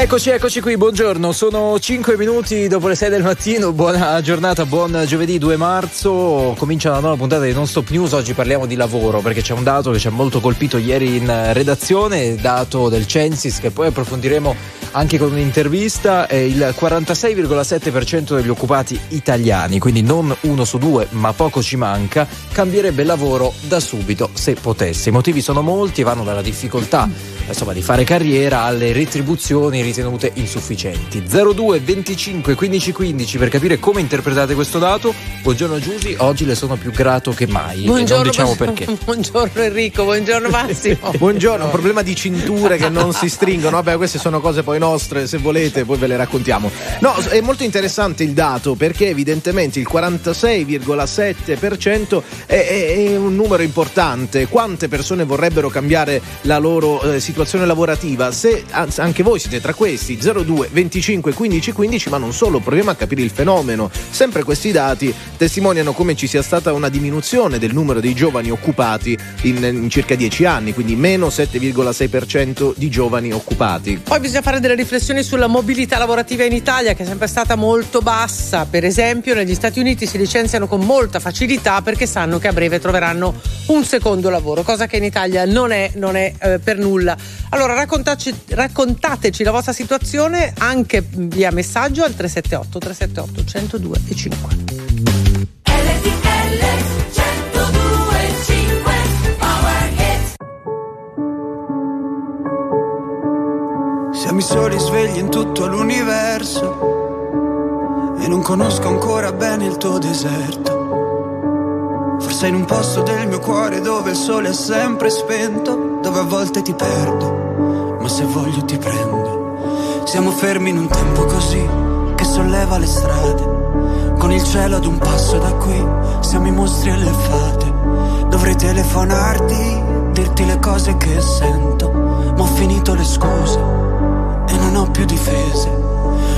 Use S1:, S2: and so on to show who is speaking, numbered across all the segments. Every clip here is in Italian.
S1: Eccoci, eccoci qui, buongiorno. Sono 5 minuti dopo le 6 del mattino. Buona giornata, buon giovedì 2 marzo. Comincia la nuova puntata di Non Stop News. Oggi parliamo di lavoro perché c'è un dato che ci ha molto colpito ieri in redazione, dato del Censis che poi approfondiremo anche con un'intervista. Il 46,7% degli occupati italiani, quindi non uno su due, ma poco ci manca, cambierebbe lavoro da subito se potesse. I motivi sono molti e vanno dalla difficoltà insomma, di fare carriera alle retribuzioni ritenute insufficienti. 02 25 15 15 per capire come interpretate questo dato. Buongiorno Giusy, oggi le sono più grato che mai.
S2: Buongiorno,
S1: non diciamo perché.
S2: Buongiorno Enrico, buongiorno Massimo.
S3: buongiorno, un problema di cinture che non si stringono. Vabbè, queste sono cose poi nostre, se volete poi ve le raccontiamo. No, è molto interessante il dato perché evidentemente il 46,7% è, è, è un numero importante. Quante persone vorrebbero cambiare la loro eh, situazione lavorativa? Se anche voi siete tra questi 02 25 15 15 ma non solo proviamo a capire il fenomeno. Sempre questi dati testimoniano come ci sia stata una diminuzione del numero dei giovani occupati in, in circa 10 anni quindi meno 7,6% di giovani occupati.
S2: Poi bisogna fare delle riflessioni sulla mobilità lavorativa in Italia che è sempre stata molto bassa. Per esempio negli Stati Uniti si licenziano con molta facilità perché sanno che a breve troveranno un secondo lavoro cosa che in Italia non è, non è eh, per nulla allora raccontateci la vostra situazione anche via messaggio al 378 378 102 e 5.
S4: Siamo i soli svegli in tutto l'universo e non conosco ancora bene il tuo deserto. Forse in un posto del mio cuore dove il sole è sempre spento, dove a volte ti perdo, ma se voglio ti prendo. Siamo fermi in un tempo così che solleva le strade, con il cielo ad un passo da qui, siamo i mostri e le fate. Dovrei telefonarti, dirti le cose che sento, ma ho finito le scuse e non ho più difese.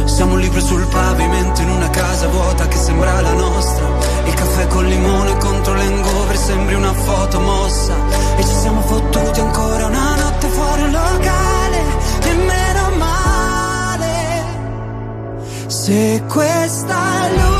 S4: Siamo libri sul pavimento in una casa vuota che sembra la nostra. Il caffè col limone contro l'engover sembri una foto mossa. E ci siamo fottuti ancora una notte fuori un locale. E meno male. Se questa è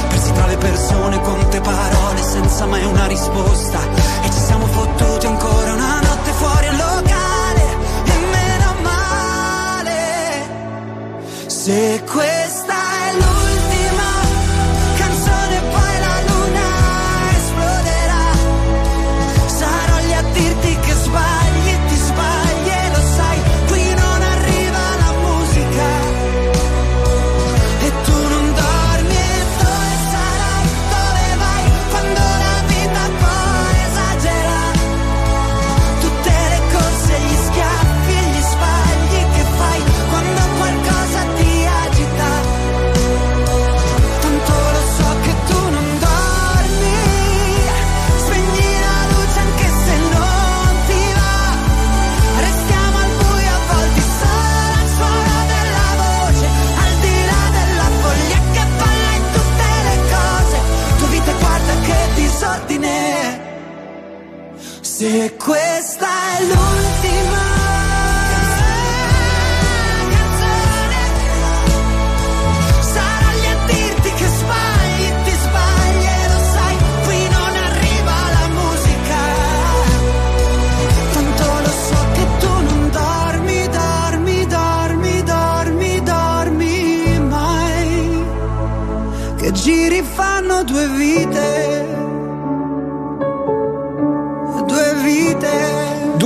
S4: Tra le persone con te parole senza mai una risposta. E ci siamo fottuti ancora una notte fuori al locale. E meno male. Se questa Se questa
S5: è l'unica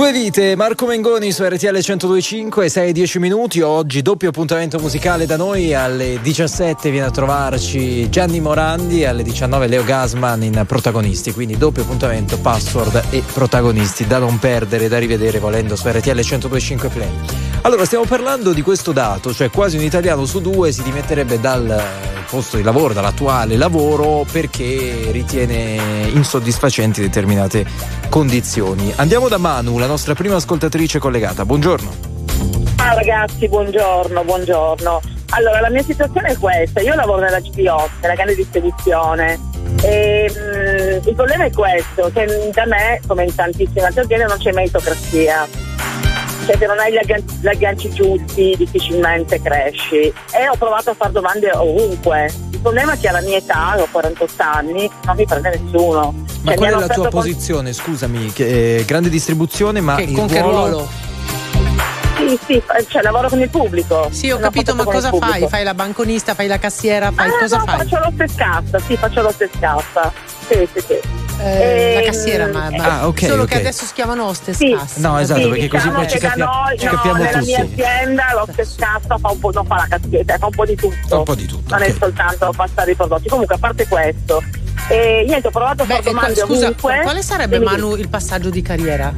S5: Due vite,
S1: Marco Mengoni su RTL 1025, 6 10 minuti. Oggi doppio appuntamento musicale da noi. Alle 17 viene a trovarci Gianni Morandi, alle 19 Leo Gasman in protagonisti. Quindi doppio appuntamento, password e protagonisti da non perdere, da rivedere volendo su RTL 1025 Play. Allora, stiamo parlando di questo dato, cioè quasi un italiano su due si dimetterebbe dal posto di lavoro, dall'attuale lavoro, perché ritiene insoddisfacenti determinate condizioni. Andiamo da Manu, la nostra prima ascoltatrice collegata. Buongiorno.
S6: Ciao ragazzi, buongiorno, buongiorno. Allora, la mia situazione è questa, io lavoro nella GPO, nella grande distribuzione. E, mm, il problema è questo, che da me, come in tantissime altre aziende, non c'è meritocrazia. Cioè se non hai gli agganci, gli agganci giusti difficilmente cresci. E ho provato a fare domande ovunque. Il problema è che alla mia età, ho 48 anni, non mi prende nessuno.
S1: Ma
S6: Cioè,
S1: qual è la tua
S6: offerto
S1: posizione? Scusami, che, eh, grande distribuzione, ma
S2: Che-
S1: il
S2: con che ruolo?
S6: Sì, sì, cioè lavoro con il pubblico.
S2: Sì, ho capito, ma cosa fai? Fai la banconista, fai la cassiera, fai
S6: ah,
S2: cosa
S6: no,
S2: fai?
S6: faccio l'ostescassa, sì, faccio l'ostescassa. Sì, sì, sì.
S2: Eh, la
S6: Ehm,
S2: cassiera, ma, ma
S1: Ah, ok,
S2: solo
S1: ok.
S2: che adesso si chiamano hostess
S6: Sì.
S2: cassa.
S1: No, esatto,
S6: Sì,
S1: perché così
S6: diciamo
S1: poi ci, capia-
S6: noi,
S1: ci
S6: no,
S1: capiamo
S6: nella mia
S1: tutti.
S6: azienda l'ostescassa fa un po', non fa la cassiera, fa un po' di tutto.
S1: Un po' di tutto,
S6: Non
S1: ok.
S6: è soltanto passare i prodotti. Comunque, a parte questo, eh, niente, ho provato a fare domande
S2: scusa,
S6: ovunque.
S2: quale sarebbe. Manu il passaggio di carriera?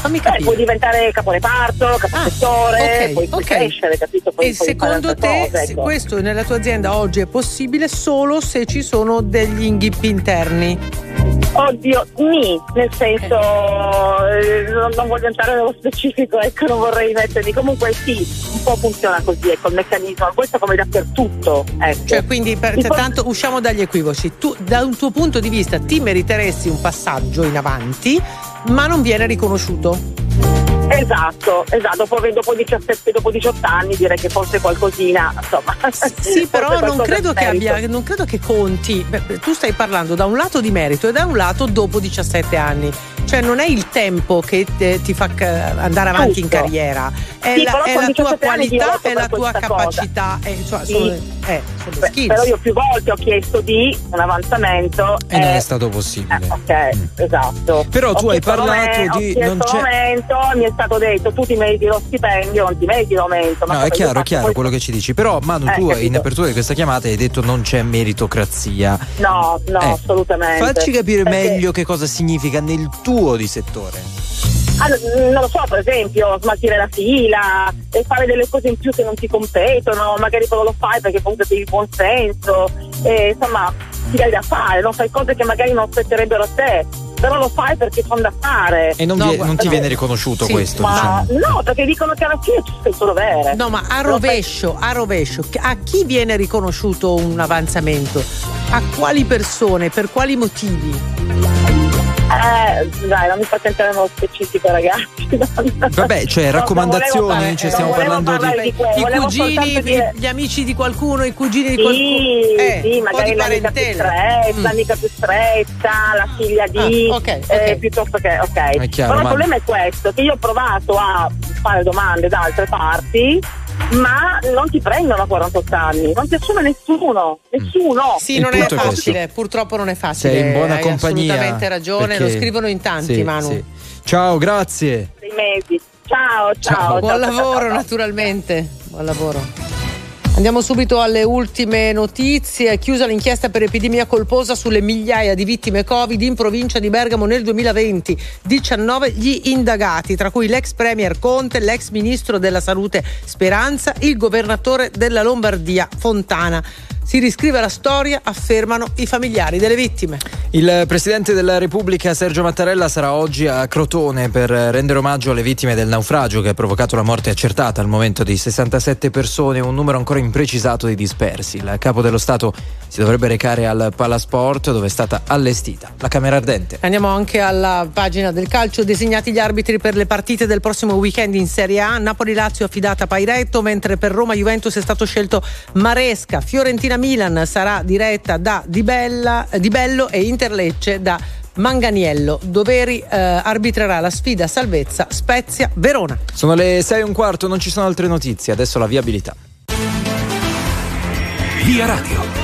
S2: Fammi
S6: Eh, puoi
S2: capire.
S6: diventare caporeparto, caposettore,
S2: Ah, ok,
S6: puoi, puoi
S2: ok.
S6: crescere, capito? Puoi,
S2: E
S6: puoi
S2: secondo te
S6: cose,
S2: se
S6: ecco.
S2: questo nella tua azienda oggi è possibile solo se ci sono degli inghippi interni?
S6: Oddio, mi, nel senso, eh, non, non voglio entrare nello specifico, ecco, non vorrei mettermi. Comunque sì, un po' funziona così, ecco, il meccanismo, questo come dappertutto, ecco.
S2: Cioè, quindi per,
S6: Il po-
S2: tanto usciamo dagli equivoci. Tu, da un tuo punto di vista, ti meriteresti un passaggio in avanti, ma non viene riconosciuto.
S6: Esatto, esatto, dopo, dopo 17, dopo 18 anni direi che forse qualcosina, insomma.
S2: Sì, però non credo, abbia, non credo che conti. Beh, tu stai parlando da un lato di merito e da un lato dopo 17 anni. Cioè, non è il tempo che te- ti fa andare avanti in
S6: Giusto.
S2: carriera, è
S6: Sì,
S2: la, è la tua
S6: 17 anni
S2: qualità e la tua capacità. eh, insomma,
S6: Sì.
S2: sono, eh, sono
S6: Beh, però io più volte ho chiesto di un avanzamento
S1: E non
S6: eh,
S1: è stato possibile.
S6: Eh, ok, esatto.
S1: Però tu
S6: Ho
S1: hai parlato
S6: l'aumento,
S1: di-
S6: Ho chiesto
S1: non c'è-
S6: l'aumento, mi è stato detto tu ti meriti lo stipendio, non ti meriti l'aumento. ma
S1: No, è chiaro, è chiaro
S6: Poi-
S1: quello che ci dici. Però, Manu,
S6: Eh,
S1: tu
S6: capito.
S1: in apertura di questa chiamata hai detto non c'è meritocrazia.
S6: No, no,
S1: Eh,
S6: assolutamente.
S1: Facci capire
S6: Perché-
S1: meglio che cosa significa nel tuo di settore.
S6: Allora, non lo so, per esempio, smaltire la fila e fare delle cose in più che non ti competono, magari però lo fai perché comunque sei di buon senso, e, insomma, ti dai da fare, non fai cose che magari non spetterebbero a te, però lo fai perché sono da fare.
S1: E non,
S2: No,
S1: vi-
S2: guarda,
S1: non ti viene riconosciuto
S2: Sì,
S1: questo,
S6: Ma
S1: diciamo.
S6: no, perché dicono che alla fine tu sei il tuo dovere.
S2: No, ma a rovescio, a rovescio, a chi viene riconosciuto un avanzamento? A quali persone? Per quali motivi?
S6: Eh, dai, non mi fate entrare nello specifico, ragazzi.
S1: Vabbè, cioè, raccomandazioni, ci
S6: non
S1: stiamo parlando di-
S6: parlare di quello,
S2: I cugini,
S6: dire-
S2: gli amici di qualcuno, i cugini di
S6: Sì,
S2: qualcuno. Eh,
S6: sì, magari
S2: di
S6: l'amica più stretta,
S2: Mm.
S6: l'amica più stretta, la figlia di,
S2: Ah, ok,
S6: eh,
S2: ok.
S6: piuttosto che, ok.
S1: Chiaro,
S6: Però il
S1: ma-
S6: problema è questo, che io ho provato a fare domande da altre parti, ma non ti prendono a 48 anni, non ti assume nessuno, nessuno.
S2: Sì,
S1: Il
S2: non è
S1: è questo.
S2: facile, purtroppo non è facile.
S1: Sei in buona
S2: hai
S1: compagnia.
S2: assolutamente ragione, lo scrivono in tanti,
S1: Sì,
S2: Manu.
S1: sì. Ciao, grazie.
S6: Sei mesi. Ciao, ciao.
S1: Ciao.
S2: Buon
S6: ciao,
S2: lavoro,
S6: ciao.
S2: naturalmente. Buon lavoro. Andiamo subito alle ultime notizie. Chiusa l'inchiesta per epidemia colposa sulle migliaia di vittime Covid in provincia di Bergamo nel 2020. 19 gli indagati, tra cui l'ex premier Conte, l'ex ministro della salute Speranza, il governatore della Lombardia Fontana. Si riscrive la storia, affermano i familiari delle vittime.
S1: Il presidente della Repubblica Sergio Mattarella sarà oggi a Crotone per rendere omaggio alle vittime del naufragio che ha provocato la morte accertata al momento di 67 persone, un numero ancora imprecisato di dispersi. Il capo dello Stato si dovrebbe recare al Palasport dove è stata allestita la Camera Ardente.
S2: Andiamo anche alla pagina del calcio, designati gli arbitri per le partite del prossimo weekend in Serie A, Napoli-Lazio affidata a Pairetto, mentre per Roma-Juventus è stato scelto Maresca, Fiorentina-Milan sarà diretta da Di, Bella- Di Bello e Interlecce da Manganiello. Doveri eh, arbitrerà la sfida salvezza Spezia-Verona.
S1: Sono le 6 e un quarto, non ci sono altre notizie, adesso la viabilità.
S7: Via Radio.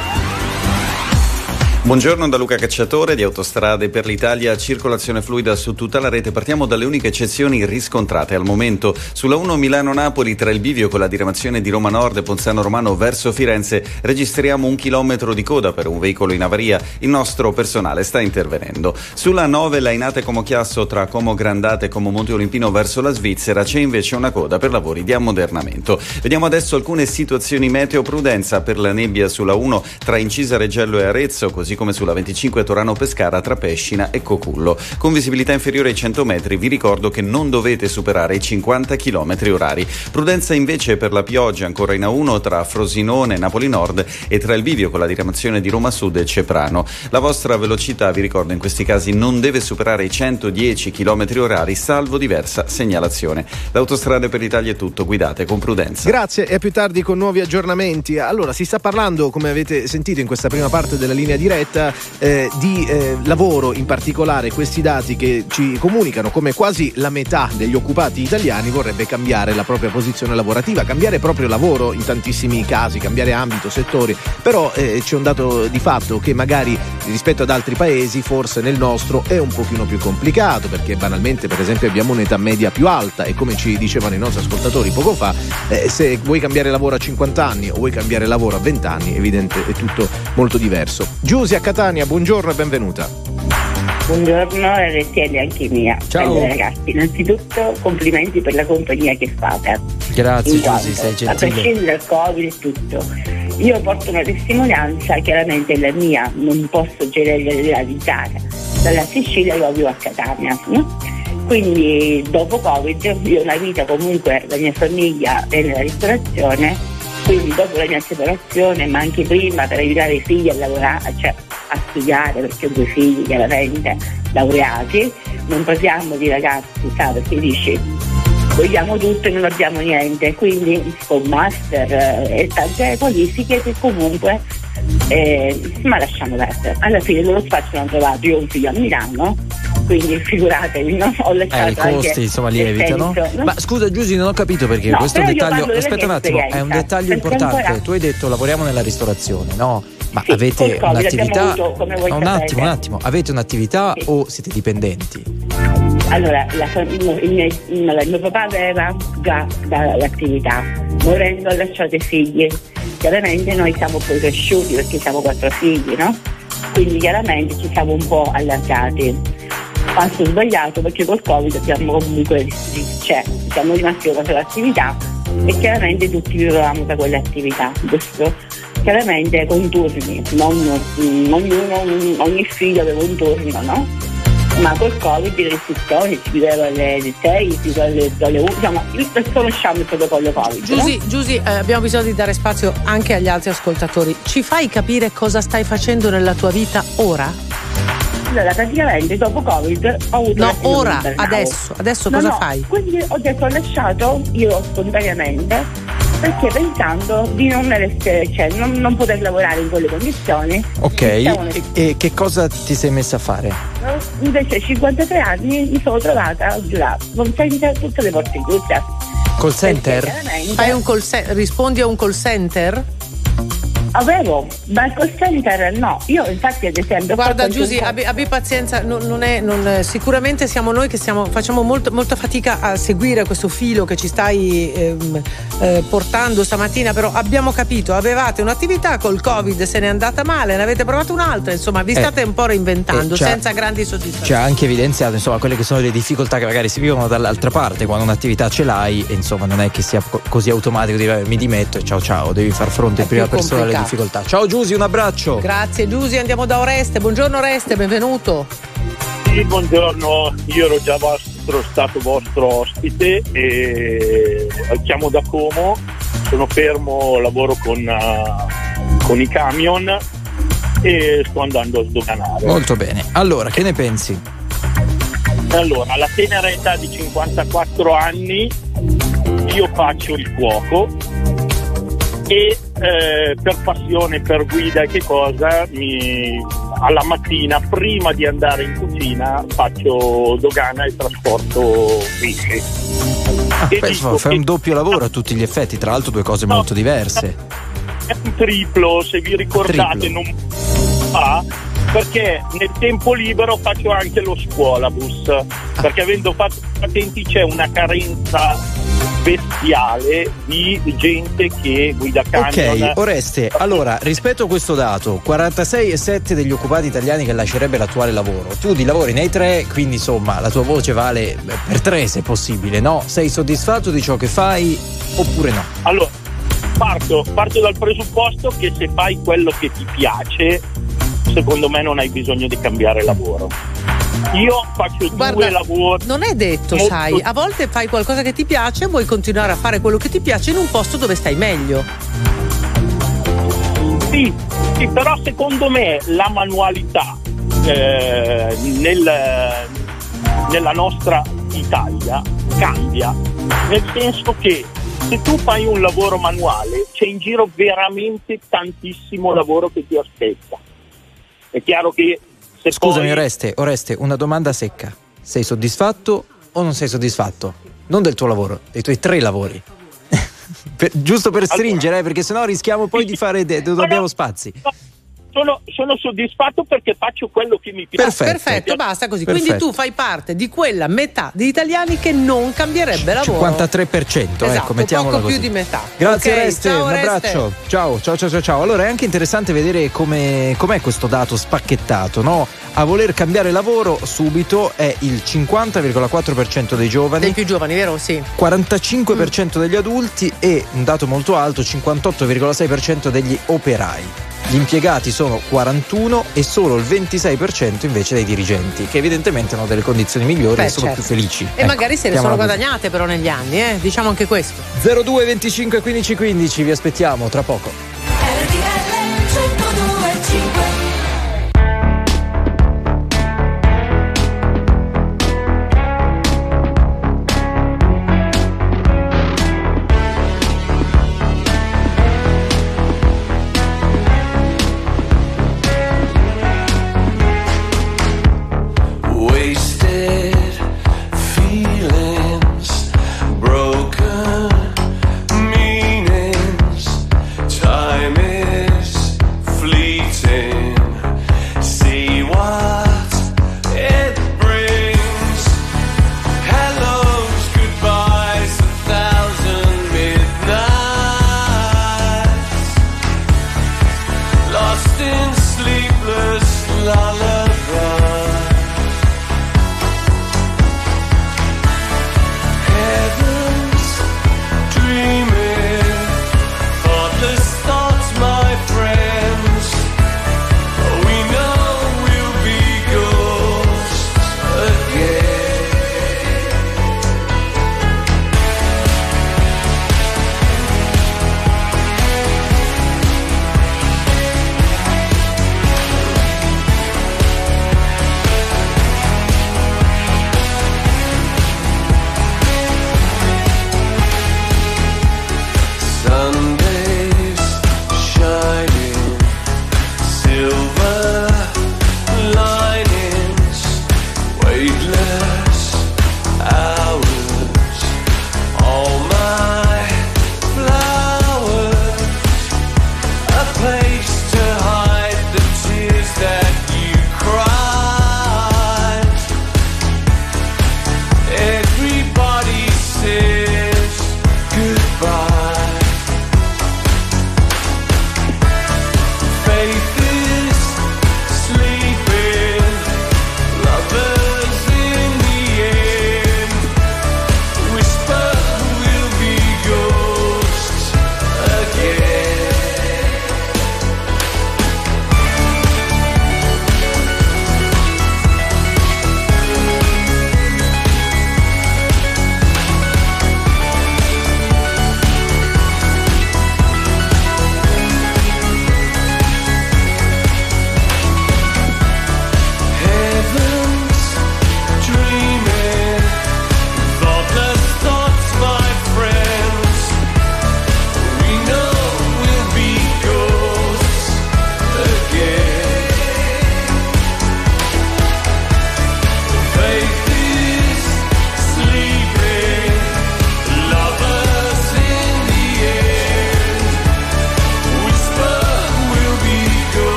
S8: Buongiorno da Luca Cacciatore di Autostrade per l'Italia, circolazione fluida su tutta la rete. Partiamo dalle uniche eccezioni riscontrate al momento. Sulla 1 Milano-Napoli tra il bivio con la diramazione di Roma Nord e Ponzano Romano verso Firenze registriamo un chilometro di coda per un veicolo in avaria. Il nostro personale sta intervenendo. Sulla 9 Lainate Como Chiasso tra Como Grandate e Como Monte Olimpino verso la Svizzera c'è invece una coda per lavori di ammodernamento. Vediamo adesso alcune situazioni meteo prudenza per la nebbia sulla 1 tra Incisa Reggello e Arezzo, così come sulla 25 Torano-Pescara tra Pescina e Cocullo. Con visibilità inferiore ai 100 metri vi ricordo che non dovete superare i 50 km orari. Prudenza invece per la pioggia ancora in A1 tra Frosinone e Napoli Nord e tra il bivio con la diramazione di Roma Sud e Ceprano. La vostra velocità, vi ricordo, in questi casi non deve superare i 110 km orari salvo diversa segnalazione. L'autostrada per l'Italia è tutto, guidate con prudenza.
S3: Grazie e a più tardi con nuovi aggiornamenti. Allora, si sta parlando, come avete sentito in questa prima parte della linea diretta, eh, di eh, lavoro, in particolare questi dati che ci comunicano come quasi la metà degli occupati italiani vorrebbe cambiare la propria posizione lavorativa, cambiare proprio lavoro in tantissimi casi, cambiare ambito, settori, però eh, c'è un dato di fatto che magari rispetto ad altri paesi, forse nel nostro è un pochino più complicato perché banalmente per esempio abbiamo un'età media più alta e come ci dicevano i nostri ascoltatori poco fa, eh, se vuoi cambiare lavoro a 50 anni o vuoi cambiare lavoro a 20 anni, evidente è tutto molto diverso. Giusia Catania, buongiorno e benvenuta.
S9: Buongiorno RTL anche mia.
S1: Ciao.
S9: Allora, ragazzi, innanzitutto complimenti per la compagnia che fate.
S1: Grazie Giusy, sei
S9: A
S1: gentile.
S9: prescindere dal Covid e tutto. Io porto una testimonianza, chiaramente la mia, non posso generalizzare. Dalla Sicilia io vivo a Catania, no? Quindi dopo Covid io ho una vita comunque, la mia famiglia è nella ristorazione, quindi dopo la mia separazione, ma anche prima per aiutare i figli a lavorare, cioè a studiare, perché ho due figli chiaramente laureati, non parliamo di ragazzi, sa, perché dici vogliamo tutto e non abbiamo niente, quindi con master eh, e tante qualifiche che comunque eh, ma lasciamo perdere. Alla fine loro spazio hanno trovato, io ho un figlio a Milano, quindi figuratevi, no? ho lasciato
S1: Eh, i costi insomma lievitano.
S9: no?
S1: Ma scusa Giusy, non ho capito perché
S9: No,
S1: questo dettaglio. Aspetta un attimo, è un dettaglio importante.
S9: ancora-
S1: Tu hai detto lavoriamo nella ristorazione, no? Ma
S9: Sì,
S1: avete un'attività.
S9: avuto, voi
S1: un
S9: sapete.
S1: attimo, un attimo, avete un'attività
S9: Sì.
S1: o siete dipendenti?
S9: Allora, la il, mio, il mio- il mio papà aveva già dall'attività, morendo ha lasciato i figli. Chiaramente noi siamo poi cresciuti perché siamo quattro figli, no? Quindi chiaramente ci siamo un po' allargati. Passo sbagliato perché col Covid abbiamo comunque cioè, siamo rimasti con l'attività e chiaramente tutti vivevamo da quelle attività, giusto? Chiaramente con turni, non, ognuno, ogni figlio aveva un turno, no? Ma col covid le restrizioni si chiudeva alle 6, si chiudeva alle, alle 1, insomma, conosciamo il protocollo covid. no?
S2: Giusy, Giusy, eh, abbiamo bisogno di dare spazio anche agli altri ascoltatori. Ci fai capire cosa stai facendo nella tua vita ora?
S9: Allora, praticamente dopo covid ho avuto
S2: No, ora, adesso, adesso
S9: No,
S2: cosa
S9: no,
S2: fai?
S9: Quindi ho detto ho lasciato io spontaneamente perché pensando di non, essere, cioè, non, non poter lavorare in quelle condizioni.
S1: Ok.
S9: Iniziamo
S1: E, e che cosa ti sei messa a fare?
S9: Invece a 53 anni mi sono trovata giurato, non senza tutte le porte chiuse. Perché
S1: center?
S2: Fai un call ce- rispondi a un call center?
S9: Avevo, ma il call center no. Io infatti ad esempio...
S2: Guarda Giusy, abbi, abbi pazienza, non, non è, non- eh, sicuramente siamo noi che siamo- facciamo molto- molta fatica a seguire questo filo che ci stai ehm, eh, portando stamattina, però abbiamo capito, avevate un'attività col Covid, se n'è andata male, ne avete provato un'altra, insomma vi
S1: Eh,
S2: state un po' reinventando
S1: eh,
S2: senza grandi
S1: Ci ha
S2: soddisfazioni.
S1: anche evidenziato insomma quelle che sono le difficoltà che magari si vivono dall'altra parte quando un'attività ce l'hai e insomma non è che sia co- così automatico dire "Eh, mi dimetto e ciao ciao devi far fronte
S2: È
S1: in prima persona alle
S2: complicato.
S1: Difficoltà ciao Giusy un abbraccio
S2: Grazie Giusy, andiamo da Oreste, buongiorno Oreste, benvenuto.
S10: Sì, buongiorno, io ero già vostro, stato vostro ospite e chiamo da Como, sono fermo, lavoro con, eh, con i camion e sto andando a sdoganare.
S1: molto bene allora che ne pensi?
S10: Allora, alla tenera età di 54 anni io faccio il cuoco e eh, per passione, per guida e che cosa, mi- alla mattina prima di andare in cucina faccio dogana e trasporto pesce.
S1: Ah, beh, fai
S10: che-
S1: un doppio lavoro a tutti gli effetti tra l'altro due cose
S10: No.
S1: molto diverse
S10: È un triplo, se vi ricordate,
S1: Triplo.
S10: non fa perché nel tempo libero faccio anche lo scuolabus, perché avendo fatto patenti c'è una carenza bestiale di gente che guida camion.
S11: Ok, Oreste, allora rispetto a questo dato, 46,7 degli occupati italiani che lascerebbe l'attuale lavoro, tu di lavori nei tre, quindi insomma la tua voce vale per tre se possibile, no? Sei soddisfatto di ciò che fai oppure no?
S10: Allora, parto, parto dal presupposto che se fai quello che ti piace, secondo me non hai bisogno di cambiare lavoro. Io faccio
S2: Guarda,
S10: due lavori.
S2: Non è detto,
S10: molto-
S2: sai, a volte fai qualcosa che ti piace e vuoi continuare a fare quello che ti piace in un posto dove stai meglio.
S10: Sì, sì, però secondo me la manualità eh, nel- nella nostra Italia cambia, nel senso che se tu fai un lavoro manuale c'è in giro veramente tantissimo lavoro che ti aspetta. È chiaro che se
S11: Scusami
S10: poi...
S11: Oreste, Oreste, una domanda secca. Sei soddisfatto o non sei soddisfatto? Non del tuo lavoro, dei tuoi tre lavori. Per- giusto per stringere, eh, perché sennò rischiamo poi di fare de- dobbiamo spazi.
S10: Sono, sono soddisfatto perché faccio quello che mi piace.
S11: Perfetto.
S2: Perfetto, basta così.
S11: Perfetto.
S2: Quindi tu fai parte di quella metà di italiani che non cambierebbe lavoro.
S11: 53%, ecco,
S2: Esatto,
S11: mettiamola
S2: poco
S11: così.
S2: più di metà.
S11: Grazie
S2: Ok,
S11: Oreste,
S2: ciao,
S11: un abbraccio. Ciao, ciao, ciao, ciao, ciao. Allora è anche interessante vedere come, com'è questo dato spacchettato, no? A voler cambiare lavoro subito è il 50,4% dei giovani.
S2: Dei più giovani, vero? Sì.
S11: 45% degli adulti e un dato molto alto, 58,6% degli operai. Gli impiegati sono 41 e solo il 26% invece dei dirigenti, che evidentemente hanno delle condizioni migliori
S2: Beh,
S11: e sono
S2: certo.
S11: più felici.
S2: E
S11: Ecco,
S2: magari se ne sono guadagnate però negli anni, eh? diciamo anche questo.
S11: 02 25 15 15, vi aspettiamo tra poco.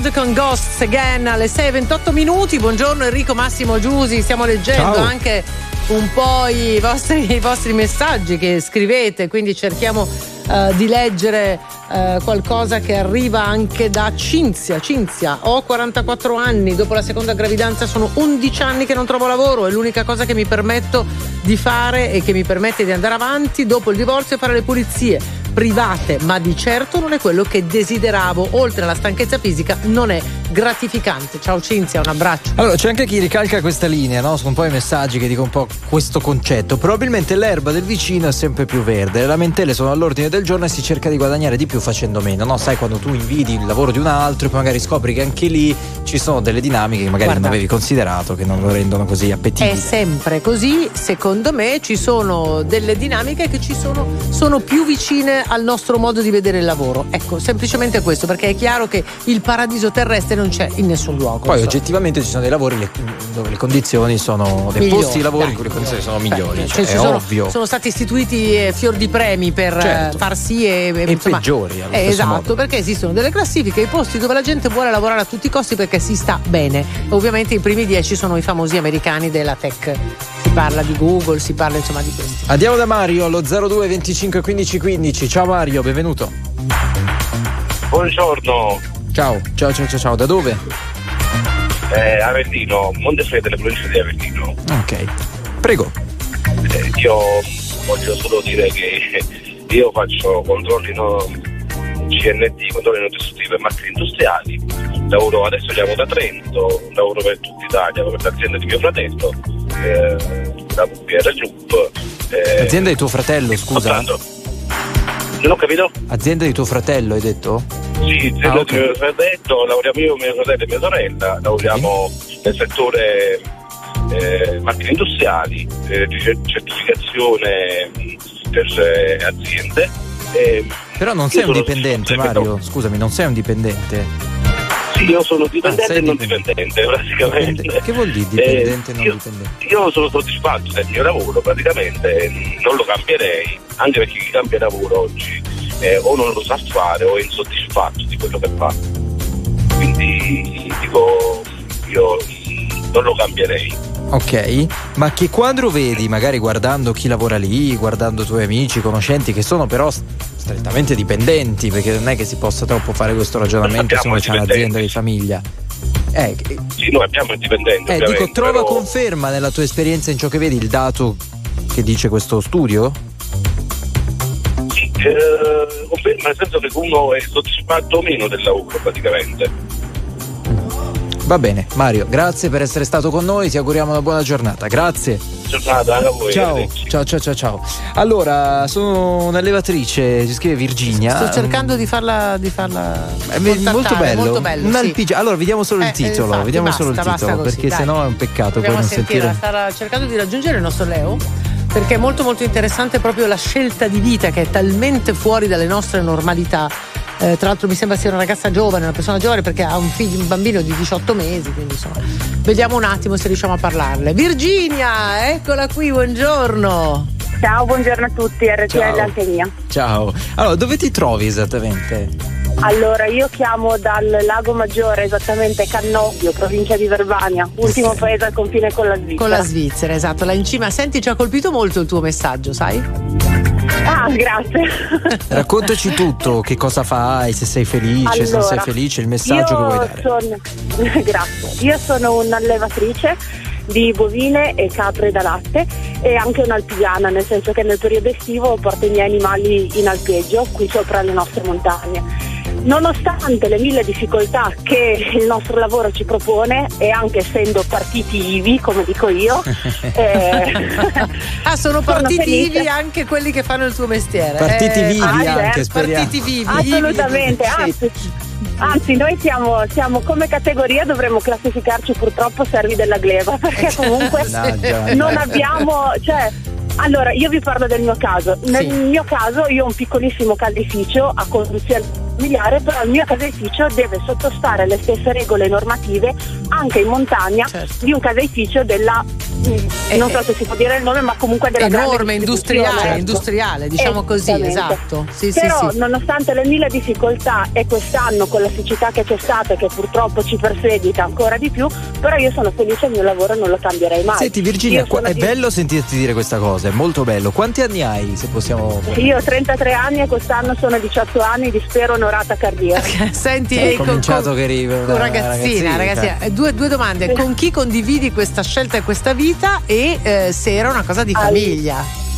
S2: Mode con Ghosts Again alle 6.28 minuti. Buongiorno Enrico Massimo Giusi, stiamo leggendo
S1: Ciao.
S2: anche un po' i vostri, i vostri messaggi che scrivete, quindi cerchiamo eh, di leggere eh, qualcosa che arriva anche da Cinzia. Cinzia, ho 44 anni, dopo la seconda gravidanza sono 11 anni che non trovo lavoro e l'unica cosa che mi permetto di fare e che mi permette di andare avanti dopo il divorzio è fare le pulizie private, ma di certo non è quello che desideravo. Oltre alla stanchezza fisica, non è gratificante. Ciao Cinzia, un abbraccio.
S1: Allora, c'è anche chi ricalca questa linea, no? Sono un po' i messaggi che dicono un po' questo concetto. Probabilmente l'erba del vicino è sempre più verde, le lamentele sono all'ordine del giorno e si cerca di guadagnare di più facendo meno, no? Sai quando tu invidi il lavoro di un altro e poi magari scopri che anche lì ci sono delle dinamiche che magari
S2: Guarda.
S1: non avevi considerato, che non lo rendono così
S2: È
S1: appetibile.
S2: sempre così, secondo me ci sono delle dinamiche che ci sono, sono più vicine al nostro modo di vedere il lavoro. Ecco, semplicemente questo, perché è chiaro che il paradiso terrestre non c'è in nessun luogo.
S1: Poi
S2: insomma.
S1: oggettivamente ci sono dei lavori le- dove le condizioni sono dei
S2: Migliori,
S1: posti di lavoro
S2: dai.
S1: in cui le condizioni sono migliori,
S2: Beh,
S1: cioè,
S2: cioè, ci
S1: è
S2: sono,
S1: ovvio.
S2: sono stati istituiti eh, fior di premi per eh,
S1: Certo.
S2: far sì e,
S1: E peggiori, allo
S2: eh, esatto,
S1: modo.
S2: perché esistono delle classifiche, i posti dove la gente vuole lavorare a tutti i costi perché si sta bene. Ovviamente i primi dieci sono i famosi americani della tech. Si parla di Google, si parla insomma di questi.
S1: Andiamo da Mario allo 02 25 15 15. Ciao Mario, benvenuto.
S12: Buongiorno,
S1: Ciao, ciao, ciao, ciao, ciao. Da dove?
S12: eh, Avellino, Montefredere, provincia di Avellino.
S1: Ok. Prego.
S12: Eh, io voglio solo dire che io faccio controlli no, CNT, controlli non distruttivi e macchine industriali. Lavoro adesso siamo da Trento, lavoro per tutta Italia, per l'azienda di mio fratello, eh, la PR Group. Eh,
S1: Azienda di tuo fratello, scusa.
S12: soltanto- Non ho capito?
S1: Azienda di tuo fratello, hai detto?
S12: Sì,
S1: Ah,
S12: quello
S1: ok.
S12: di mio fratello, lavoriamo io, mio fratello e mia sorella, lavoriamo nel settore eh, macchine industriali, eh, di certificazione mh, per eh, aziende. E,
S1: Però non sei un dipendente, Mario. Scusami, non sei un dipendente.
S12: Io sono dipendente
S1: Ah,
S12: e non
S1: dipendente.
S12: praticamente.
S1: Che vuol dire dipendente e non
S12: io,
S1: dipendente?
S12: Io sono soddisfatto del mio lavoro, praticamente mh, non lo cambierei, anche perché chi cambia lavoro oggi eh, o non lo sa fare o è insoddisfatto di quello che fa. Quindi dico, io non lo cambierei.
S1: Ok, ma che quadro vedi, magari guardando chi lavora lì, guardando i tuoi amici, conoscenti, che sono però strettamente dipendenti, perché non è che si possa troppo fare questo ragionamento se uno c'è
S12: i
S1: un'azienda di famiglia. Eh,
S12: Sì, noi abbiamo il dipendente.
S1: eh, dico, trova
S12: però-
S1: conferma nella tua esperienza in ciò che vedi il dato che dice questo studio?
S12: Sì, eh, conferma nel senso che uno è soddisfatto o meno del lavoro praticamente.
S1: Va bene, Mario, grazie per essere stato con noi, ti auguriamo una buona giornata. Grazie.
S12: Giornata a voi.
S1: Ciao, ciao, ciao, ciao, ciao. Allora, sono un'allevatrice, si scrive Virginia.
S2: Sto cercando di farla. Di farla
S1: Eh, beh, molto bello.
S2: molto bello,
S1: Un
S2: sì.
S1: Allora, vediamo solo
S2: Eh,
S1: il titolo.
S2: infatti,
S1: vediamo
S2: basta,
S1: solo il titolo,
S2: così,
S1: perché
S2: dai.
S1: sennò è un peccato
S2: Proviamo
S1: poi non
S2: sentire,
S1: sentire.
S2: sta cercando di raggiungere il nostro Leo perché è molto molto interessante proprio la scelta di vita che è talmente fuori dalle nostre normalità. Eh, tra l'altro mi sembra sia una ragazza giovane, una persona giovane perché ha un figlio, un bambino di 18 mesi, quindi insomma. Vediamo un attimo se riusciamo a parlarle. Virginia, eccola qui, buongiorno.
S6: Ciao, buongiorno a tutti, RTL
S1: Ciao.
S6: anche mia.
S1: Ciao. Allora, dove ti trovi esattamente?
S6: Allora, io chiamo dal Lago Maggiore, esattamente Cannobio, provincia di Verbania, ultimo paese al confine con la Svizzera.
S2: Con la Svizzera, esatto, là in cima. Senti, ci ha colpito molto il tuo messaggio, sai?
S6: Ah, grazie.
S1: Raccontaci tutto, che cosa fai, se sei felice, se non sei
S6: Allora,
S1: felice, il messaggio che vuoi dare.
S6: Sono... Grazie. Io sono un'allevatrice di bovine e capre da latte e anche un'alpigana, nel senso che nel periodo estivo porto i miei animali in alpeggio qui sopra le nostre montagne. Nonostante le mille difficoltà che il nostro lavoro ci propone e anche essendo partiti ivi, come dico io, eh,
S2: Ah, sono partiti vivi anche quelli che fanno il tuo mestiere.
S1: Partiti
S2: Eh,
S1: vivi
S6: ah,
S1: anche, speriamo.
S2: Partiti vivi.
S6: Assolutamente, anzi, anzi noi siamo, siamo come categoria dovremmo classificarci purtroppo servi della gleba perché comunque
S1: Mannaggia.
S6: non abbiamo, cioè, allora io vi parlo del mio caso. Nel
S2: Sì.
S6: mio caso io ho un piccolissimo caseificio a conduzione familiare, però il mio caseificio deve sottostare alle stesse regole normative anche in montagna
S2: Certo.
S6: di un caseificio della mm, non so se si può dire il nome, ma comunque della grande
S2: enorme, industriale,
S6: ecco.
S2: industriale, diciamo così, esatto. Sì,
S6: Però
S2: sì.
S6: nonostante le mille difficoltà e quest'anno con la siccità che c'è stata e che purtroppo ci perseguita ancora di più, però io sono felice il mio lavoro e non lo cambierei mai.
S1: Senti Virginia, qua- è
S6: di-
S1: bello sentirti dire questa cosa, è molto bello. Quanti anni hai, se possiamo...
S6: Io ho 33 anni e quest'anno sono 18 anni di spero onorata cardiaca.
S2: Senti,
S1: Hai
S2: con,
S1: cominciato
S2: con-
S1: che una
S2: con ragazzina,
S1: ragazzina.
S2: ragazzina. Eh, Due, due domande: con chi condividi questa scelta e questa vita? E eh, se era una cosa di
S6: Al-
S2: famiglia?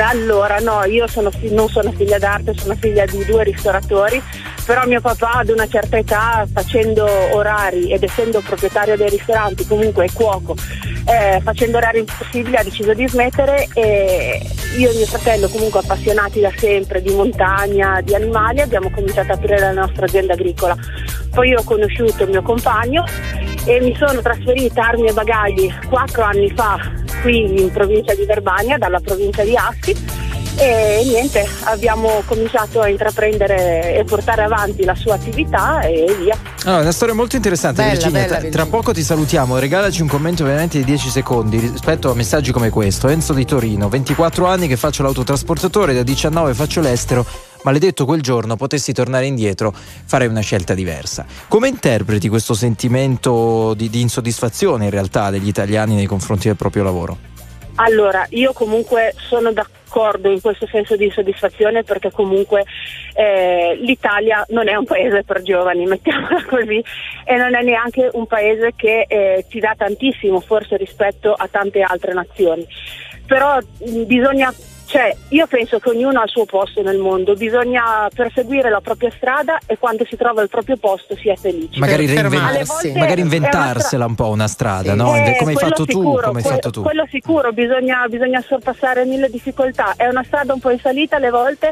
S6: Allora, no, io sono non sono figlia d'arte, sono figlia di due ristoratori, però mio papà ad una certa età, facendo orari ed essendo proprietario dei ristoranti, comunque è cuoco, eh, facendo orari impossibili ha deciso di smettere e io e mio fratello, comunque appassionati da sempre di montagna, di animali, abbiamo cominciato ad aprire la nostra azienda agricola. Poi ho conosciuto il mio compagno e mi sono trasferita armi e bagagli quattro anni fa qui in provincia di Verbania, dalla provincia di Asti e niente, abbiamo cominciato a intraprendere e portare avanti la sua attività e via.
S1: Allora, una storia molto interessante,
S2: Bella,
S1: Virginia.
S2: bella,
S1: Tra-
S2: Virginia.
S1: Tra poco ti salutiamo. Regalaci un commento veramente di 10 secondi rispetto a messaggi come questo. Enzo di Torino, 24 anni che faccio l'autotrasportatore, da 19 faccio l'estero. Maledetto quel giorno potessi tornare indietro, farei una scelta diversa. Come interpreti questo sentimento di, di insoddisfazione in realtà degli italiani nei confronti del proprio lavoro?
S6: Allora, io comunque sono d'accordo in questo senso di soddisfazione perché comunque eh, l'Italia non è un paese per giovani, mettiamola così, e non è neanche un paese che eh, ti dà tantissimo forse rispetto a tante altre nazioni. Però mh, bisogna cioè, io penso che ognuno ha il suo posto nel mondo, bisogna perseguire la propria strada e quando si trova il proprio posto si è felici.
S1: Magari, reinven- magari inventarsela un po' una strada, no?
S6: Eh,
S1: come hai fatto tu,
S6: sicuro,
S1: come hai
S6: que-
S1: fatto tu.
S6: Quello sicuro, bisogna, bisogna sorpassare mille difficoltà. È una strada un po' in salita alle volte,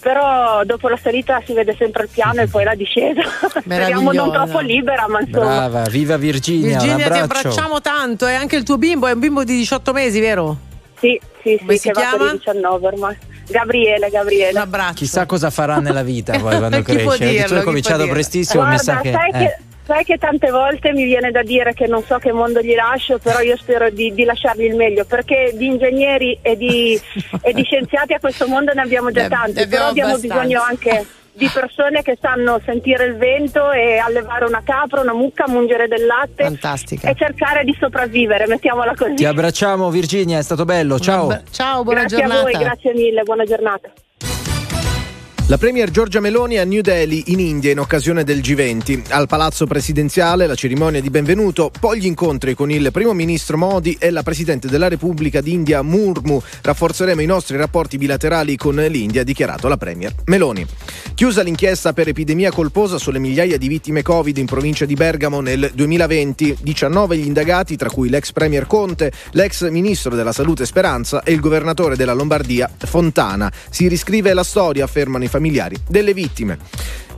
S6: però dopo la salita si vede sempre il piano e poi la discesa. Speriamo non troppo libera, ma insomma.
S1: Brava, viva Virginia,
S2: Virginia,
S1: un
S2: ti abbracciamo tanto. E anche il tuo bimbo è un bimbo di 18 mesi, vero?
S6: Sì, sì,
S2: Come
S6: sì,
S2: si
S6: che va
S2: chiama?
S6: per i 19 ormai. Gabriele, Gabriele.
S2: Un abbraccio.
S1: Chissà cosa farà nella vita poi quando
S2: Chi può
S1: cresce.
S2: dirlo,
S1: tu hai
S2: chi
S1: cominciato
S2: può dirlo?
S1: prestissimo, mi
S6: Guarda,
S1: sa che.
S6: sai,
S1: eh.
S6: che sai che tante volte mi viene da dire che non so che mondo gli lascio, però io spero di, di lasciargli il meglio, perché di ingegneri e di, e di scienziati a questo mondo ne abbiamo già tanti,
S2: ne abbiamo
S6: però abbiamo
S2: abbastanza.
S6: bisogno anche di persone che sanno sentire il vento e allevare una capra, una mucca, mungere del latte
S2: Fantastica.
S6: e cercare di sopravvivere, mettiamola così.
S1: Ti abbracciamo Virginia, è stato bello. Ciao.
S2: Ciao, buona
S6: grazie
S2: giornata.
S6: a voi, grazie mille, buona giornata.
S3: La Premier Giorgia Meloni a New Delhi, in India, in occasione del G20. Al Palazzo Presidenziale la cerimonia di benvenuto, poi gli incontri con il Primo Ministro Modi e la Presidente della Repubblica d'India Murmu. Rafforzeremo i nostri rapporti bilaterali con l'India, ha dichiarato la Premier Meloni. Chiusa l'inchiesta per epidemia colposa sulle migliaia di vittime Covid in provincia di Bergamo nel 2020. 19 gli indagati, tra cui l'ex Premier Conte, l'ex Ministro della Salute Speranza e il governatore della Lombardia Fontana. Si riscrive la storia, affermano i familiari delle vittime.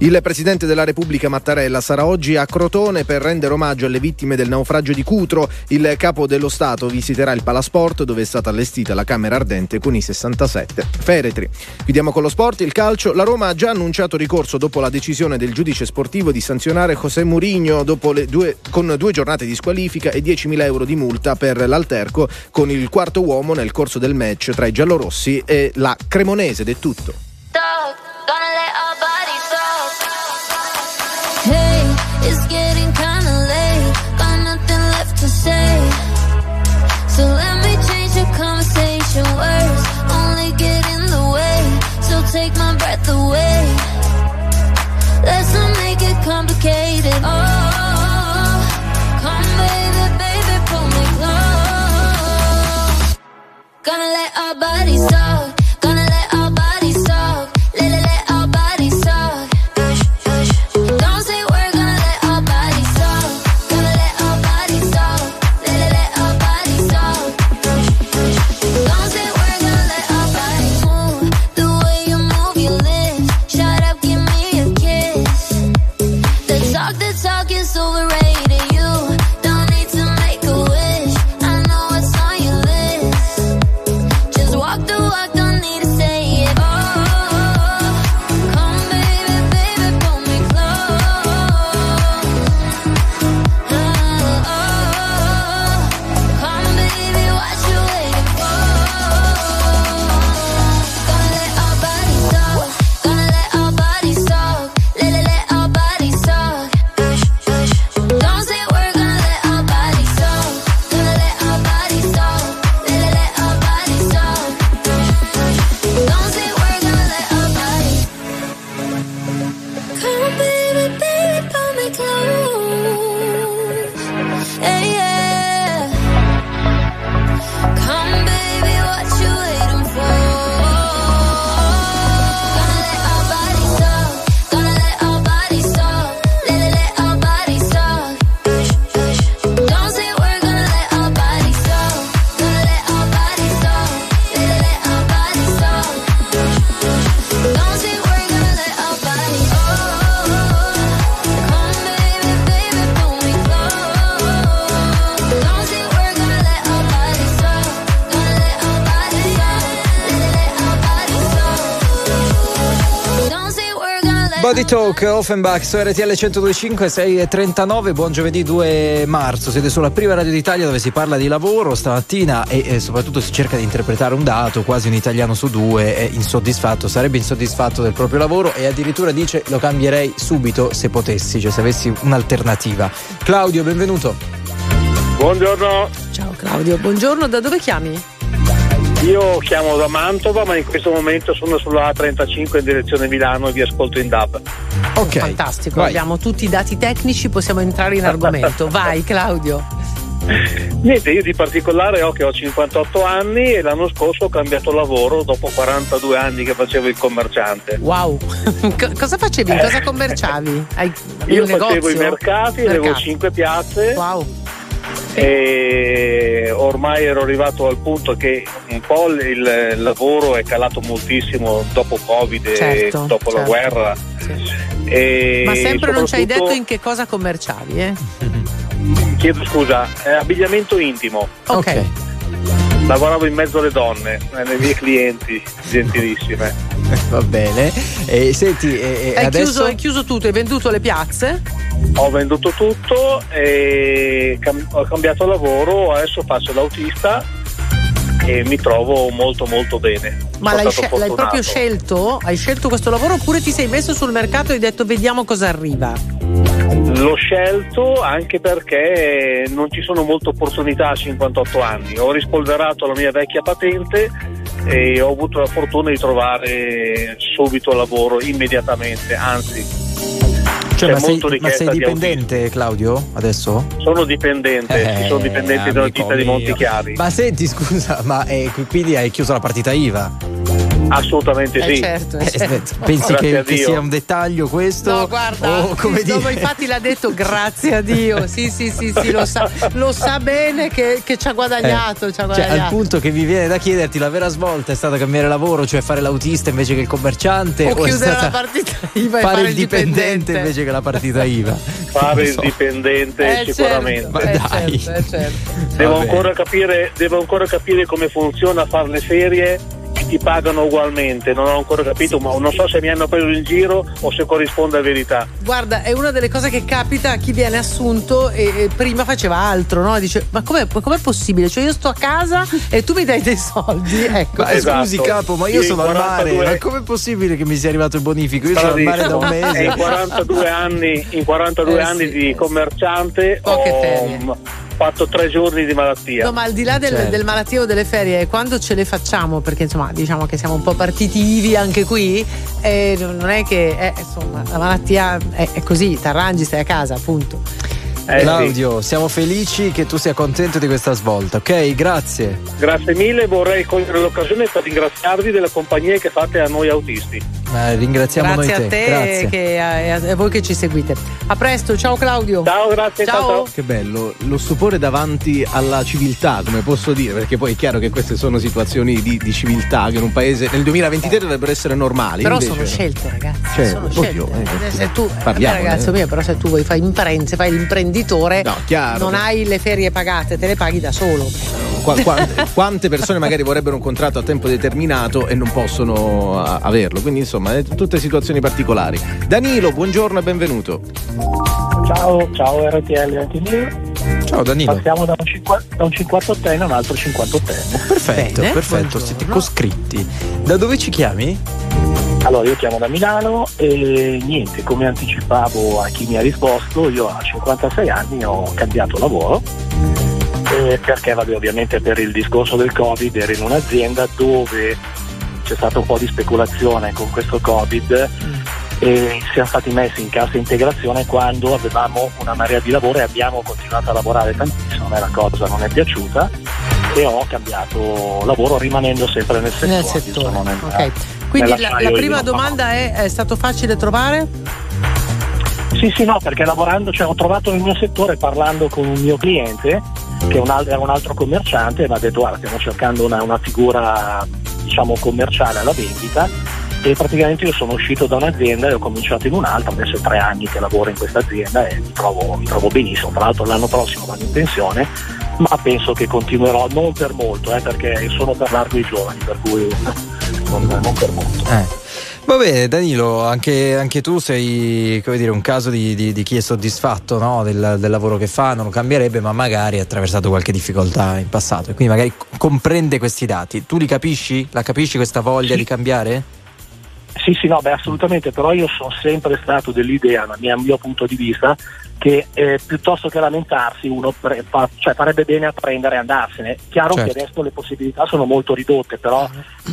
S3: Il Presidente della Repubblica Mattarella sarà oggi a Crotone per rendere omaggio alle vittime del naufragio di Cutro. Il capo dello Stato visiterà il Palasport dove è stata allestita la Camera Ardente con i 67 feretri. Chiudiamo con lo sport, il calcio. La Roma ha già annunciato ricorso dopo la decisione del giudice sportivo di sanzionare José Mourinho due, con due giornate di squalifica e 10.000 euro di multa per l'alterco con il quarto uomo nel corso del match tra i giallorossi e la Cremonese. Ed è tutto.
S13: So let me change the conversation. Words only get in the way. So take my breath away. Let's not make it complicated. Oh, come baby, baby, pull me close. Gonna let our bodies talk. Talk,
S1: Offenbach su RTL 1025, 6.39, buon giovedì 2 marzo. Siete sulla prima radio d'Italia dove si parla di lavoro stamattina e, e soprattutto si cerca di interpretare un dato. Quasi un italiano su due è insoddisfatto, sarebbe insoddisfatto del proprio lavoro e addirittura dice lo cambierei subito se potessi, cioè se avessi un'alternativa. Claudio, benvenuto.
S14: Buongiorno,
S2: Ciao Claudio, buongiorno, da dove chiami?
S14: Io chiamo da Mantova ma in questo momento sono sulla A35 in direzione Milano e vi ascolto in DAB.
S1: Ok.
S2: Fantastico,
S1: vai.
S2: abbiamo tutti i dati tecnici, possiamo entrare in argomento. Vai Claudio.
S14: Niente, io di particolare ho che ho 58 anni e l'anno scorso ho cambiato lavoro dopo 42 anni che facevo il commerciante.
S2: Wow, Co- cosa facevi? Cosa commerciavi? Hai
S14: Io
S2: un negozio?
S14: facevo i mercati, avevo
S2: Mercati.
S14: 5 piazze
S2: Wow.
S14: E ormai ero arrivato al punto che un po' il lavoro è calato moltissimo dopo Covid e
S2: Certo,
S14: dopo la
S2: certo.
S14: guerra. E
S2: Ma sempre non ci hai detto in che cosa commerciavi, eh?
S14: Chiedo scusa, eh, abbigliamento intimo.
S2: Ok.
S14: Lavoravo in mezzo alle donne, eh, le mie clienti, gentilissime.
S1: Va bene. E senti, e, e
S2: Hai,
S1: adesso
S2: chiuso, hai chiuso tutto, hai venduto le piazze?
S14: Ho venduto tutto e cam- ho cambiato lavoro, adesso faccio l'autista e mi trovo molto molto bene.
S2: Ma l'hai, scel- l'hai proprio scelto? Hai scelto questo lavoro oppure ti sei messo sul mercato e hai detto vediamo cosa arriva?
S14: L'ho scelto anche perché non ci sono molte opportunità a 58 anni. Ho rispolverato la mia vecchia patente e ho avuto la fortuna di trovare subito lavoro immediatamente, anzi
S1: cioè,
S14: c'è
S1: ma, sei, ma sei
S14: di
S1: dipendente, Claudio? Adesso?
S14: sono dipendente,
S1: Eh,
S14: sono dipendente dalla
S1: amico
S14: città di
S1: mio.
S14: Montichiari.
S1: Ma senti, scusa, ma eh, quindi hai chiuso la partita IVA?
S14: Assolutamente
S2: Eh,
S14: sì.
S2: certo, eh,
S1: Eh,
S2: certo.
S1: Pensi che, che sia un dettaglio questo?
S2: No, guarda,
S1: O come
S2: no,
S1: dire?
S2: infatti l'ha detto grazie a Dio. Sì, sì, sì, sì, lo sa, lo sa bene che, che ci ha guadagnato. ci ha
S1: Cioè,
S2: guadagnato.
S1: al punto che mi viene da chiederti la vera svolta è stata cambiare lavoro, cioè fare l'autista invece che il commerciante
S2: o
S1: è
S2: chiudere la partita IVA e
S1: fare,
S2: fare
S1: il dipendente, invece che la partita IVA.
S14: Fare
S1: Non
S14: il
S1: so.
S14: dipendente
S2: Eh,
S14: sicuramente.
S2: certo,
S1: Ma
S2: eh, certo, eh, certo.
S14: Devo ancora, capire, devo ancora capire come funziona fare le ferie e ti pagano ugualmente. Non ho ancora capito, ma non so se mi hanno preso in giro o se corrisponde a verità.
S2: Guarda, è una delle cose che capita a chi viene assunto e, e prima faceva altro, no? Dice: Ma com'è, com'è possibile? Cioè, io sto a casa e tu mi dai dei soldi. Ecco.
S1: Ma eh,
S14: Esatto.
S1: scusi capo, ma io
S14: Sì,
S1: sono al mare,
S14: 42
S1: ma com'è possibile che mi sia arrivato il bonifico? Io sono al mare da un.
S14: E
S1: mese.
S14: in 42 anni, in 42
S2: Eh,
S14: anni
S2: sì,
S14: di
S2: eh,
S14: commerciante
S2: Poche
S14: ho
S2: ferie.
S14: Fatto tre giorni di malattia.
S2: No, ma al di là del,
S1: Certo.
S2: del malattia o delle ferie, quando ce le facciamo, perché insomma diciamo che siamo un po' partitivi anche qui, eh, non è che eh, insomma la malattia è, è così, ti arrangi, stai a casa, appunto.
S14: Eh, sì.
S1: Claudio, siamo felici che tu sia contento di questa svolta, ok? Grazie.
S14: Grazie mille, vorrei cogliere l'occasione per ringraziarvi della compagnia che fate a noi autisti.
S1: Eh, ringraziamo
S2: Grazie
S1: noi
S2: a
S1: te.
S2: te
S1: Grazie.
S2: che- e a, e a voi che ci seguite. A presto, ciao Claudio.
S14: Ciao, grazie, ciao, ciao.
S3: Che bello, lo stupore davanti alla civiltà, come posso dire, perché poi è chiaro che queste sono situazioni di, di civiltà che in un paese nel 2023 dovrebbero essere normali.
S2: Però
S3: invece-
S2: sono scelte, ragazzi.
S3: Cioè,
S2: sono
S3: oddio,
S2: scelte.
S3: eh,
S2: se tu,
S3: parliamo,
S2: eh, ragazzo
S3: eh.
S2: mio, però se tu vuoi fare imprenze, fai l'imprenditore,
S3: No, chiaro.
S2: non hai le ferie pagate, te le paghi da solo.
S3: Qua- qua- quante persone magari vorrebbero un contratto a tempo determinato e non possono a- averlo, quindi insomma, è tutte situazioni particolari. Danilo, buongiorno e benvenuto.
S15: Ciao, ciao RTL.
S1: Ciao Danilo.
S15: Passiamo da un, da un 58enne a un altro 58enne.
S1: Perfetto,
S2: Bene,
S1: perfetto,
S2: buongiorno.
S1: siete coscritti. Da dove ci chiami?
S15: Allora, io chiamo da Milano e niente, come anticipavo a chi mi ha risposto, io a 56 anni ho cambiato lavoro. eh, perché vabbè, ovviamente per il discorso del Covid ero in un'azienda dove c'è stata un po' di speculazione con questo Covid e siamo stati messi in cassa integrazione quando avevamo una marea di lavoro e abbiamo continuato a lavorare tantissimo, a me la cosa non è piaciuta e ho cambiato lavoro rimanendo sempre nel settore.
S2: Nel settore.
S15: insomma, nel-
S2: Ok. Quindi la, la prima domanda è: è stato facile trovare?
S15: Sì, sì, no, perché lavorando, cioè ho trovato nel mio settore parlando con un mio cliente che è un al- era un altro commerciante e mi ha detto guarda stiamo cercando una, una figura diciamo commerciale alla vendita e praticamente io sono uscito da un'azienda e ho cominciato in un'altra, adesso è tre anni che lavoro in questa azienda e mi trovo, mi trovo benissimo, tra l'altro l'anno prossimo vado in pensione ma penso che continuerò non per molto eh, perché sono per largo i giovani per cui non, non per molto.
S1: Eh. Va bene, Danilo, anche, anche tu sei come dire, un caso di, di- di chi è soddisfatto no, del, del lavoro che fa, non lo cambierebbe, ma magari ha attraversato qualche difficoltà in passato e quindi magari comprende questi dati. Tu li capisci? La capisci questa voglia di cambiare?
S15: Sì, sì, no, beh, assolutamente, però io sono sempre stato dell'idea, dal mio punto di vista, che eh, piuttosto che lamentarsi uno pre- fa- cioè, farebbe bene a prendere e andarsene. Chiaro
S1: Certo.
S15: che adesso le possibilità sono molto ridotte, però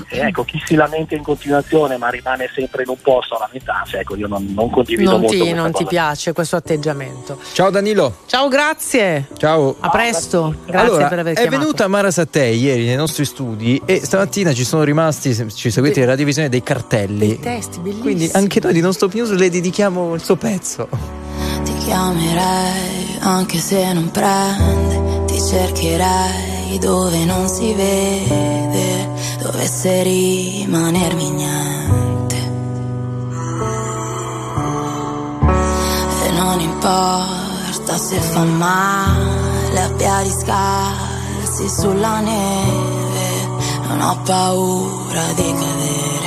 S15: eh, ecco, chi si lamenta in continuazione ma rimane sempre in un posto a lamentarsi, ecco, io non, non condivido
S2: Non,
S15: molto
S2: ti, non ti
S15: cosa.
S2: piace questo atteggiamento.
S1: Ciao Danilo.
S2: Ciao, grazie.
S1: Ciao.
S2: A presto. Grazie
S1: allora,
S2: per aver
S1: è
S2: chiamato.
S1: venuta Mara Sattei ieri nei nostri studi e stamattina ci sono rimasti, ci seguite in radiovisione, dei cartelli.
S2: Dei testi bellissimi.
S1: Quindi anche noi di Non Stop News le dedichiamo il suo pezzo.
S4: Ti chiamerei anche se non prende, ti cercherei dove non si vede, dovesse rimanermi niente. E non importa se fa male a piedi scarsi sulla neve, non ho paura di cadere.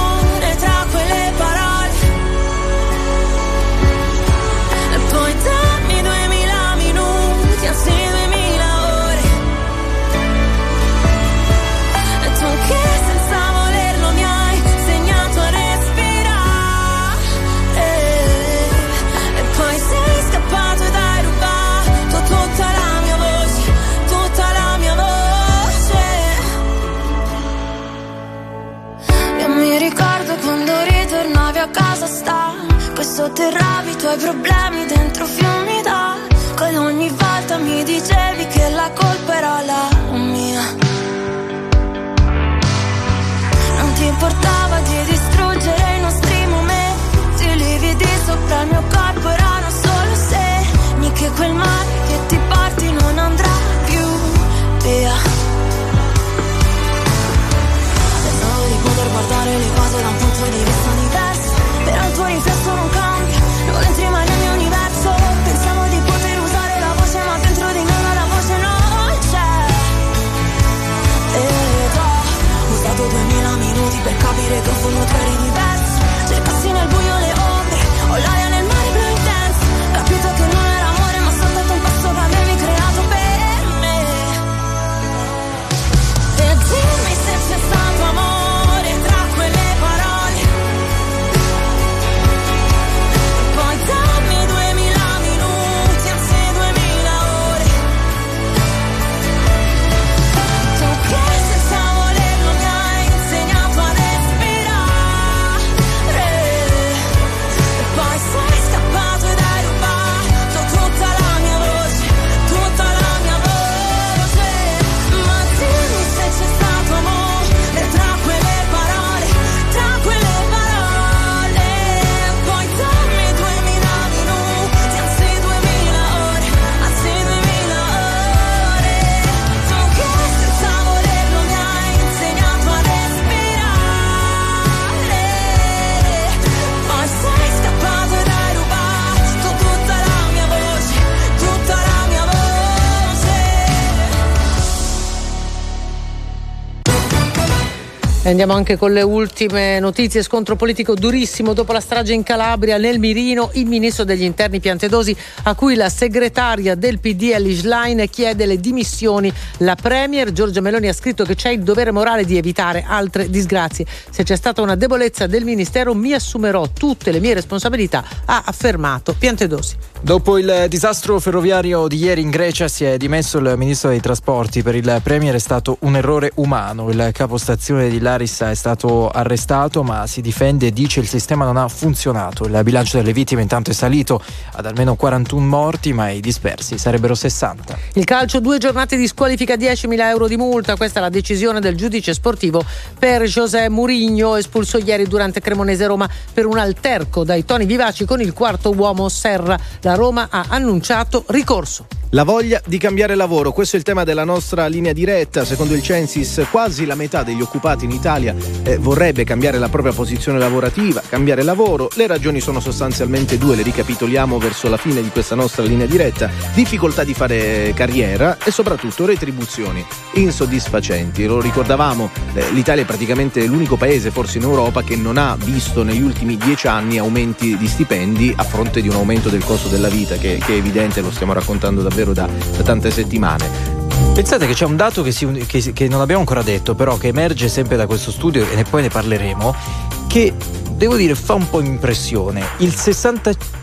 S4: a casa stanco e sotterravi i tuoi problemi dentro fiumi d'acqua ogni volta mi dicevi che la colpa era la mia. Non ti importava di distruggere i nostri momenti, i lividi sopra il mio corpo erano solo segni che quel mare che ti porti non andrà più via. Pensavo di poter guardare le cose da un punto di vista diverso Però il tuo non cambia, non entri mai nel mio universo. Pensavo di poter usare la voce ma dentro di me la voce non c'è. Ed ho usato duemila minuti per capire che in fondo tu eri diverso. Cercassi nel buio
S2: andiamo anche con le ultime notizie. Scontro politico durissimo dopo la strage in Calabria, nel mirino, il ministro degli interni Piantedosi, a cui la segretaria del PD Elish Line chiede le dimissioni. La premier Giorgia Meloni ha scritto che c'è il dovere morale di evitare altre disgrazie. Se c'è stata una debolezza del ministero, mi assumerò tutte le mie responsabilità, ha affermato Piantedosi.
S1: Dopo il disastro ferroviario di ieri in Grecia si è dimesso il ministro dei trasporti. Per il Premier è stato un errore umano. Il capostazione di Larissa è stato arrestato ma si difende e dice il sistema non ha funzionato. Il bilancio delle vittime intanto è salito ad almeno 41 morti ma i dispersi sarebbero 60.
S2: Il calcio, due giornate di squalifica, 10.000 euro di multa. Questa è la decisione del giudice sportivo per José Mourinho, espulso ieri durante Cremonese Roma per un alterco dai toni vivaci con il quarto uomo Serra. La Roma ha annunciato ricorso.
S3: La voglia di cambiare lavoro, questo è il tema della nostra linea diretta. Secondo il Censis, quasi la metà degli occupati in Italia eh, vorrebbe cambiare la propria posizione lavorativa, cambiare lavoro. Le ragioni sono sostanzialmente due, le ricapitoliamo verso la fine di questa nostra linea diretta. Difficoltà di fare carriera e soprattutto retribuzioni insoddisfacenti. Lo ricordavamo, eh, l'Italia è praticamente l'unico paese, forse in Europa, che non ha visto negli ultimi dieci anni aumenti di stipendi a fronte di un aumento del costo della vita, che, che è evidente, lo stiamo raccontando davvero da, da tante settimane.
S1: Pensate che c'è un dato che, si- che- che non abbiamo ancora detto, però che emerge sempre da questo studio e ne- poi ne parleremo, che devo dire fa un po' impressione. Il 65%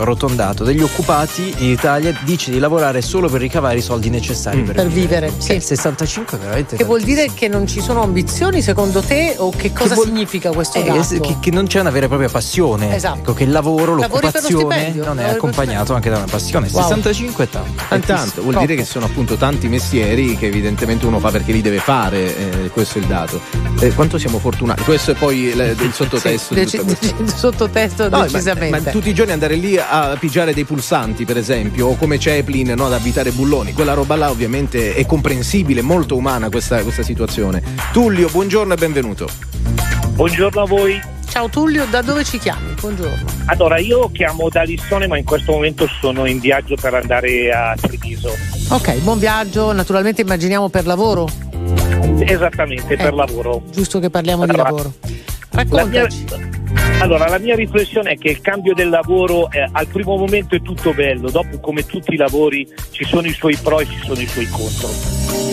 S1: arrotondato degli occupati in Italia dice di lavorare solo per ricavare i soldi necessari per,
S2: Per vivere, sì.
S1: Eh, il 65 è veramente
S2: Che vuol
S1: tantissimo.
S2: dire che non ci sono ambizioni secondo te o che cosa
S1: vuol-
S2: significa questo
S1: Eh,
S2: dato?
S1: che, che non c'è una vera e propria passione.
S2: Esatto.
S1: Ecco, che il lavoro,
S2: Lavori
S1: l'occupazione non è
S2: lavori
S1: accompagnato anche da una passione.
S2: Wow.
S1: 65 è tanto.
S3: È tanto, vuol dire che sono appunto tanti mestieri che evidentemente uno fa perché li deve fare, eh, questo è il dato. Eh, quanto siamo fortunati? Questo è poi il, il sottotesto di
S2: Deci- deci- sottotesto
S3: No, ma-
S2: decisamente.
S3: Ma, tutti i giorni andare lì a pigiare dei pulsanti, per esempio, o come Chaplin no, ad avvitare bulloni, quella roba là ovviamente è comprensibile, molto umana questa, questa situazione. Tullio, buongiorno e benvenuto.
S16: Buongiorno a voi.
S2: Ciao Tullio, da dove ci chiami? Buongiorno.
S16: Allora, io chiamo da Lissone, ma in questo momento sono in viaggio per andare a Treviso.
S2: Ok, buon viaggio, naturalmente immaginiamo per lavoro.
S16: Esattamente, per
S2: Eh,
S16: lavoro.
S2: Giusto che parliamo di
S16: Allora,
S2: lavoro.
S16: La mia,
S2: Raccontaci.
S16: allora, la mia riflessione è che il cambio del lavoro eh, al primo momento è tutto bello, dopo come tutti i lavori ci sono i suoi pro e ci sono i suoi contro.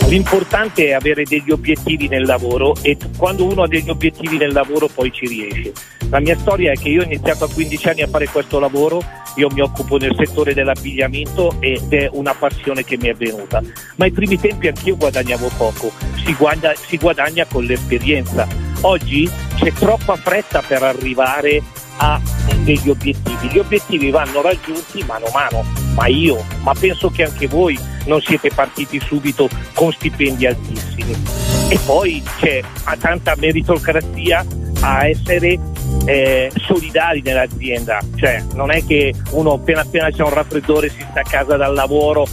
S16: L'importante è avere degli obiettivi nel lavoro e t- quando uno ha degli obiettivi nel lavoro poi ci riesce. La mia storia è che io ho iniziato a 15 anni a fare questo lavoro, io mi occupo nel settore dell'abbigliamento ed è una passione che mi è venuta, ma ai primi tempi anch'io guadagnavo poco, si guadagna, si guadagna con l'esperienza. Oggi c'è troppa fretta per arrivare a degli obiettivi. Gli obiettivi vanno raggiunti mano a mano, ma io, ma penso che anche voi non siete partiti subito con stipendi altissimi. E poi c'è tanta meritocrazia a essere eh, solidari nell'azienda, cioè non è che uno appena appena c'è un raffreddore si sta a casa dal lavoro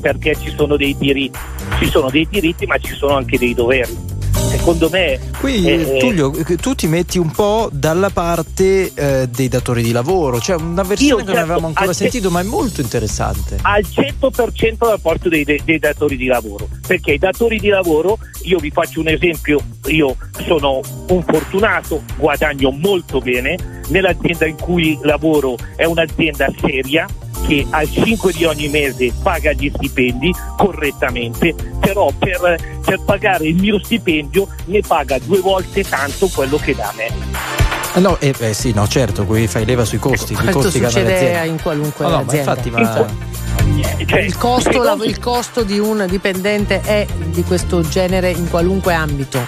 S16: perché ci sono dei diritti, ci sono dei diritti ma ci sono anche dei doveri. Secondo me
S1: Qui
S16: eh,
S1: Tullio, eh, tu ti metti un po' dalla parte eh, dei datori di lavoro, cioè una versione
S16: Io,
S1: che non
S16: certo,
S1: avevamo ancora sentito, ma è molto interessante.
S16: al 100% dal porto dei, dei- dei datori di lavoro perché i datori di lavoro io vi faccio un esempio io sono un fortunato guadagno molto bene nell'azienda in cui lavoro è un'azienda seria che al 5 di ogni mese paga gli stipendi correttamente però per, per pagare il mio stipendio ne paga due volte tanto quello che dà a me
S1: Eh, No, eh, beh, sì, no, certo, qui fai leva sui costi, sui
S2: Questo
S1: costi che hanno le
S2: succede
S1: aziende.
S2: in qualunque
S1: No, no, ma
S2: azienda.
S1: infatti, ma-
S16: Cioè,
S2: il, costo, la- il costo di un dipendente è di questo genere in qualunque ambito.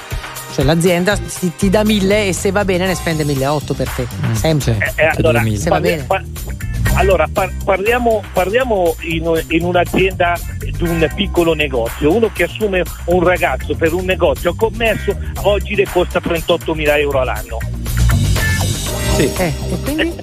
S2: Cioè l'azienda ti, ti dà mille e se va bene ne spende 1.800 per te. Sempre.
S16: Eh, allora,
S2: Se va bene.
S16: par- allora, par- parliamo, parliamo in, in un'azienda di un piccolo negozio. Uno che assume un ragazzo per un negozio commesso oggi le costa 38.000 euro all'anno.
S1: Sì.
S2: Eh, e quindi?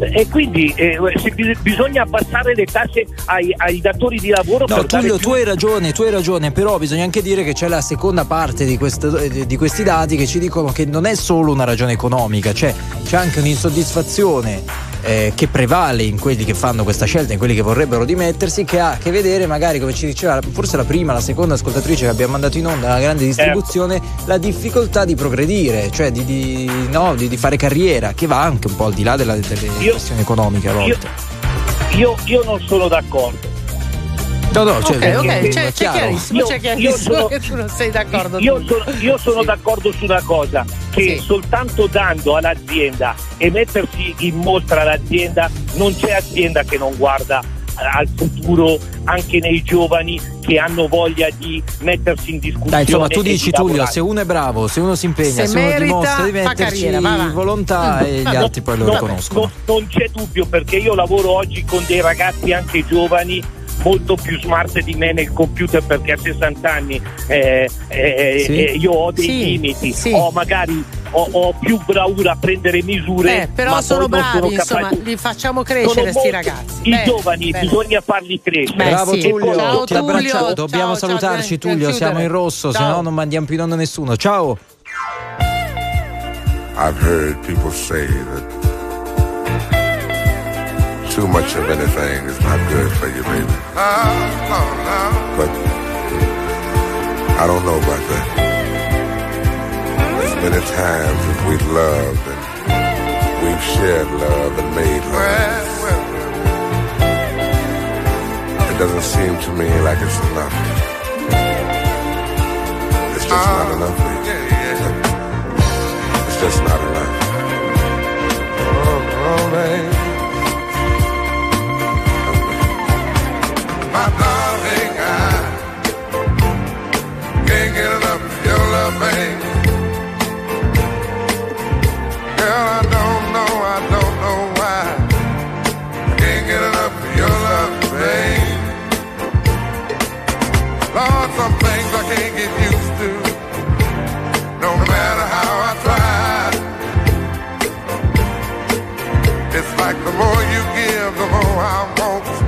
S16: E quindi eh, se bis- bisogna abbassare le tasse ai, ai datori di lavoro
S1: No, Tullio,
S16: più-
S1: tu hai ragione, tu hai ragione, però bisogna anche dire che c'è la seconda parte di, questo- di questi dati che ci dicono che non è solo una ragione economica, cioè c'è anche un'insoddisfazione eh, che prevale in quelli che fanno questa scelta, in quelli che vorrebbero dimettersi, che ha a che vedere magari, come ci diceva forse la prima, la seconda ascoltatrice che abbiamo mandato in onda, la grande distribuzione, la difficoltà di progredire, cioè di, di- no, di- di fare carriera, che va anche un po' al di là della- delle questioni economiche a
S16: Io,
S1: volte.
S16: io- io non sono d'accordo.
S1: No, no, cioè,
S2: ok, ok, c'è, c'è
S1: chiaro.
S2: chiarissimo,
S16: Io-
S2: c'è
S16: io
S2: chiarissimo
S16: sono-
S2: che tu non sei d'accordo.
S16: Io sono, io sono d'accordo su una cosa, che
S2: Sì.
S16: soltanto dando all'azienda e mettersi in mostra all'azienda non c'è azienda che non guarda eh, al futuro anche nei giovani che hanno voglia di mettersi in discussione.
S1: Dai, insomma, tu
S16: di
S1: dici Tullio, se uno è bravo, se uno si impegna,
S2: Se
S1: se, uno
S2: merita,
S1: dimostra di
S2: fa
S1: metterci
S2: carriera,
S1: volontà e gli
S16: No,
S1: altri poi lo
S16: no,
S1: riconoscono.
S16: no, non c'è dubbio perché io lavoro oggi con dei ragazzi anche giovani molto più smart di me nel computer perché a 60 anni eh, eh,
S1: Sì.
S16: eh, io ho dei
S2: Sì,
S16: limiti,
S2: sì.
S16: ho magari ho, ho più bravura a prendere misure.
S2: Eh, però
S16: ma
S2: sono bravi,
S16: capace-
S2: insomma, li facciamo
S16: Sono
S2: crescere sti
S16: molto-
S2: ragazzi.
S16: I
S2: Bene,
S16: giovani
S2: bene.
S16: bisogna farli crescere.
S2: Beh,
S1: Bravo
S2: sì.
S1: Tullio,
S2: Ciao,
S1: ti abbracciamo.
S2: Tullio.
S1: Dobbiamo
S2: Ciao, ciao,
S1: salutarci,
S2: devi
S1: Tullio. Siamo in rosso, se
S2: Ciao.
S1: no non mandiamo più in onda nessuno. Ciao.
S17: I've heard people say that too much of anything is not good for you, baby. But I don't know about that. As many times as we've loved and we've shared love and made love, it doesn't seem to me like it's enough. It's just not oh, enough, baby. It's just not enough. Oh, oh, My can't get enough of your love. Girl, I don't know, I don't know why. Can't get enough of your love. Lord, some things I can't get used to. No matter how I try. It's like the more you give, the more I want.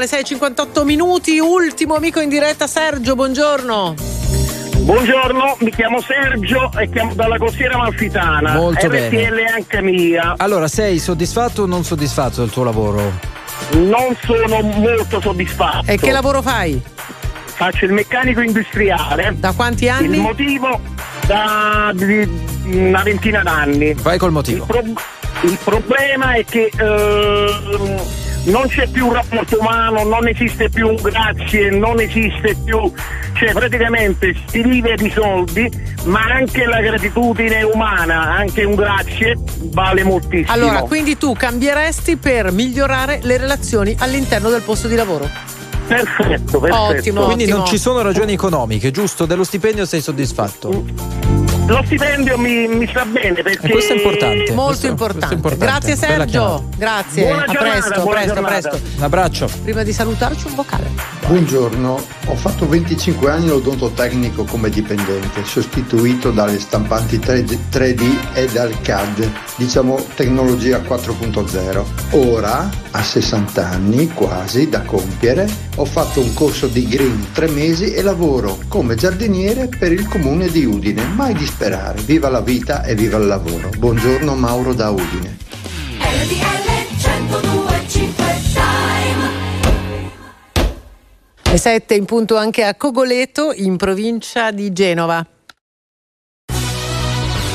S2: Alle 6.58 minuti, ultimo amico in diretta Sergio, buongiorno.
S18: Buongiorno, mi chiamo Sergio e chiamo dalla costiera malfitana.
S1: Molto
S18: RTL
S1: bene.
S18: è anche mia.
S1: Allora, sei soddisfatto o non soddisfatto del tuo lavoro?
S18: Non sono molto soddisfatto.
S2: E che lavoro fai?
S18: Faccio il meccanico industriale.
S2: Da quanti anni?
S18: Il motivo da una ventina d'anni.
S1: Vai col motivo.
S18: Il, pro- il problema è che ehm, non c'è più un rapporto umano, non esiste più un grazie, non esiste più, cioè praticamente si vive di soldi, ma anche la gratitudine umana, anche un grazie vale moltissimo.
S2: Allora, quindi tu cambieresti per migliorare le relazioni all'interno del posto di lavoro?
S18: Perfetto, perfetto.
S2: Ottimo,
S1: Quindi
S2: ottimo.
S1: non ci sono ragioni economiche, giusto? Dello stipendio sei soddisfatto?
S18: Lo stipendio mi, mi sta bene perché
S1: E questo è importante.
S2: Molto
S1: Questo-
S2: importante.
S1: questo è importante.
S2: Grazie Sergio. Grazie.
S18: Buona
S2: a
S18: giornata,
S2: presto,
S18: buona
S2: presto,
S18: giornata.
S2: presto.
S1: Un abbraccio.
S2: Prima di salutarci un vocale.
S19: Buongiorno, ho fatto 25 anni l'odontotecnico come dipendente, sostituito dalle stampanti 3D, 3D e dal CAD, diciamo tecnologia 4.0. Ora, a 60 anni quasi da compiere, ho fatto un corso di green tre mesi e lavoro come giardiniere per il comune di Udine. Mai disperare, viva la vita e viva il lavoro. Buongiorno Mauro da Udine.
S2: Le 7 in punto anche a Cogoleto, in provincia di Genova.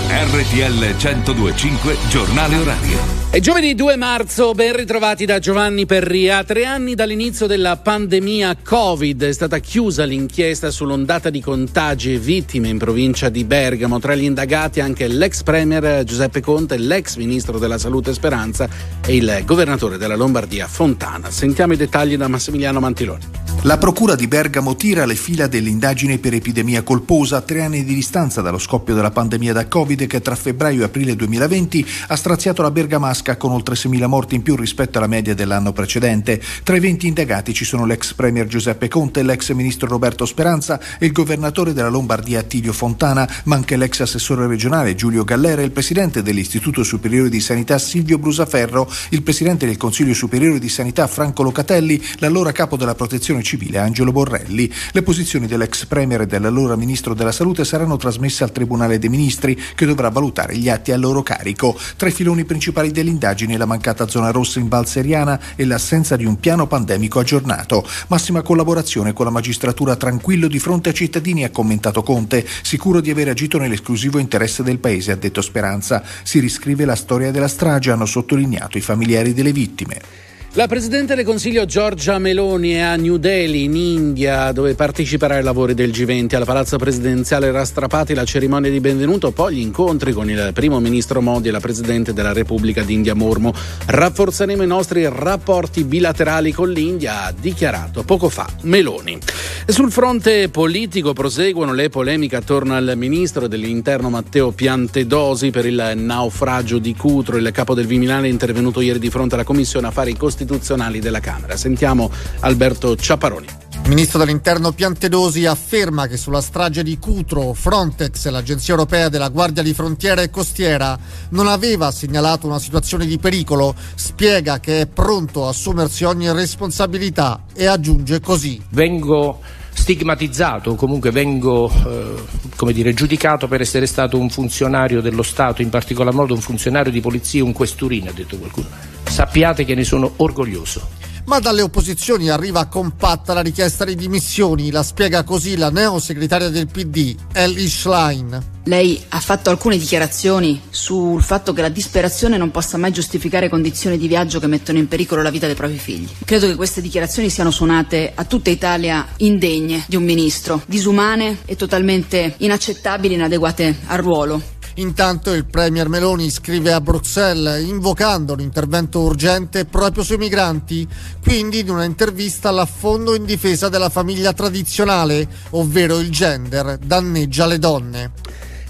S20: RTL 1025 Giornale Orario.
S21: È giovedì 2 marzo, ben ritrovati da Giovanni Perria. Tre anni dall'inizio della pandemia Covid è stata chiusa l'inchiesta sull'ondata di contagi e vittime in provincia di Bergamo. Tra gli indagati anche l'ex premier Giuseppe Conte, l'ex ministro della Salute Speranza e il governatore della Lombardia Fontana. Sentiamo i dettagli da Massimiliano Mantiloni.
S22: La Procura di Bergamo tira le fila dell'indagine per epidemia colposa a tre anni di distanza dallo scoppio della pandemia da Covid che tra febbraio e aprile 2020 ha straziato la Bergamasca con oltre 6.000 morti in più rispetto alla media dell'anno precedente. Tra i 20 indagati ci sono l'ex premier Giuseppe Conte, l'ex ministro Roberto Speranza e il governatore della Lombardia Attilio Fontana, ma anche l'ex assessore regionale Giulio Gallera il presidente dell'Istituto Superiore di Sanità Silvio Brusaferro, il presidente del Consiglio Superiore di Sanità Franco Locatelli, l'allora capo della Protezione Civile Angelo Borrelli. Le posizioni dell'ex premier e dell'allora ministro della Salute saranno trasmesse al Tribunale dei Ministri che dovrà valutare gli atti a loro carico. Tra i filoni principali dell'indagine la mancata zona rossa in Val Seriana e l'assenza di un piano pandemico aggiornato. Massima collaborazione con la magistratura tranquillo di fronte ai cittadini ha commentato Conte, sicuro di aver agito nell'esclusivo interesse del paese, ha detto Speranza. Si riscrive la storia della strage, hanno sottolineato i familiari delle vittime.
S21: La Presidente del Consiglio Giorgia Meloni è a New Delhi, in India, dove parteciperà ai lavori del G20. Al Palazzo Presidenziale Rastrapati la cerimonia di benvenuto, poi gli incontri con il Primo Ministro Modi e la Presidente della Repubblica d'India Mormo. Rafforzeremo i nostri rapporti bilaterali con l'India, ha dichiarato poco fa Meloni. E sul fronte politico proseguono le polemiche attorno al Ministro dell'Interno Matteo Piantedosi per il naufragio di Cutro. Il capo del Viminale è intervenuto ieri di fronte alla Commissione Affari Costituzionali costituzionali della Camera. Sentiamo Alberto Ciaparoni.
S23: Il ministro dell'Interno Piantedosi afferma che sulla strage di Cutro Frontex, l'Agenzia Europea della Guardia di Frontiera e Costiera, non aveva segnalato una situazione di pericolo, spiega che è pronto a assumersi ogni responsabilità e aggiunge così.
S24: Vengo stigmatizzato o comunque vengo eh, dire, giudicato per essere stato un funzionario dello Stato, in particolar modo un funzionario di polizia, un questurino, ha detto qualcuno. Sappiate che ne sono orgoglioso.
S23: Ma dalle opposizioni arriva compatta la richiesta di dimissioni, la spiega così la neosegretaria del PD, Ellie Schlein.
S25: Lei ha fatto alcune dichiarazioni sul fatto che la disperazione non possa mai giustificare condizioni di viaggio che mettono in pericolo la vita dei propri figli. Credo che queste dichiarazioni siano suonate a tutta Italia indegne di un ministro, disumane e totalmente inaccettabili, inadeguate al ruolo.
S23: Intanto il Premier Meloni scrive a Bruxelles invocando un intervento urgente proprio sui migranti, quindi in una intervista all'affondo in difesa della famiglia tradizionale, ovvero il gender danneggia le donne.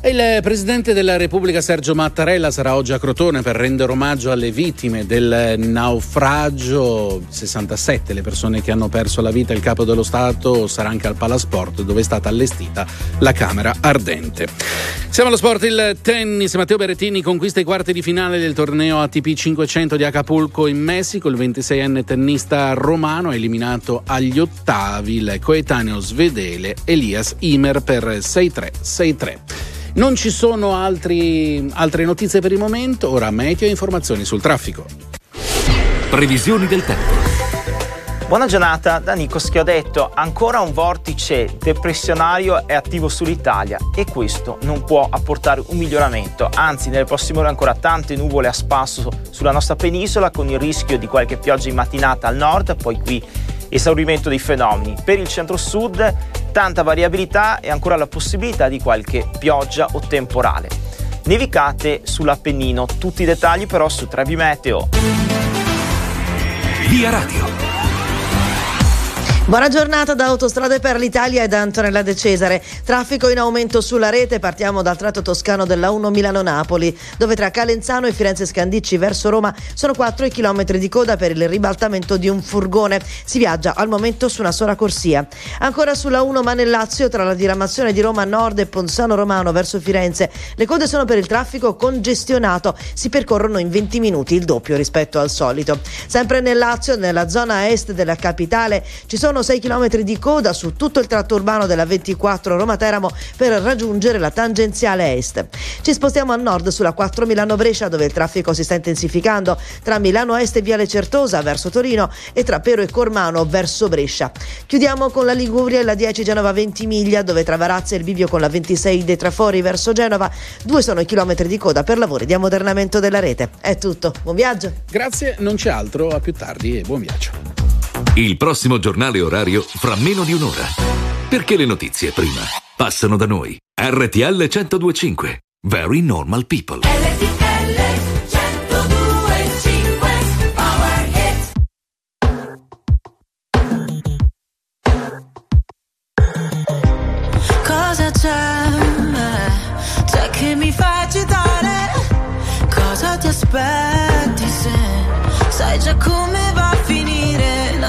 S21: Il Presidente della Repubblica Sergio Mattarella sarà oggi a Crotone per rendere omaggio alle vittime del naufragio, 67 le persone che hanno perso la vita. Il Capo dello Stato sarà anche al Palasport dove è stata allestita la Camera Ardente. Siamo allo sport, il tennis. Matteo Berettini conquista i quarti di finale del torneo ATP 500 di Acapulco in Messico. Il 26enne tennista romano ha eliminato agli ottavi il coetaneo svedele Elias Imer per 6-3, 6-3. Non ci sono altri, altre notizie per il momento, ora meteo e informazioni sul traffico.
S20: Previsioni del tempo.
S26: Buona giornata da Nico Schiodetto. Ancora un vortice depressionario è attivo sull'Italia e questo non può apportare un miglioramento. Anzi, nelle prossime ore ancora tante nuvole a spasso sulla nostra penisola con il rischio di qualche pioggia in mattinata al nord, poi qui esaurimento dei fenomeni. Per il centro-sud tanta variabilità e ancora la possibilità di qualche pioggia o temporale. Nevicate sull'Appennino, tutti i dettagli però su Trebi Meteo.
S20: Via Radio.
S27: Buona giornata da Autostrade per l'Italia e da Antonella De Cesare. Traffico in aumento sulla rete, partiamo dal tratto toscano della 1 Milano-Napoli, dove tra Calenzano e Firenze Scandicci verso Roma sono 4 km di coda per il ribaltamento di un furgone. Si viaggia al momento su una sola corsia. Ancora sulla 1 Manellazio, tra la diramazione di Roma Nord e Ponzano Romano verso Firenze, le code sono per il traffico congestionato, si percorrono in 20 minuti, il doppio rispetto al solito. Sempre nel Lazio, nella zona est della capitale, ci sono 6 km di coda su tutto il tratto urbano della 24 Roma-Teramo per raggiungere la tangenziale est. Ci spostiamo a nord sulla 4 Milano-Brescia dove il traffico si sta intensificando tra Milano Est e Viale Certosa verso Torino e tra Pero e Cormano verso Brescia. Chiudiamo con la Liguria e la 10 Genova 20 miglia dove tra Varazza e il bivio con la 26 dei Trafori verso Genova. Due sono i chilometri di coda per lavori di ammodernamento della rete. È tutto, buon viaggio!
S21: Grazie, non c'è altro, a più tardi e buon viaggio.
S20: Il prossimo giornale orario fra meno di un'ora. Perché le notizie prima passano da noi. RTL 1025. Very normal people.
S4: Cosa c'è? C'è che mi fa agitare? Cosa ti aspetti se sai già come va a finire?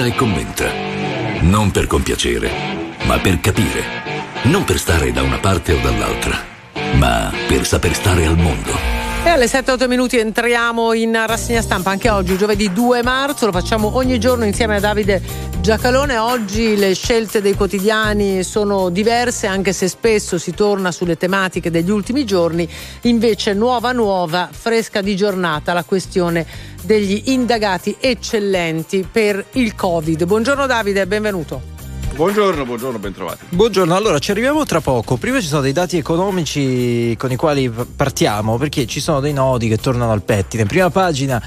S20: Analizza e commenta. Non per compiacere, ma per capire. Non per stare da una parte o dall'altra, ma per saper stare al mondo.
S2: E alle 7-8 minuti entriamo in rassegna stampa anche oggi, giovedì 2 marzo, lo facciamo ogni giorno insieme a Davide Giacalone. Oggi le scelte dei quotidiani sono diverse, anche se spesso si torna sulle tematiche degli ultimi giorni. Invece, nuova, nuova, fresca di giornata la questione degli indagati eccellenti per il Covid. Buongiorno Davide, benvenuto.
S28: Buongiorno, buongiorno, bentrovati.
S1: Buongiorno, allora ci arriviamo tra poco. Prima ci sono dei dati economici con i quali partiamo perché ci sono dei nodi che tornano al pettine. Prima pagina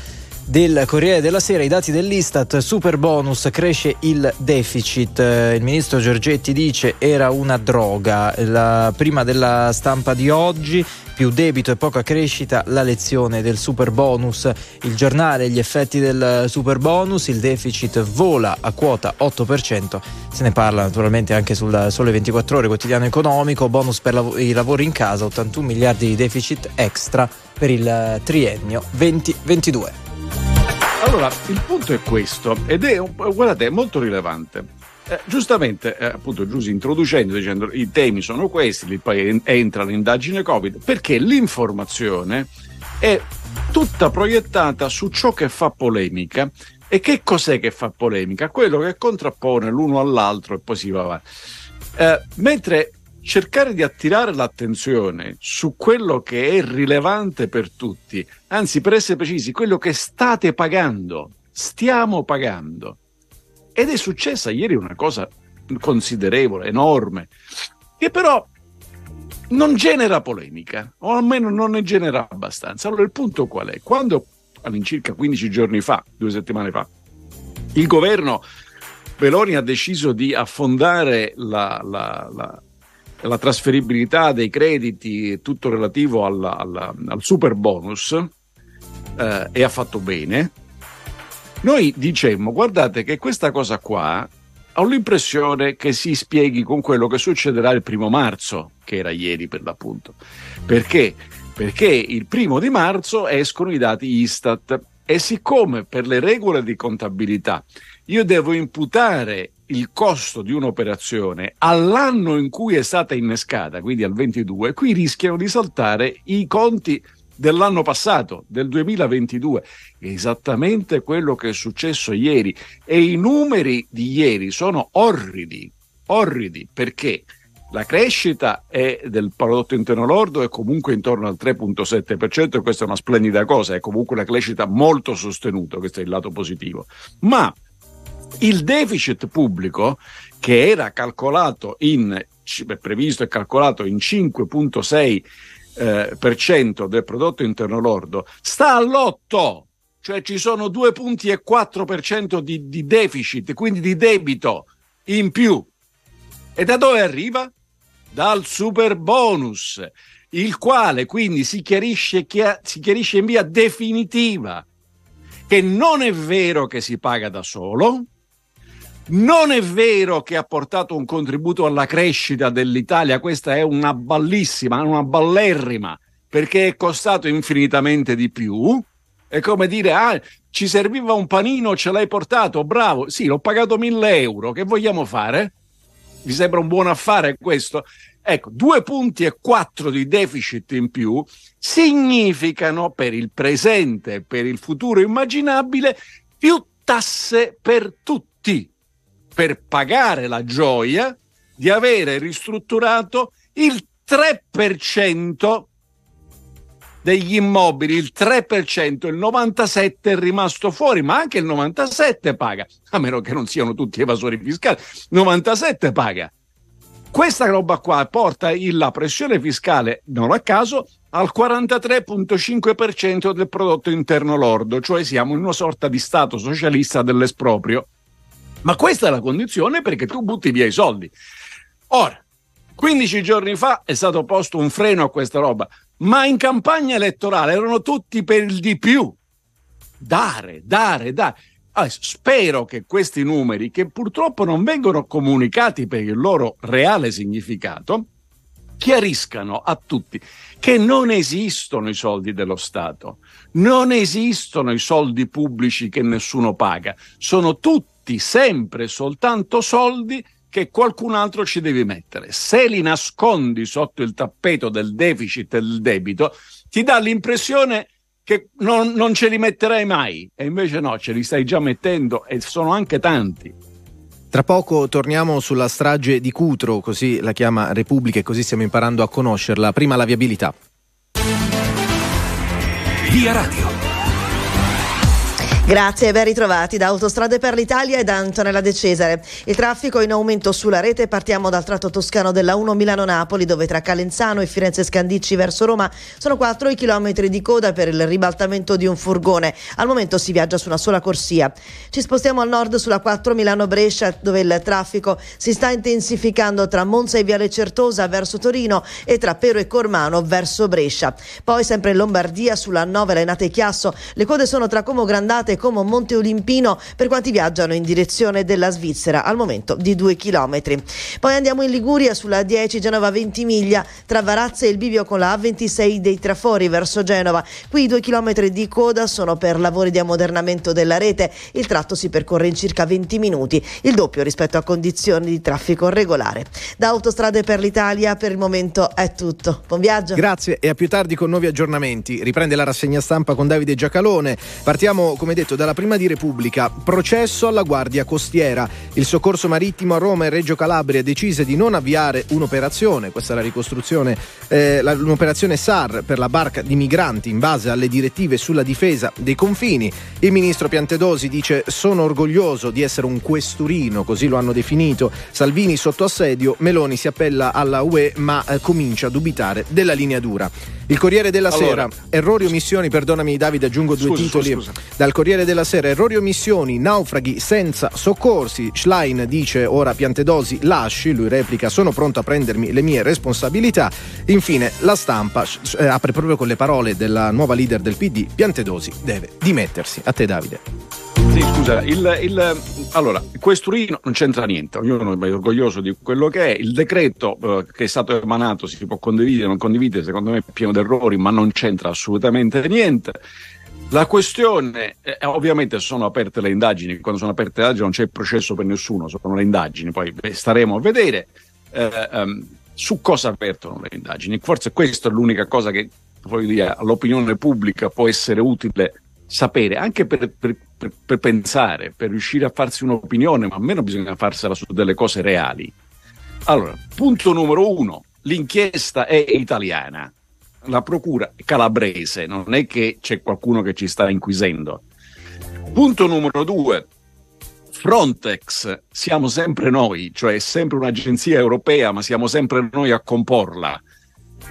S1: del Corriere della Sera, i dati dell'Istat, super bonus, cresce il deficit. Eh, Il ministro Giorgetti dice era una droga. La prima della stampa di oggi, più debito e poca crescita, la lezione del super bonus. Il giornale, gli effetti del super bonus, il deficit vola a quota 8%. Se ne parla naturalmente anche sul Sole 24 Ore, quotidiano economico. Bonus per lav- i lavori in casa, 81 miliardi di deficit extra per il triennio 2022.
S28: Allora, il punto è questo, ed è, guardate, è molto rilevante. Eh, giustamente, eh, appunto, Giussi introducendo, dicendo i temi sono questi, poi en- entra l'indagine Covid, perché l'informazione è tutta proiettata su ciò che fa polemica. E che cos'è che fa polemica? Quello che contrappone l'uno all'altro e poi si va avanti. Eh, mentre cercare di attirare l'attenzione su quello che è rilevante per tutti, anzi per essere precisi, quello che state pagando, stiamo pagando. Ed è successa ieri una cosa considerevole, enorme, che però non genera polemica, o almeno non ne genera abbastanza. Allora il punto qual è? Quando all'incirca 15 giorni fa, due settimane fa, il governo Meloni ha deciso di affondare la, la- la- la trasferibilità dei crediti, tutto relativo alla- alla- al super bonus, eh, e ha fatto bene. Noi dicemmo, guardate che questa cosa qua ho l'impressione che si spieghi con quello che succederà il primo marzo, che era ieri per l'appunto. Perché? Perché il primo di marzo escono i dati Istat e siccome per le regole di contabilità io devo imputare il costo di un'operazione all'anno in cui è stata innescata, quindi al 22, qui rischiano di saltare i conti dell'anno passato, del 2022. È esattamente quello che è successo ieri e i numeri di ieri sono orridi, orridi perché la crescita del prodotto interno lordo è comunque intorno al 3.7% e questa è una splendida cosa, è comunque una crescita molto sostenuta, questo è il lato positivo. Ma il deficit pubblico che era calcolato in previsto e calcolato in 5.6 eh, per cento del prodotto interno lordo sta all'8 cioè ci sono due punti e 4% di, di deficit quindi di debito in più e da dove arriva? dal super bonus il quale quindi si chiarisce, chia- si chiarisce in via definitiva che non è vero che si paga da solo, non è vero che ha portato un contributo alla crescita dell'Italia, questa è una ballissima, una ballerrima, perché è costato infinitamente di più. È come dire, ah, ci serviva un panino, ce l'hai portato, bravo. Sì, l'ho pagato 1000 euro, che vogliamo fare? Vi sembra un buon affare questo? Ecco, due punti e quattro di deficit in più significano per il presente per il futuro immaginabile più tasse per tutti, per pagare la gioia di avere ristrutturato il 3% degli immobili, il 3%, il 97% è rimasto fuori, ma anche il 97% paga, a meno che non siano tutti evasori fiscali, 97% paga. Questa roba qua porta il- la pressione fiscale, non a caso, al 43,5% del prodotto interno lordo, cioè siamo in una sorta di stato socialista dell'esproprio. Ma questa è la condizione perché tu butti via i soldi. Ora, 15 giorni fa è stato posto un freno a questa roba, ma in campagna elettorale erano tutti per il di più. Dare, dare, dare. Adesso, spero che questi numeri, che purtroppo non vengono comunicati per il loro reale significato, chiariscano a tutti che non esistono i soldi dello Stato, non esistono i soldi pubblici che nessuno paga, sono tutti sempre soltanto soldi che qualcun altro ci deve mettere. Se li nascondi sotto il tappeto del deficit e del debito, ti dà l'impressione che non, non ce li metterai mai, e invece no, ce li stai già mettendo e sono anche tanti.
S3: Tra poco torniamo sulla strage di Cutro, così la chiama Repubblica e così stiamo imparando a conoscerla. Prima la viabilità.
S20: Via Radio.
S27: Grazie e ben ritrovati da Autostrade per l'Italia e da Antonella De Cesare. Il traffico in aumento sulla rete, partiamo dal tratto toscano della 1 Milano-Napoli dove tra Calenzano e Firenze Scandicci verso Roma sono 4 i chilometri di coda per il ribaltamento di un furgone. Al momento si viaggia su una sola corsia. Ci spostiamo al nord sulla 4 Milano-Brescia dove il traffico si sta intensificando tra Monza e Viale Certosa verso Torino e tra Pero e Cormano verso Brescia. Poi sempre in Lombardia sulla 9 Lenate Chiasso le code sono tra Como Grandate e Como Monte Olimpino per quanti viaggiano in direzione della Svizzera al momento di 2 km. Poi andiamo in Liguria sulla 10 Genova 20 miglia tra Varazze e il bivio con la A26 dei Trafori verso Genova. Qui i 2 km di coda sono per lavori di ammodernamento della rete. Il tratto si percorre in circa 20 minuti, il doppio rispetto a condizioni di traffico regolare. Da Autostrade per l'Italia per il momento è tutto. Buon viaggio.
S3: Grazie e a più tardi con nuovi aggiornamenti. Riprende la rassegna stampa con Davide Giacalone. Partiamo, come detto, dalla prima di Repubblica. Processo alla Guardia Costiera. Il soccorso marittimo a Roma e Reggio Calabria decise di non avviare un'operazione, questa è la ricostruzione, eh, la- un'operazione SAR per la barca di migranti in base alle direttive sulla difesa dei confini. Il ministro Piantedosi dice sono orgoglioso di essere un questurino, così lo hanno definito. Salvini sotto assedio, Meloni si appella alla UE ma eh, comincia a dubitare della linea dura. Il Corriere della
S28: Allora.
S3: Sera, errori o omissioni, perdonami Davide, aggiungo due
S28: Scusa,
S3: titoli.
S28: scusa.
S3: Dal Corriere della Sera, errori o omissioni, naufraghi senza soccorsi. Schlein dice ora Piantedosi lasci, lui replica sono pronto a prendermi le mie responsabilità. Infine la stampa eh, apre proprio con le parole della nuova leader del PD, Piantedosi deve dimettersi. A te Davide.
S28: Sì, scusa, il, il- allora, questurino non c'entra niente, ognuno è orgoglioso di quello che è. Il decreto eh, che è stato emanato si può condividere, non condividere, secondo me è pieno di errori, ma non c'entra assolutamente niente. La questione, eh, ovviamente sono aperte le indagini, quando sono aperte le indagini non c'è processo per nessuno, sono le indagini, poi staremo a vedere eh, ehm, su cosa apertono le indagini. Forse questa è l'unica cosa che dire, all'opinione pubblica può essere utile sapere, anche per, per- per- per pensare, per riuscire a farsi un'opinione, ma almeno bisogna farsela su delle cose reali. Allora, punto numero uno, l'inchiesta è italiana, la procura calabrese, non è che c'è qualcuno che ci sta inquisendo. Punto numero due, Frontex siamo sempre noi, cioè è sempre un'agenzia europea, ma siamo sempre noi a comporla.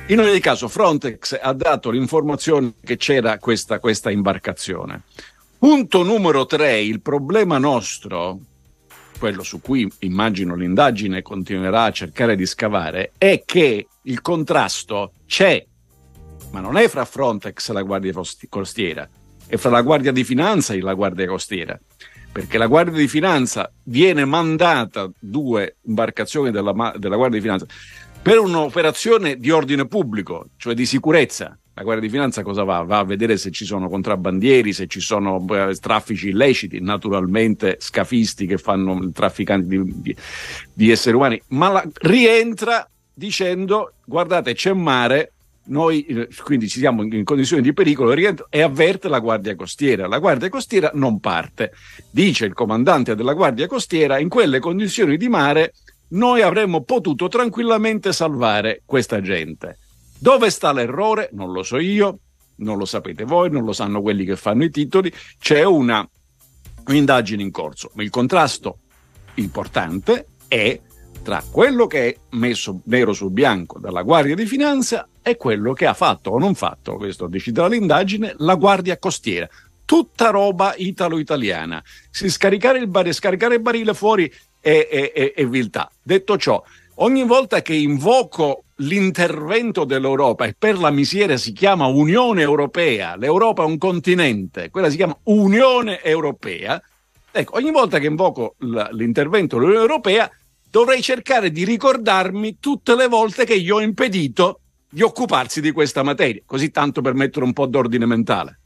S28: In ogni caso, Frontex ha dato l'informazione che c'era questa, questa imbarcazione. Punto numero tre, il problema nostro, quello su cui immagino l'indagine continuerà a cercare di scavare, è che il contrasto c'è, ma non è fra Frontex e la Guardia Costi- Costiera, è fra la Guardia di Finanza e la Guardia Costiera. Perché la Guardia di Finanza viene mandata due imbarcazioni della, della Guardia di Finanza per un'operazione di ordine pubblico, cioè di sicurezza. La Guardia di Finanza cosa va? Va a vedere se ci sono contrabbandieri, se ci sono eh, traffici illeciti, naturalmente scafisti che fanno trafficanti di, di- di esseri umani, ma la- rientra dicendo guardate c'è mare, noi eh, quindi ci siamo in condizioni di pericolo e avverte la Guardia Costiera. La Guardia Costiera non parte. Dice il comandante della Guardia Costiera in quelle condizioni di mare noi avremmo potuto tranquillamente salvare questa gente. Dove sta l'errore? Non lo so io, non lo sapete voi, non lo sanno quelli che fanno i titoli. C'è una un'indagine in corso. Il contrasto importante è tra quello che è messo nero su bianco dalla Guardia di Finanza e quello che ha fatto o non fatto, questo deciderà l'indagine, la Guardia Costiera. Tutta roba italo-italiana. Si scaricare il, bar- scaricare il barile fuori è, è- è- è viltà. Detto ciò, ogni volta che invoco l'intervento dell'Europa e per la miseria si chiama Unione Europea, l'Europa è un continente, quella si chiama Unione Europea, ecco, ogni volta che invoco l'intervento dell'Unione Europea
S29: dovrei cercare di ricordarmi tutte le volte che gli ho impedito di occuparsi di questa materia, così tanto per mettere un po' d'ordine mentale.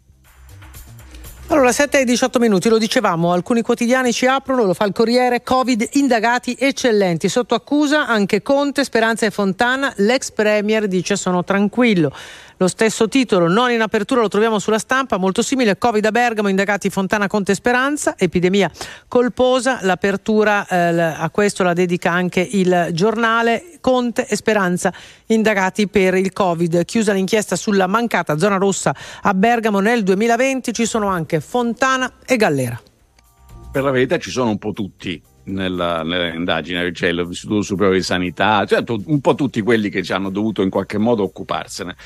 S2: Allora, 7 e 18 minuti, lo dicevamo, alcuni quotidiani ci aprono, lo fa il Corriere, Covid, indagati eccellenti, sotto accusa anche Conte, Speranza e Fontana, l'ex Premier dice sono tranquillo. Lo stesso titolo, non in apertura, lo troviamo sulla stampa, molto simile, Covid a Bergamo, indagati Fontana, Conte Speranza, epidemia colposa, l'apertura eh, a questo la dedica anche il giornale, Conte e Speranza, indagati per il Covid. Chiusa l'inchiesta sulla mancata zona rossa a Bergamo nel 2020, ci sono anche Fontana e Gallera.
S29: Per la verità ci sono un po' tutti nella, nell'indagine, c'è l'Istituto Superiore di Sanità, cioè un po' tutti quelli che ci hanno dovuto in qualche modo occuparsene.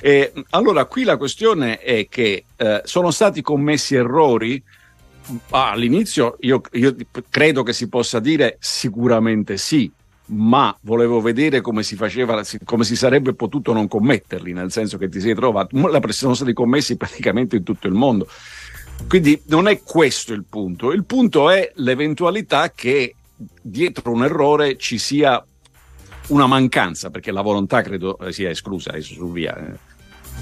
S29: E, allora, qui la questione è che eh, sono stati commessi errori. Ah, all'inizio io, io credo che si possa dire sicuramente sì, ma volevo vedere come si faceva, come si sarebbe potuto non commetterli, nel senso che ti sei trovato, sono stati commessi praticamente in tutto il mondo. Quindi non è questo il punto, il punto è l'eventualità che dietro un errore ci sia una mancanza, perché la volontà credo eh, sia esclusa adesso su via, eh,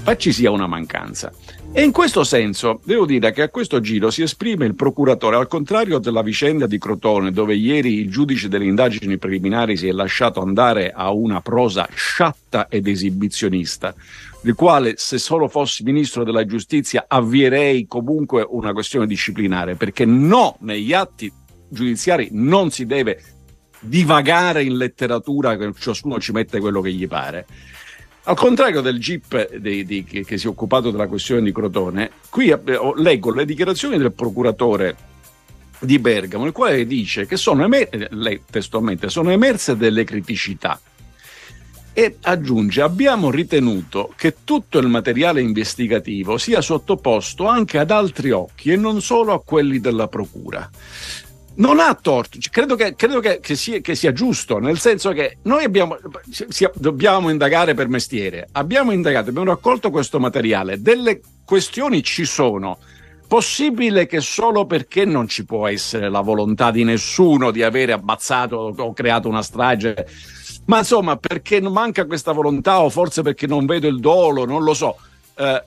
S29: ma ci sia una mancanza. E in questo senso devo dire che a questo giro si esprime il procuratore, al contrario della vicenda di Crotone, dove ieri il giudice delle indagini preliminari si è lasciato andare a una prosa sciatta ed esibizionista, del quale se solo fossi ministro della giustizia avvierei comunque una questione disciplinare, perché no, negli atti giudiziari non si deve divagare in letteratura, che ciascuno ci mette quello che gli pare. Al contrario del GIP dei- di- che, che si è occupato della questione di Crotone, qui eh, leggo le dichiarazioni del procuratore di Bergamo, il quale dice che sono, emer- eh, lei testualmente, sono emerse delle criticità e aggiunge abbiamo ritenuto che tutto il materiale investigativo sia sottoposto anche ad altri occhi e non solo a quelli della procura. Non ha torto, Cioè, credo, che, credo che- che sia, che sia giusto, nel senso che noi abbiamo, sia- dobbiamo indagare per mestiere, abbiamo indagato, abbiamo raccolto questo materiale, delle questioni ci sono. Possibile che solo perché non ci può essere la volontà di nessuno di avere ammazzato o creato una strage, ma insomma perché manca questa volontà o forse perché non vedo il dolo, non lo so. Eh,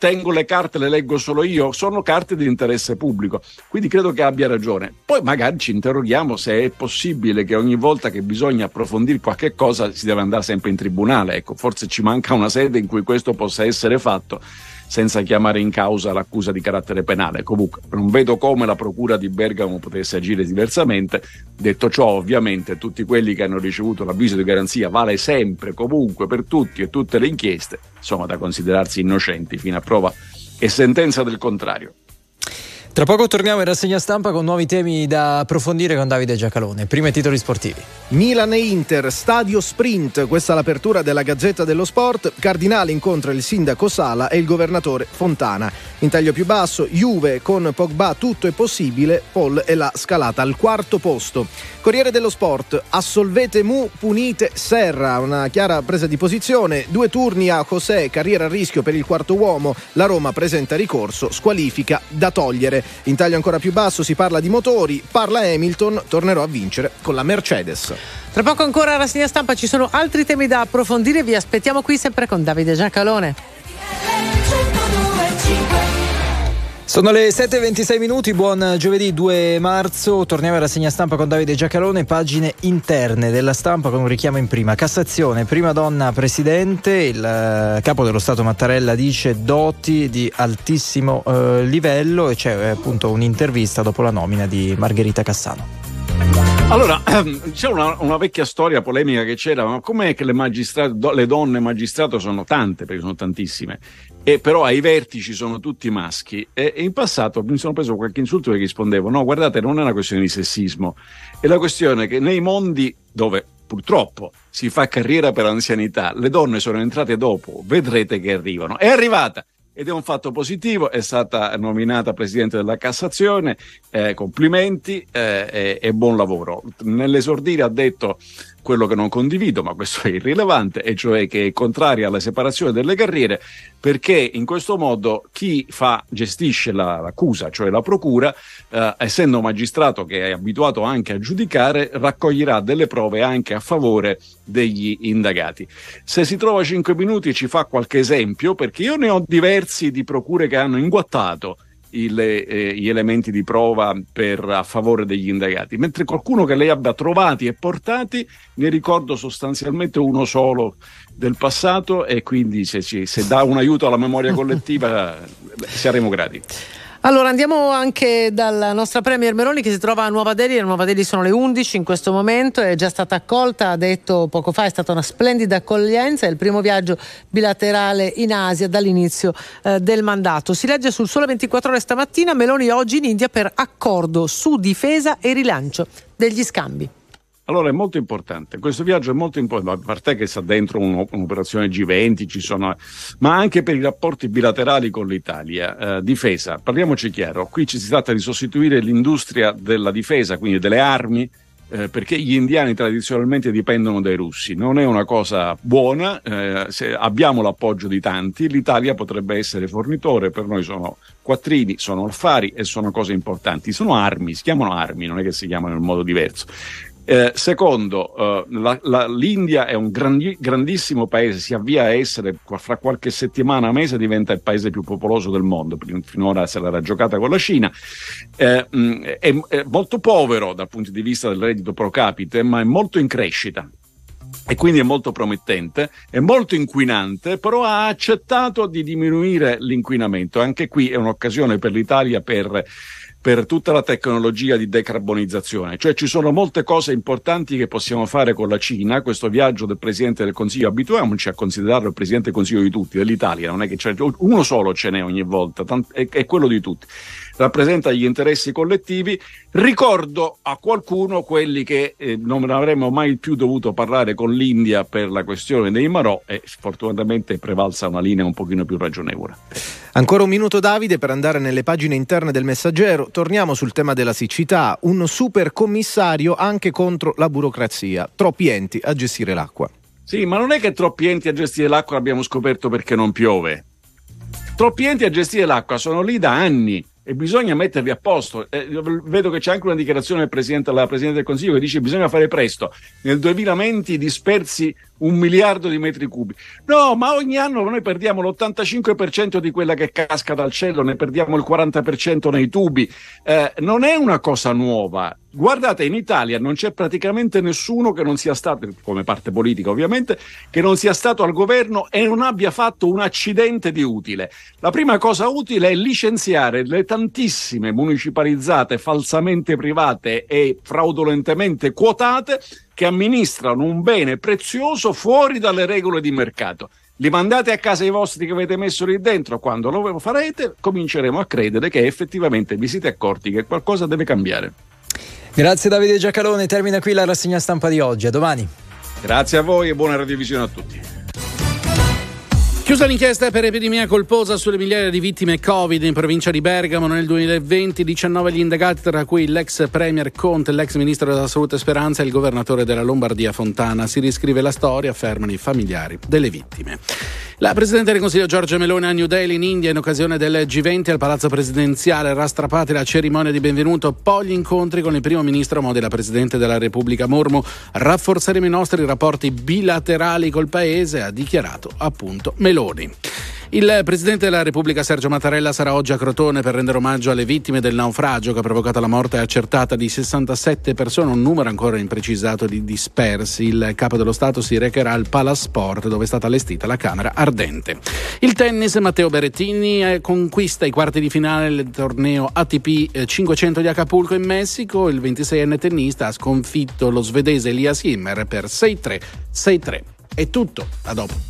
S29: tengo le carte, le leggo solo io, sono carte di interesse pubblico, quindi credo che abbia ragione. Poi magari ci interroghiamo se è possibile che ogni volta che bisogna approfondire qualche cosa si deve andare sempre in tribunale, ecco, forse ci manca una sede in cui questo possa essere fatto senza chiamare in causa l'accusa di carattere penale. Comunque non vedo come la procura di Bergamo potesse agire diversamente. Detto ciò, ovviamente tutti quelli che hanno ricevuto l'avviso di garanzia vale sempre, comunque, per tutti e tutte le inchieste, insomma da considerarsi innocenti fino a prova e sentenza del contrario.
S1: Tra poco torniamo in rassegna stampa con nuovi temi da approfondire con Davide Giacalone. Prima i titoli sportivi.
S3: Milan e Inter, stadio sprint, questa è l'apertura della Gazzetta dello Sport. Cardinale incontra il sindaco Sala e il governatore Fontana. In taglio più basso, Juve con Pogba tutto è possibile, Paul è la scalata al quarto posto. Corriere dello Sport, assolvete Mu, punite Serra, una chiara presa di posizione, due turni a José, carriera a rischio per il quarto uomo, la Roma presenta ricorso, squalifica da togliere. In taglio ancora più basso si parla di motori, parla Hamilton, tornerò a vincere con la Mercedes.
S2: Tra poco ancora a rassegna stampa ci sono altri temi da approfondire, vi aspettiamo qui sempre con Davide Giacalone.
S1: Sono le 7.26 minuti, buon giovedì 2 marzo, torniamo in rassegna stampa con Davide Giacalone, pagine interne della stampa con un richiamo in prima. Cassazione, prima donna presidente, il eh, capo dello Stato Mattarella dice doti di altissimo eh, livello e c'è eh, appunto un'intervista dopo la nomina di Margherita Cassano.
S29: Allora, c'è una, una vecchia storia polemica che c'era, ma com'è che le, magistrate, do- le donne magistrato sono tante, perché sono tantissime, e però ai vertici sono tutti maschi. E, e in passato mi sono preso qualche insulto perché rispondevo, no, guardate, non è una questione di sessismo, è la questione che nei mondi dove purtroppo si fa carriera per anzianità, le donne sono entrate dopo, vedrete che arrivano. È arrivata! ed è un fatto positivo, è stata nominata Presidente della Cassazione, eh, complimenti eh, e, e buon lavoro. Nell'esordire ha detto quello che non condivido, ma questo è irrilevante, e cioè che è contraria alla separazione delle carriere, perché in questo modo chi fa, gestisce la- l'accusa, cioè la procura, eh, essendo magistrato che è abituato anche a giudicare, raccoglierà delle prove anche a favore degli indagati. Se si trova 5 minuti ci fa qualche esempio, perché io ne ho diversi di procure che hanno inguattato il- eh, gli elementi di prova per, a favore degli indagati, mentre qualcuno che lei abbia trovati e portati ne ricordo sostanzialmente uno solo del passato e quindi se, ci- se dà un aiuto alla memoria collettiva saremo grati.
S2: Allora andiamo anche dalla nostra Premier Meloni che si trova a Nuova Delhi, a Nuova Delhi sono le 11 in questo momento, è già stata accolta, ha detto poco fa, è stata una splendida accoglienza, è il primo viaggio bilaterale in Asia dall'inizio eh, del mandato. Si legge sul Sole 24 ore stamattina, Meloni oggi in India per accordo su difesa e rilancio degli scambi.
S29: Allora è molto importante, questo viaggio è molto importante, a parte che sta dentro un- un'operazione G20, ci sono, ma anche per i rapporti bilaterali con l'Italia. Eh, difesa, parliamoci chiaro, qui ci si tratta di sostituire l'industria della difesa, quindi delle armi, eh, perché gli indiani tradizionalmente dipendono dai russi. Non è una cosa buona, eh, abbiamo l'appoggio di tanti, l'Italia potrebbe essere fornitore, per noi sono quattrini, sono affari e sono cose importanti. Sono armi, si chiamano armi, non è che si chiamano in modo diverso. Eh, secondo, eh, la- la- l'India è un grandi- grandissimo paese, si avvia a essere, fra qualche settimana, mese, diventa il paese più popoloso del mondo, finora se l'era giocata con la Cina, Eh, mh, è, è molto povero dal punto di vista del reddito pro capite, ma è molto in crescita e quindi è molto promettente, è molto inquinante, però ha accettato di diminuire l'inquinamento. Anche qui è un'occasione per l'Italia per, per tutta la tecnologia di decarbonizzazione, cioè ci sono molte cose importanti che possiamo fare con la Cina. Questo viaggio del Presidente del Consiglio, abituiamoci a considerarlo il Presidente del Consiglio di tutti, dell'Italia, non è che c'è uno solo ce n'è ogni volta, è, quello di tutti rappresenta gli interessi collettivi. Ricordo a qualcuno quelli che eh, non avremmo mai più dovuto parlare con l'India per la questione dei Marò e fortunatamente prevalsa una linea un pochino più ragionevole.
S3: Ancora un minuto Davide per andare nelle pagine interne del messaggero. Torniamo sul tema della siccità. Un super commissario anche contro la burocrazia. Troppi enti a gestire l'acqua.
S29: Sì, ma non è che troppi enti a gestire l'acqua abbiamo scoperto perché non piove. Troppi enti a gestire l'acqua sono lì da anni e bisogna metterli a posto. Eh, vedo che c'è anche una dichiarazione del Presidente, della Presidente del Consiglio che dice che bisogna fare presto. Nel 2020 dispersi un miliardo di metri cubi. No, ma ogni anno noi perdiamo l'85% di quella che casca dal cielo, ne perdiamo il 40% nei tubi. Eh, non è una cosa nuova. Guardate, in Italia non c'è praticamente nessuno che non sia stato, come parte politica ovviamente, che non sia stato al governo e non abbia fatto un accidente di utile. La prima cosa utile è licenziare le tantissime municipalizzate, falsamente private e fraudolentemente quotate che amministrano un bene prezioso fuori dalle regole di mercato. Li mandate a casa i vostri che avete messo lì dentro, quando lo farete cominceremo a credere che effettivamente vi siete accorti che qualcosa deve cambiare.
S1: Grazie Davide Giacalone, termina qui la rassegna stampa di oggi, a domani.
S29: Grazie a voi e buona radiovisione a tutti.
S21: Chiusa l'inchiesta per epidemia colposa sulle migliaia di vittime Covid in provincia di Bergamo nel 2020, 19 gli indagati tra cui l'ex premier Conte, l'ex ministro della salute Speranza e il governatore della Lombardia Fontana. Si riscrive la storia, affermano i familiari delle vittime. La Presidente del Consiglio Giorgia Meloni a New Delhi in India in occasione del G20 al Palazzo Presidenziale rastrapati la cerimonia di benvenuto, poi gli incontri con il primo ministro Modi e la Presidente della Repubblica Mormo. Rafforzeremo i nostri rapporti bilaterali col Paese, ha dichiarato appunto Meloni. Il Presidente della Repubblica Sergio Mattarella sarà oggi a Crotone per rendere omaggio alle vittime del naufragio che ha provocato la morte accertata di 67 persone, un numero ancora imprecisato di dispersi. Il Capo dello Stato si recherà al Palasport dove è stata allestita la Camera Ardente. Il tennis, Matteo Berettini eh, conquista i quarti di finale del torneo ATP eh, 500 di Acapulco in Messico. Il 26enne tennista ha sconfitto lo svedese Elias Himmer per 6-3, 6-3. È tutto, a dopo.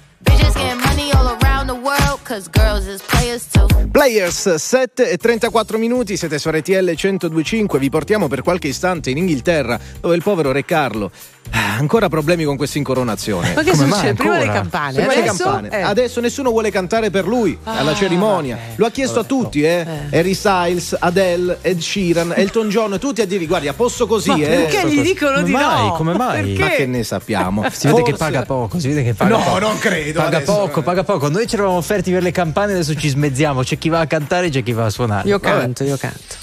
S4: Players too.
S3: Players 7 e 34 minuti, siete su RTL 1025, vi portiamo per qualche istante in Inghilterra dove il povero Re Carlo ancora problemi con questa incoronazione.
S2: Ma che
S3: Come
S2: succede?
S3: mai
S2: Prima le campane,
S3: Prima le
S2: adesso?
S3: campane.
S2: Eh.
S3: Adesso nessuno vuole cantare per lui alla
S2: Ah,
S3: cerimonia. Lo ha chiesto a tutti, eh. Harry Styles, Adele, Ed Sheeran, Elton John, tutti a dirgli guardi, a posto così,
S2: Ma
S3: eh.
S2: perché gli dicono
S1: Come
S2: di
S1: mai?
S2: no?
S1: Come mai?
S2: Perché?
S3: Ma che ne sappiamo?
S1: Si vede che
S3: Forse-
S1: paga poco, si vede che paga
S3: No,
S1: poco.
S3: non credo,
S1: Paga
S3: adesso,
S1: poco,
S3: eh.
S1: paga poco. Noi ci eravamo offerti per le campane, adesso ci smezziamo. C'è chi va a cantare, c'è chi va a suonare.
S2: Io
S1: Vabbè.
S2: canto, io canto.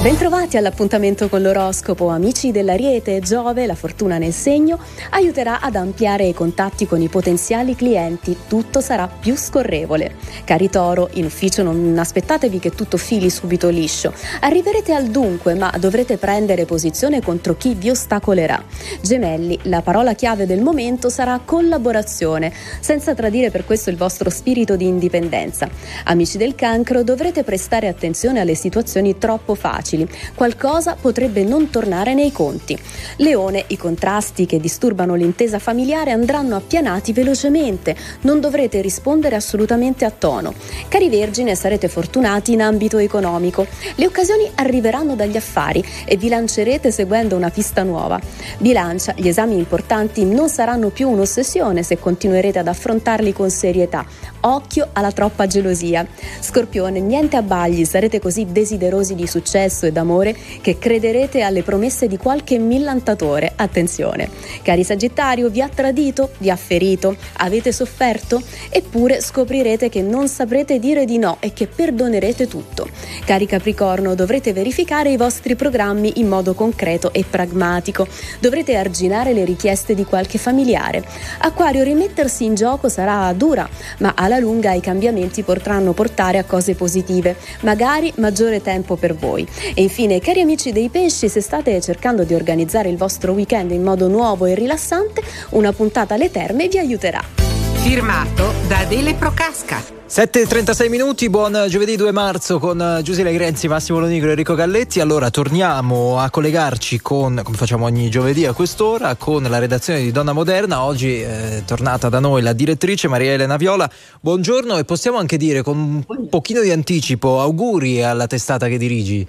S30: Bentrovati all'appuntamento con l'oroscopo, amici dell'Ariete. Giove, la fortuna nel segno, aiuterà ad ampliare i contatti con i potenziali clienti. Tutto sarà più scorrevole. Cari Toro, in ufficio non aspettatevi che tutto fili subito liscio. Arriverete al dunque, ma dovrete prendere posizione contro chi vi ostacolerà. Gemelli, la parola chiave del momento sarà collaborazione, senza tradire per questo il vostro spirito di indipendenza. Amici del cancro, dovrete prestare attenzione alle situazioni troppo facili. Qualcosa potrebbe non tornare nei conti. Leone, i contrasti che disturbano l'intesa familiare andranno appianati velocemente. Non dovrete rispondere assolutamente a tono. Cari Vergine, sarete fortunati in ambito economico. Le occasioni arriveranno dagli affari e vi lancerete seguendo una pista nuova. Bilancia, gli esami importanti non saranno più un'ossessione se continuerete ad affrontarli con serietà. Occhio alla troppa gelosia. Scorpione, niente abbagli, sarete così desiderosi di successo e d'amore che crederete alle promesse di qualche millantatore. Attenzione. Cari Sagittario, vi ha tradito, vi ha ferito, avete sofferto? Eppure scoprirete che non saprete dire di no e che perdonerete tutto. Cari Capricorno, dovrete verificare i vostri programmi in modo concreto e pragmatico. Dovrete arginare le richieste di qualche familiare. Acquario, rimettersi in gioco sarà dura, ma alla lunga i cambiamenti potranno portare a cose positive, magari maggiore tempo per voi. E infine, cari amici dei pesci, se state cercando di organizzare il vostro weekend in modo nuovo e rilassante, una puntata alle terme vi aiuterà.
S2: Firmato da Adele Procasca.
S1: 7.36 minuti, buon giovedì 2 marzo con eh, Giuseppe Grenzi, Massimo Lonigro e Enrico Galletti. Allora torniamo a collegarci con, come facciamo ogni giovedì a quest'ora, con la redazione di Donna Moderna. Oggi è tornata da noi la direttrice Maria Elena Viola. Buongiorno e possiamo anche dire con un pochino di anticipo auguri alla testata che dirigi.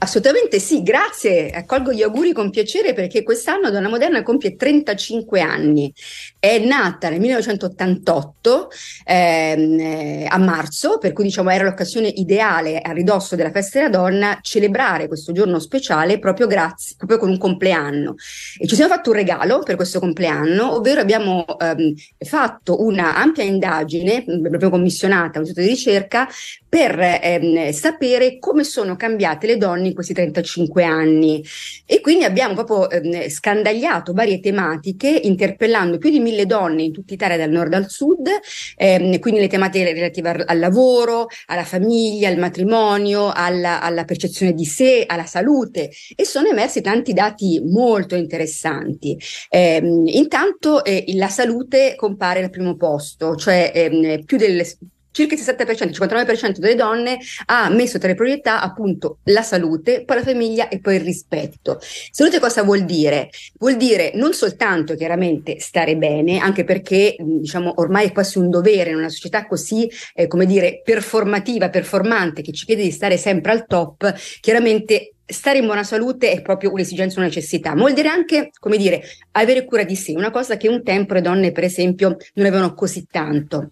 S31: Assolutamente sì, grazie, accolgo gli auguri con piacere perché quest'anno Donna Moderna compie 35 anni. È nata nel 1988 ehm, eh, a marzo, per cui diciamo era l'occasione ideale a ridosso della festa della donna celebrare questo giorno speciale proprio grazie, proprio con un compleanno. E ci siamo fatto un regalo per questo compleanno, ovvero abbiamo ehm, fatto una ampia indagine, proprio commissionata, un istituto di ricerca, per ehm, sapere come sono cambiate le donne in questi 35 anni. E quindi abbiamo proprio ehm, scandagliato varie tematiche, interpellando più di mille donne in tutta Italia, dal nord al sud, ehm, quindi le tematiche relative al, al lavoro, alla famiglia, al matrimonio, alla, alla percezione di sé, alla salute, e sono emersi tanti dati molto interessanti. Ehm, intanto eh, la salute compare al primo posto, cioè ehm, più del circa il 67%, il 59% delle donne ha messo tra le priorità appunto la salute, poi la famiglia e poi il rispetto. Salute cosa vuol dire? Vuol dire non soltanto chiaramente stare bene, anche perché diciamo ormai è quasi un dovere in una società così, eh, come dire, performativa, performante, che ci chiede di stare sempre al top, chiaramente stare in buona salute è proprio un'esigenza, una necessità, ma vuol dire anche, come dire, avere cura di sé, una cosa che un tempo le donne, per esempio, non avevano così tanto.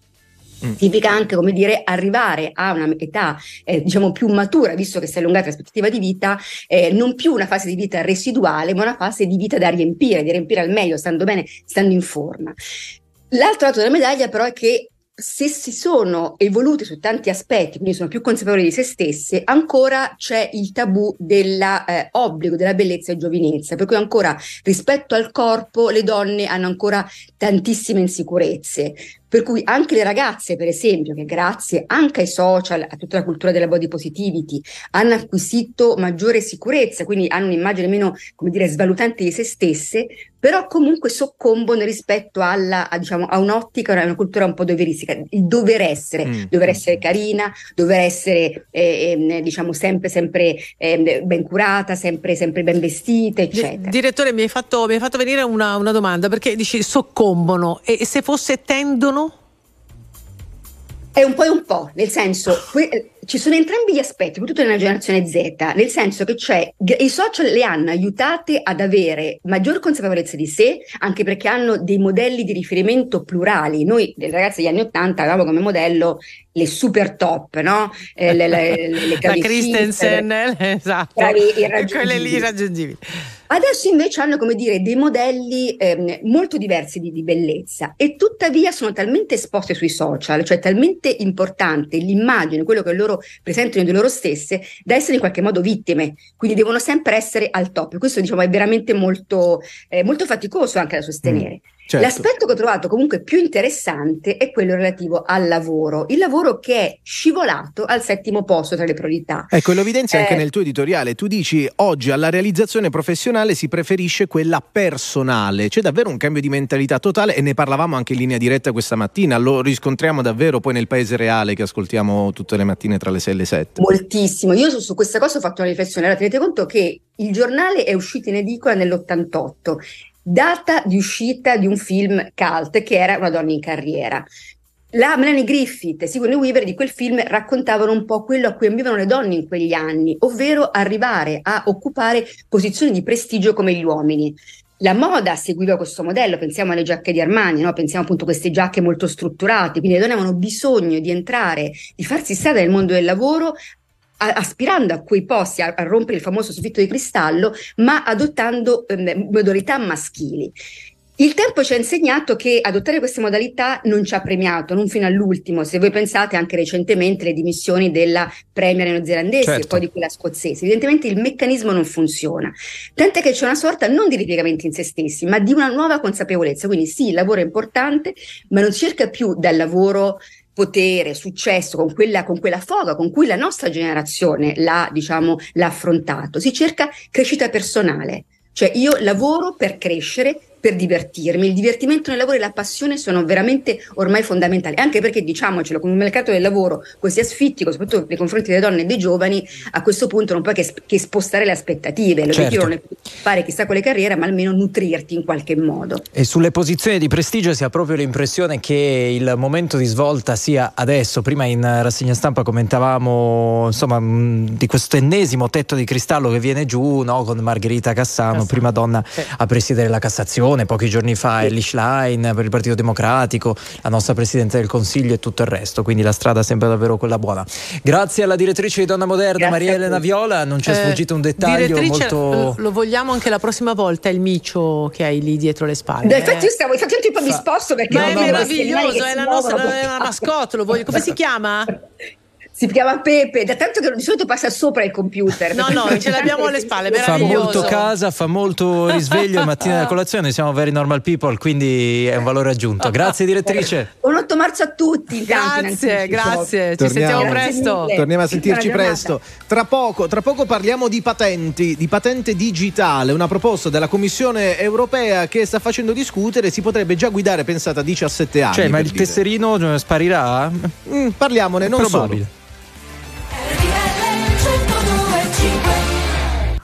S3: Mm.
S31: Significa anche, come dire, arrivare a una età, eh, diciamo, più matura, visto che si è allungata l'aspettativa di vita, eh, non più una fase di vita residuale, ma una fase di vita da riempire, di riempire al meglio, stando bene, stando in forma. L'altro lato della medaglia, però, è che se si sono evolute su tanti aspetti, quindi sono più consapevoli di se stesse, ancora c'è il tabù dell'obbligo eh, della bellezza e giovinezza, per cui ancora rispetto al corpo le donne hanno ancora tantissime insicurezze. Per cui anche le ragazze, per esempio, che grazie anche ai social, a tutta la cultura della body positivity, hanno acquisito maggiore sicurezza, quindi hanno un'immagine meno, come dire, svalutante di se stesse, però comunque soccombono rispetto alla, a, diciamo, a un'ottica, a una cultura un po' doveristica, il dover essere,
S2: Mm.
S31: dover essere carina, dover essere, eh, diciamo, sempre, sempre ehm, ben curata, sempre, sempre ben vestita, eccetera.
S2: Direttore, mi hai fatto, mi hai fatto venire una, una domanda perché dici soccombono e se fosse tendono?
S31: È un po' e un po', nel senso, que- ci sono entrambi gli aspetti, soprattutto nella generazione Z, nel senso che c'è, i social le hanno aiutate ad avere maggior consapevolezza di sé, anche perché hanno dei modelli di riferimento plurali. Noi, le ragazze degli anni Ottanta, avevamo come modello le super top, no? Eh, le, le, le,
S2: La Christensen,
S31: Schiffer,
S2: esatto. Quelle lì
S31: irraggiungibili.
S2: irraggiungibili.
S31: Adesso invece hanno, come dire, dei modelli ehm, molto diversi di, di bellezza e tuttavia sono talmente esposte sui social, cioè talmente importante l'immagine, quello che loro presentano di loro stesse, da essere in qualche modo vittime, quindi devono sempre essere al top. Questo diciamo è veramente molto, eh, molto faticoso anche da sostenere.
S3: Certo.
S31: L'aspetto che ho trovato comunque più interessante è quello relativo al lavoro, il lavoro che è scivolato al settimo posto tra le priorità.
S3: Ecco, lo evidenzia anche
S31: Eh,
S3: nel tuo editoriale. Tu dici oggi alla realizzazione professionale si preferisce quella personale. C'è davvero un cambio di mentalità totale e ne parlavamo anche in linea diretta questa mattina. Lo riscontriamo davvero poi nel paese reale che ascoltiamo tutte le mattine tra le 6 e le 7.
S31: Moltissimo. Io su, su questa cosa ho fatto una riflessione. Allora, tenete conto che il giornale è uscito in edicola nell'88, data di uscita di un film cult che era Una donna in carriera. La Melanie Griffith e Sigourney Weaver di quel film raccontavano un po' quello a cui ambivano le donne in quegli anni, ovvero arrivare a occupare posizioni di prestigio come gli uomini. La moda seguiva questo modello, pensiamo alle giacche di Armani, no? pensiamo appunto a queste giacche molto strutturate, quindi le donne avevano bisogno di entrare, di farsi strada nel mondo del lavoro a- aspirando a quei posti, a, a rompere il famoso soffitto di cristallo, ma adottando ehm, modalità maschili. Il tempo ci ha insegnato che adottare queste modalità non ci ha premiato, non fino all'ultimo. Se voi pensate anche recentemente le dimissioni della premier neozelandese
S32: Certo.
S31: e poi di quella scozzese, evidentemente il meccanismo non funziona. Tant'è che c'è una sorta non di ripiegamento in se stessi, ma di una nuova consapevolezza. Quindi sì, il lavoro è importante, ma non si cerca più dal lavoro potere, successo, con quella, con quella foga con cui la nostra generazione l'ha, diciamo, l'ha affrontato. Si cerca crescita personale. Cioè io lavoro per crescere, per divertirmi. Il divertimento nel lavoro e la passione sono veramente ormai fondamentali, anche perché diciamocelo, con un mercato del lavoro così asfittico, soprattutto nei confronti delle donne e dei giovani, a questo punto non puoi che, che spostare le aspettative. L'obiettivo
S1: Certo.
S31: non è fare chissà quale carriera, ma almeno nutrirti in qualche modo.
S1: E sulle posizioni di prestigio si ha proprio l'impressione che il momento di svolta sia adesso. Prima in rassegna stampa commentavamo insomma di questo ennesimo tetto di cristallo che viene giù no? con Margherita Cassano, prima donna a presiedere la Cassazione, pochi giorni fa Ellie Schlein per il Partito Democratico, la nostra Presidente del Consiglio e tutto il resto. Quindi la strada sembra davvero quella buona. Grazie alla direttrice di Donna Moderna, Maria Elena Viola. Non ci è
S2: Eh,
S1: sfuggito un dettaglio molto.
S2: lo vogliamo anche la prossima volta il micio che hai lì dietro le spalle.
S31: Dai,
S2: eh.
S31: infatti io stavo, infatti io tipo mi sposto perché
S2: Ma è meraviglioso, è la nostra mascotte, lo voglio. Come si chiama?
S31: Si chiama Pepe, da tanto che di solito passa sopra il computer.
S2: No, no, ce l'abbiamo alle spalle,
S1: Fa molto casa, fa molto risveglio mattina della colazione, siamo very normal people, quindi è un valore aggiunto. Grazie direttrice.
S31: Buon 8 marzo a tutti.
S2: Grazie, grazie. Ci sentiamo presto.
S3: Torniamo a sentirci presto. Tra poco, tra poco parliamo di patenti, di patente digitale, una proposta della Commissione europea che sta facendo discutere, si potrebbe già guidare, pensate, a 17 anni.
S1: Cioè, ma il
S3: dire.
S1: tesserino eh, sparirà?
S3: Mm, parliamone, non
S1: Probabile.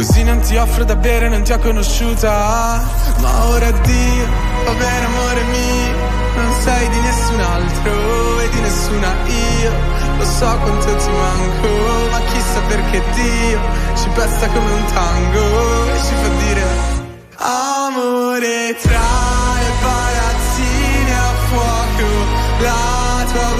S33: Così non ti offro da bere, non ti ho conosciuta. Ma ora addio, va bene amore mio. Non sei di nessun altro e di nessuna io. Lo so quanto ti manco, ma chissà perché Dio ci pesta come un tango e ci fa dire Amore tra le palazzine a fuoco, la tua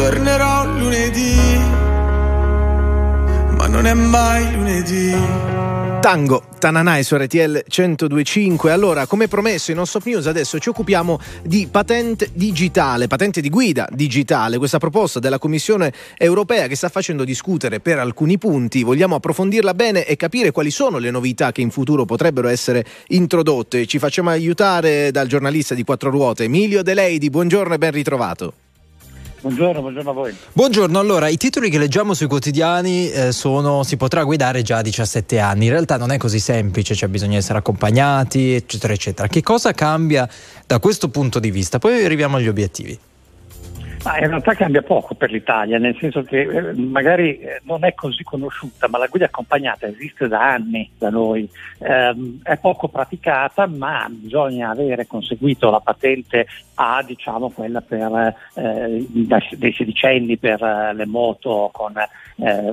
S33: Tornerò lunedì, ma non è mai lunedì.
S3: Tango, Tananai su RTL 1025. Allora, come promesso in Non Stop News, adesso ci occupiamo di patente digitale, patente di guida digitale. Questa proposta della Commissione europea che sta facendo discutere per alcuni punti. Vogliamo approfondirla bene e capire quali sono le novità che in futuro potrebbero essere introdotte. Ci facciamo aiutare dal giornalista di quattro ruote, Emilio De Leidi. Buongiorno e ben ritrovato.
S32: Buongiorno, buongiorno a voi.
S1: Buongiorno, allora i titoli che leggiamo sui quotidiani eh, sono si potrà guidare già a 17 anni, in realtà non è così semplice, cioè bisogna essere accompagnati eccetera eccetera. Che cosa cambia da questo punto di vista? Poi arriviamo agli obiettivi.
S32: Ma in realtà cambia poco per l'Italia, nel senso che eh, magari eh, non è così conosciuta, ma la guida accompagnata esiste da anni da noi, Ehm, è poco praticata, ma bisogna avere conseguito la patente A, diciamo quella per, eh, dei sedicenni per eh, le moto con, eh,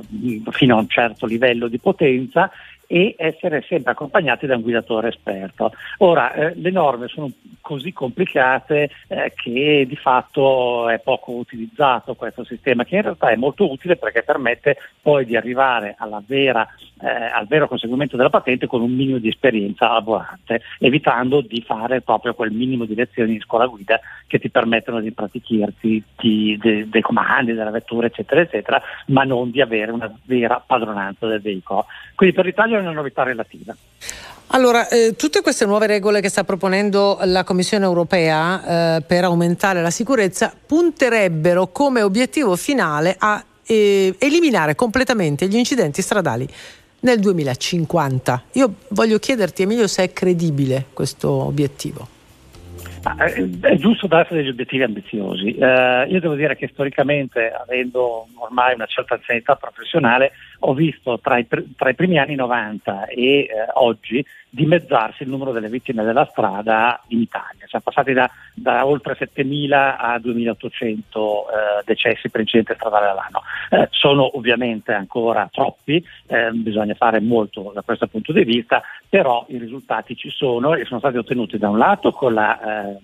S32: fino a un certo livello di potenza e essere sempre accompagnati da un guidatore esperto. Ora, eh, le norme sono così complicate eh, che di fatto è poco utilizzato questo sistema, che in realtà è molto utile perché permette poi di arrivare vera, eh, al vero conseguimento della patente con un minimo di esperienza lavorante, evitando di fare proprio quel minimo di lezioni in scuola guida che ti permettono di praticarti dei de comandi della vettura, eccetera, eccetera, ma non di avere una vera padronanza del veicolo. Quindi per l'Italia è una novità relativa.
S2: Allora, eh, tutte queste nuove regole che sta proponendo la Commissione europea eh, per aumentare la sicurezza punterebbero come obiettivo finale a eh, eliminare completamente gli incidenti stradali nel 2050. Io voglio chiederti, Emilio, se è credibile questo obiettivo.
S32: Eh, è giusto darsi degli obiettivi ambiziosi. Eh, io devo dire che storicamente, avendo ormai una certa anzianità professionale, ho visto tra i, tra i primi anni 90 e eh, oggi dimezzarsi il numero delle vittime della strada in Italia. Siamo passati da, da oltre 7.000 a 2.800 eh, decessi per incidente stradale all'anno. Eh, sono ovviamente ancora troppi, eh, bisogna fare molto da questo punto di vista, però i risultati ci sono e sono stati ottenuti da un lato con la eh,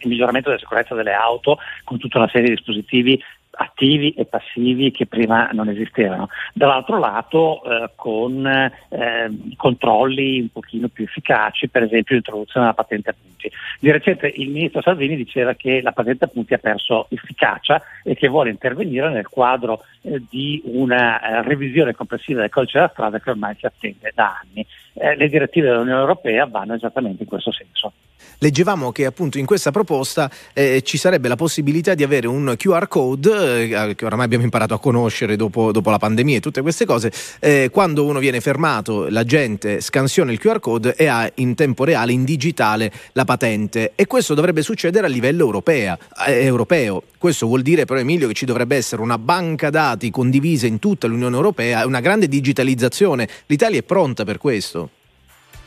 S32: il miglioramento della sicurezza delle auto con tutta una serie di dispositivi attivi e passivi che prima non esistevano. Dall'altro lato eh, con eh, controlli un pochino più efficaci, per esempio l'introduzione della patente a punti. Di recente il ministro Salvini diceva che la patente a punti ha perso efficacia e che vuole intervenire nel quadro eh, di una eh, revisione complessiva del codice della strada che ormai si attende da anni. Eh, le direttive dell'Unione Europea vanno esattamente in questo senso
S3: leggevamo che appunto in questa proposta eh, ci sarebbe la possibilità di avere un QR code eh, che oramai abbiamo imparato a conoscere dopo, dopo la pandemia e tutte queste cose, eh, quando uno viene fermato la gente scansiona il QR code e ha in tempo reale, in digitale, la patente e questo dovrebbe succedere a livello europea, eh, europeo. Questo vuol dire però Emilio che ci dovrebbe essere una banca dati condivisa in tutta l'Unione Europea una grande digitalizzazione. L'Italia è pronta per questo?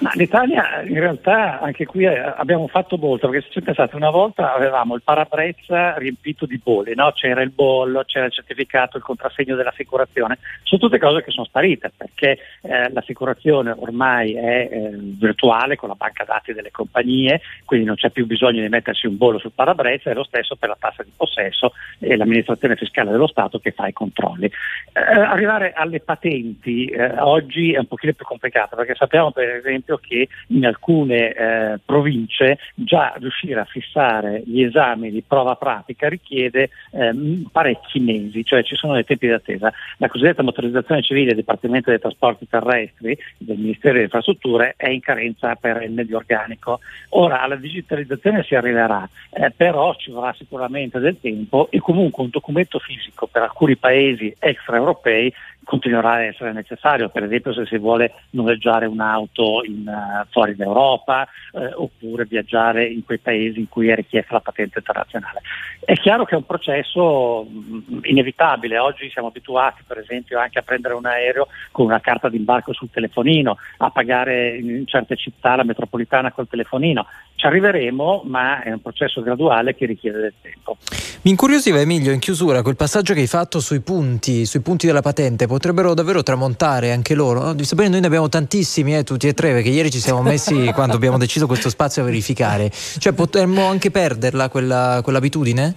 S32: Ma l'Italia in realtà anche qui eh, abbiamo fatto molto, perché se ci pensate una volta avevamo il parabrezza riempito di bolli, no? c'era il bollo, c'era il certificato, il contrassegno dell'assicurazione, sono tutte cose che sono sparite perché eh, l'assicurazione ormai è eh, virtuale con la banca dati delle compagnie, quindi non c'è più bisogno di mettersi un bollo sul parabrezza, è lo stesso per la tassa di possesso e l'amministrazione fiscale dello Stato che fa i controlli. Eh, arrivare alle patenti eh, oggi è un pochino più complicato perché sappiamo per esempio esempio che in alcune eh, province già riuscire a fissare gli esami di prova pratica richiede ehm, parecchi mesi, cioè ci sono dei tempi di attesa. La cosiddetta motorizzazione civile del Dipartimento dei Trasporti Terrestri del Ministero delle Infrastrutture è in carenza perenne di organico. Ora alla digitalizzazione si arriverà, eh, però ci vorrà sicuramente del tempo e comunque un documento fisico per alcuni paesi extraeuropei continuerà a essere necessario, per esempio se si vuole noleggiare un'auto in, uh, fuori d'Europa eh, oppure viaggiare in quei paesi in cui è richiesta la patente internazionale. È chiaro che è un processo mh, mm, inevitabile, oggi siamo abituati per esempio anche a prendere un aereo con una carta d'imbarco sul telefonino, a pagare in certe città la metropolitana col telefonino, ci arriveremo ma è un processo graduale che richiede del tempo.
S1: Mi incuriosiva Emilio in chiusura quel passaggio che hai fatto sui punti, sui punti della patente, potrebbero davvero tramontare anche loro. No? Sapete, noi ne abbiamo tantissimi, eh, tutti e tre, perché ieri ci siamo messi quando abbiamo deciso questo spazio a verificare. Cioè potremmo anche perderla quella, quell'abitudine?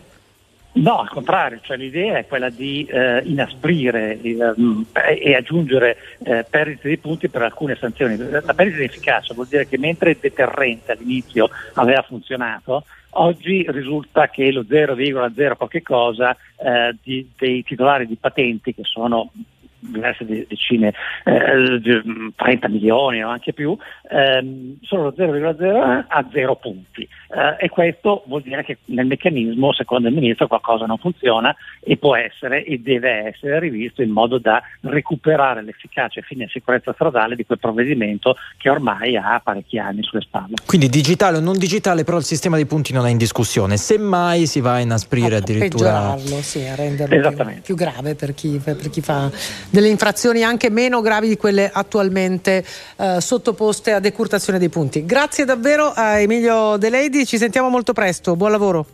S32: No, al contrario, cioè l'idea è quella di eh, inasprire eh, e aggiungere eh, perdite di punti per alcune sanzioni. La perdita di efficacia vuol dire che mentre il deterrente all'inizio aveva funzionato, oggi risulta che lo 0,0 qualche cosa eh, di- dei titolari di patenti, che sono diverse de- decine, eh, di- 30 milioni o anche più, ehm, sono lo 0,0 a 0 punti. Eh, e questo vuol dire che nel meccanismo, secondo il ministro, qualcosa non funziona e può essere e deve essere rivisto in modo da recuperare l'efficacia e fine sicurezza stradale di quel provvedimento che ormai ha parecchi anni sulle spalle.
S1: Quindi digitale o non digitale, però il sistema dei punti non è in discussione. Semmai si va a inasprirre addirittura.
S2: peggiorarlo, sì, a renderlo più, più grave per chi, per chi fa delle infrazioni anche meno gravi di quelle attualmente eh, sottoposte a decurtazione dei punti. Grazie davvero a Emilio De Lady, ci sentiamo molto presto, buon lavoro.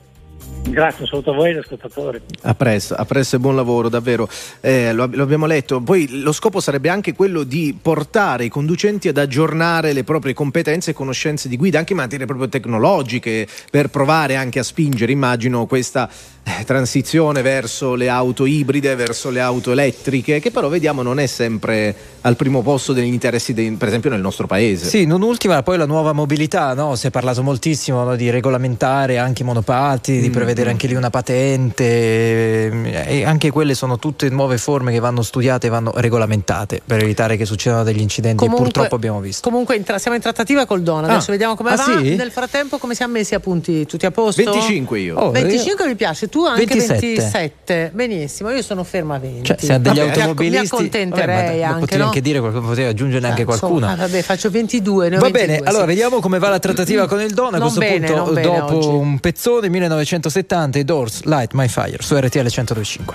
S32: Grazie, saluto a voi e agli ascoltatori.
S3: A presto, a presto e buon lavoro, davvero. Eh, lo, lo abbiamo letto. Poi lo scopo sarebbe anche quello di portare i conducenti ad aggiornare le proprie competenze e conoscenze di guida, anche in materie proprio tecnologiche, per provare anche a spingere, immagino, questa transizione verso le auto ibride, verso le auto elettriche, che però vediamo non è sempre al primo posto degli interessi, dei- per esempio nel nostro paese.
S1: Sì, non ultima poi la nuova mobilità, no? si è parlato moltissimo no, di regolamentare anche i monopattini, di
S3: Mm,
S1: prevedere
S3: mm.
S1: anche lì una patente eh, e anche quelle sono tutte nuove forme che vanno studiate e vanno regolamentate per evitare che succedano degli incidenti
S2: Comunque-
S1: e purtroppo abbiamo visto.
S2: Comunque in tra- siamo in trattativa col Don, adesso
S1: Ah.
S2: vediamo come
S1: Ah,
S2: va.
S1: sì?
S2: Nel frattempo come siamo messi a punti? Tutti a posto?
S3: 25 io.
S1: Oh,
S2: 25 mi piace, tu anche
S1: 27.
S2: 27. Benissimo, io sono ferma a 20.
S1: Cioè, se ha degli
S2: Vabbè,
S1: automobilisti,
S2: Mi accontenterei
S1: vabbè,
S2: anche,
S1: potevi
S2: no?
S1: anche dire qualcosa, potevi aggiungerne anche
S2: Insomma,
S1: qualcuna.
S2: ah, vabbè, faccio 22. ne ho
S1: Va
S2: 22,
S1: bene, allora
S2: sì.
S1: vediamo come va la trattativa con il Don. A
S2: Non
S1: questo
S2: bene,
S1: punto, dopo
S2: oggi.
S1: un pezzone 1970, i Doors Light My Fire su RTL 1025.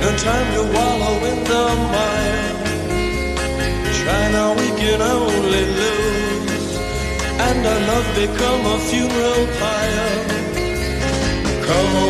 S11: No time to wallow in the mire. Try now, we can only lose. And our love become a funeral pyre. Come on,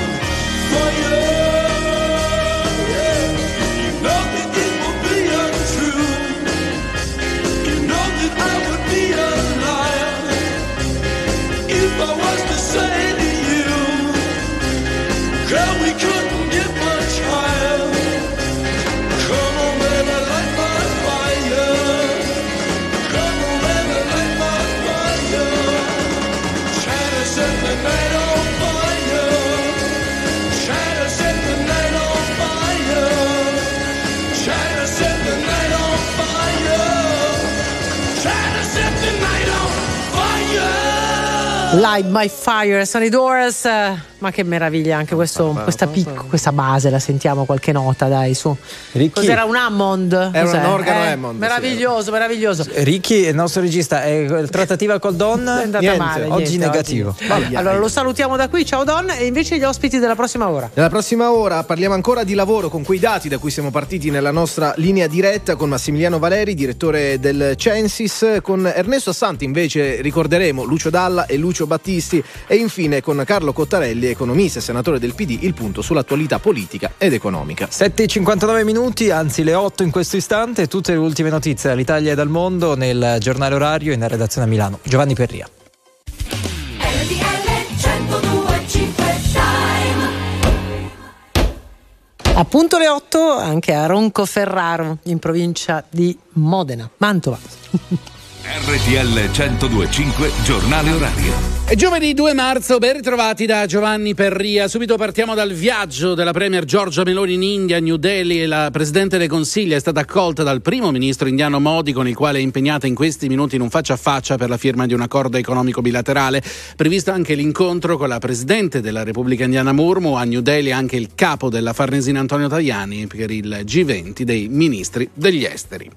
S11: Light My Fire,
S2: Sunny Doors, eh, ma che meraviglia anche questo, questa, pic- questa base, la sentiamo qualche nota dai su.
S1: Ricky.
S2: Cos'era un Hammond?
S1: Era
S2: Cos'è?
S1: un organo
S2: Eh,
S1: Hammond, sì.
S2: Meraviglioso, meraviglioso.
S1: Ricky, il nostro regista, è trattativa col Don?
S2: È andata
S1: Niente,
S2: male.
S1: oggi
S2: niente,
S1: negativo.
S2: oggi. Allora lo salutiamo da qui, ciao Don, e invece gli ospiti della prossima ora.
S3: Nella prossima ora parliamo ancora di lavoro con quei dati da cui siamo partiti nella nostra linea diretta con Massimiliano Valeri, direttore del Censis, con Ernesto Assanti invece ricorderemo Lucio Dalla e Lucio Battisti e infine con Carlo Cottarelli, economista e senatore del PD, il punto sull'attualità politica ed economica.
S1: 7.59 minuti, anzi le 8 in questo istante, tutte le ultime notizie dall'Italia e dal mondo nel giornale orario in redazione a Milano. Giovanni Perria.
S2: Appunto le 8 anche a Roncoferraro in provincia di Modena, Mantova.
S20: RTL 1025 giornale orario.
S21: È giovedì 2 marzo, ben ritrovati da Giovanni Perria. Subito partiamo dal viaggio della Premier Giorgia Meloni in India, New Delhi. La Presidente del Consiglio è stata accolta dal primo ministro indiano Modi, con il quale è impegnata in questi minuti in un faccia a faccia per la firma di un accordo economico bilaterale. Previsto anche l'incontro con la Presidente della Repubblica Indiana Murmu, a New Delhi anche il capo della Farnesina Antonio Tajani per il G20 dei ministri degli esteri.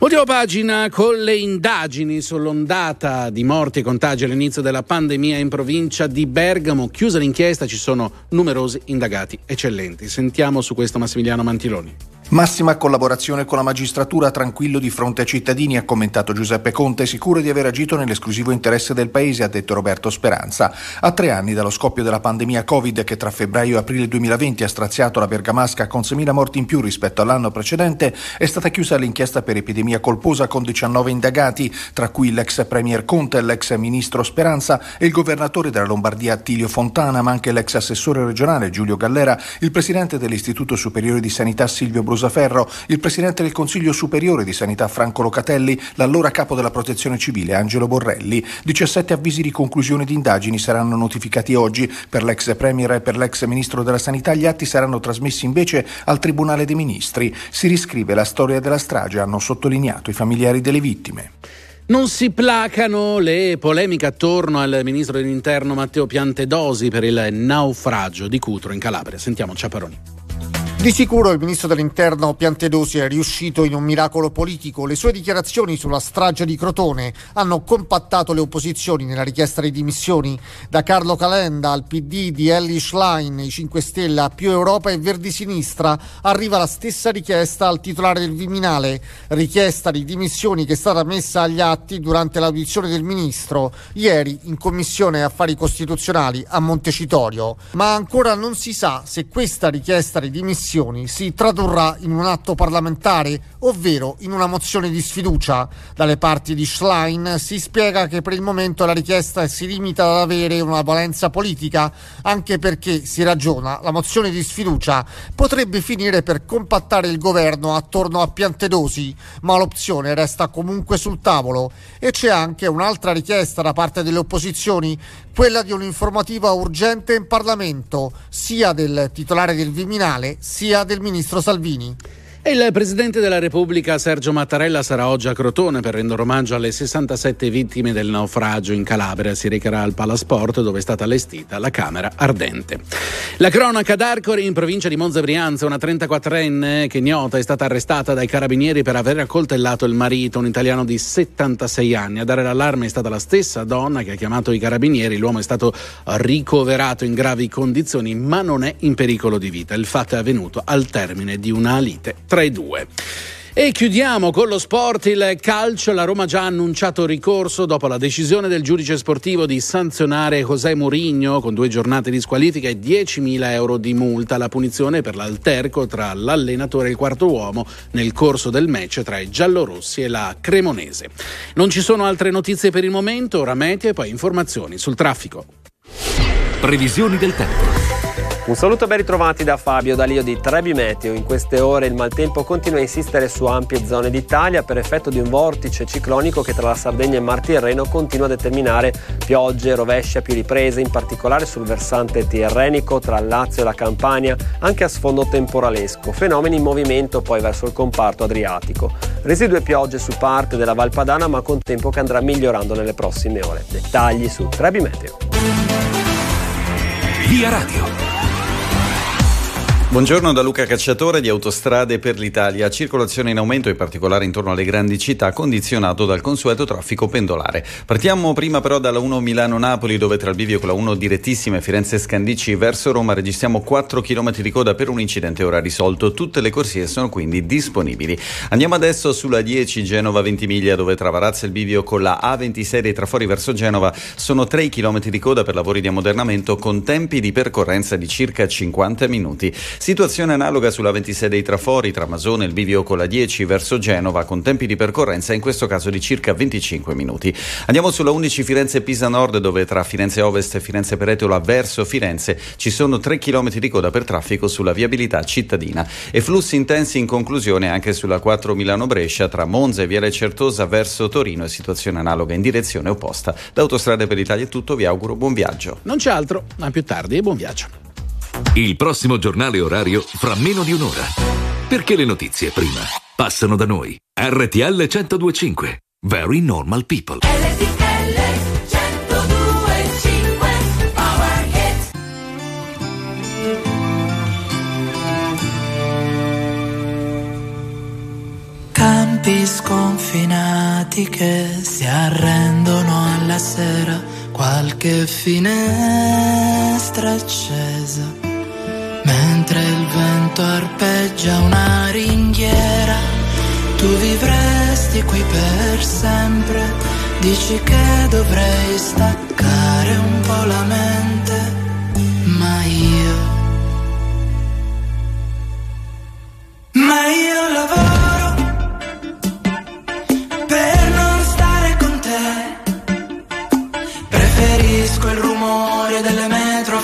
S21: Ultima pagina con le indagini sull'ondata di morti e contagi all'inizio della pandemia in provincia di Bergamo. Chiusa l'inchiesta, ci sono numerosi indagati eccellenti. Sentiamo su questo Massimiliano Mantiloni.
S22: Massima collaborazione con la magistratura, tranquillo di fronte ai cittadini, ha commentato Giuseppe Conte, sicuro di aver agito nell'esclusivo interesse del paese, ha detto Roberto Speranza. A tre anni dallo scoppio della pandemia Covid che tra febbraio e aprile 2020 ha straziato la Bergamasca con 6.000 morti in più rispetto all'anno precedente, è stata chiusa l'inchiesta per epidemia colposa con 19 indagati, tra cui l'ex premier Conte, l'ex ministro Speranza e il governatore della Lombardia Attilio Fontana, ma anche l'ex assessore regionale Giulio Gallera, il presidente dell'Istituto Superiore di Sanità Silvio Brusaferro, il presidente del Consiglio Superiore di Sanità Franco Locatelli, l'allora capo della Protezione Civile Angelo Borrelli. 17 avvisi di conclusione di indagini saranno notificati oggi. Per l'ex premier e per l'ex ministro della Sanità gli atti saranno trasmessi invece al Tribunale dei Ministri. Si riscrive la storia della strage, hanno sottolineato i familiari delle vittime.
S21: Non si placano le polemiche attorno al ministro dell'interno Matteo Piantedosi per il naufragio di Cutro in Calabria. Sentiamo Ciaparoni.
S23: Di sicuro il ministro dell'interno Piantedosi è riuscito in un miracolo politico. Le sue dichiarazioni sulla strage di Crotone hanno compattato le opposizioni nella richiesta di dimissioni. Da Carlo Calenda al PD di Ellie Schlein, i 5 Stelle a Più Europa e Verdi Sinistra arriva la stessa richiesta al titolare del Viminale. Richiesta di dimissioni che è stata messa agli atti durante l'audizione del ministro ieri in Commissione Affari Costituzionali a Montecitorio. Ma ancora non si sa se questa richiesta di dimissioni si tradurrà in un atto parlamentare, ovvero in una mozione di sfiducia. Dalle parti di Schlein si spiega che per il momento la richiesta si limita ad avere una valenza politica, anche perché si ragiona la mozione di sfiducia potrebbe finire per compattare il governo attorno a Piantedosi, ma l'opzione resta comunque sul tavolo e c'è anche un'altra richiesta da parte delle opposizioni, quella di un'informativa urgente in Parlamento, sia del titolare del Viminale sia del ministro Salvini.
S21: Il Presidente della Repubblica Sergio Mattarella sarà oggi a Crotone per rendere omaggio alle 67 vittime del naufragio in Calabria. Si recherà al Palasport dove è stata allestita la Camera Ardente. La cronaca d'Arcori in provincia di Monza Brianza, una 34enne che ignota è stata arrestata dai carabinieri per aver accoltellato il marito, un italiano di 76 anni. A dare l'allarme è stata la stessa donna che ha chiamato i carabinieri. L'uomo è stato ricoverato in gravi condizioni ma non è in pericolo di vita. Il fatto è avvenuto al termine di una lite tra i due. E chiudiamo con lo sport, il calcio. La Roma ha già annunciato ricorso dopo la decisione del giudice sportivo di sanzionare José Mourinho con due giornate di squalifica e 10.000 euro di multa. La punizione per l'alterco tra l'allenatore e il quarto uomo nel corso del match tra i giallorossi e la Cremonese. Non ci sono altre notizie per il momento, ora meteo e poi informazioni sul traffico.
S20: Previsioni del tempo.
S34: Un saluto ben ritrovati da Fabio Dalio di Trebi Meteo. In queste ore il maltempo continua a insistere su ampie zone d'Italia per effetto di un vortice ciclonico che tra la Sardegna e il Mar Tirreno continua a determinare piogge, rovesce a più riprese, in particolare sul versante tirrenico tra il Lazio e la Campania, anche a sfondo temporalesco. Fenomeni in movimento poi verso il comparto adriatico. Residue piogge su parte della Valpadana ma con tempo che andrà migliorando nelle prossime ore. Dettagli su Trebi Meteo.
S8: Via Radio. Buongiorno da Luca Cacciatore di Autostrade per l'Italia. Circolazione in aumento, in particolare intorno alle grandi città, condizionato dal consueto traffico pendolare. Partiamo prima però dalla 1 Milano-Napoli, dove tra il bivio con la 1 direttissima e Firenze-Scandicci verso Roma registriamo 4 km di coda per un incidente ora risolto. Tutte le corsie sono quindi disponibili. Andiamo adesso sulla 10 Genova-Ventimiglia, dove tra Varazza e il bivio con la A26 dei trafori verso Genova sono 3 km di coda per lavori di ammodernamento con tempi di percorrenza di circa 50 minuti. Situazione analoga sulla 26 dei trafori tra Masone e il bivio con la 10 verso Genova con tempi di percorrenza in questo caso di circa 25 minuti. Andiamo sulla 11 Firenze-Pisa Nord dove tra Firenze Ovest e Firenze Peretola verso Firenze ci sono 3 km di coda per traffico sulla viabilità cittadina e flussi intensi in conclusione anche sulla 4 Milano-Brescia tra Monza e Viale Certosa verso Torino e situazione analoga in direzione opposta. Da Autostrade per l'Italia è tutto, vi auguro buon viaggio.
S21: Non c'è altro, a più tardi e buon viaggio.
S20: Il prossimo giornale orario fra meno di un'ora. Perché le notizie prima passano da noi. RTL 1025. Very normal people.
S4: Campi sconfinati che si arrendono alla sera, qualche finestra accesa, mentre il vento arpeggia una ringhiera, tu vivresti qui per sempre, dici che dovrei staccare un po' la mente, ma io... Ma io lavoro per non stare con te. Preferisco il rumore delle metro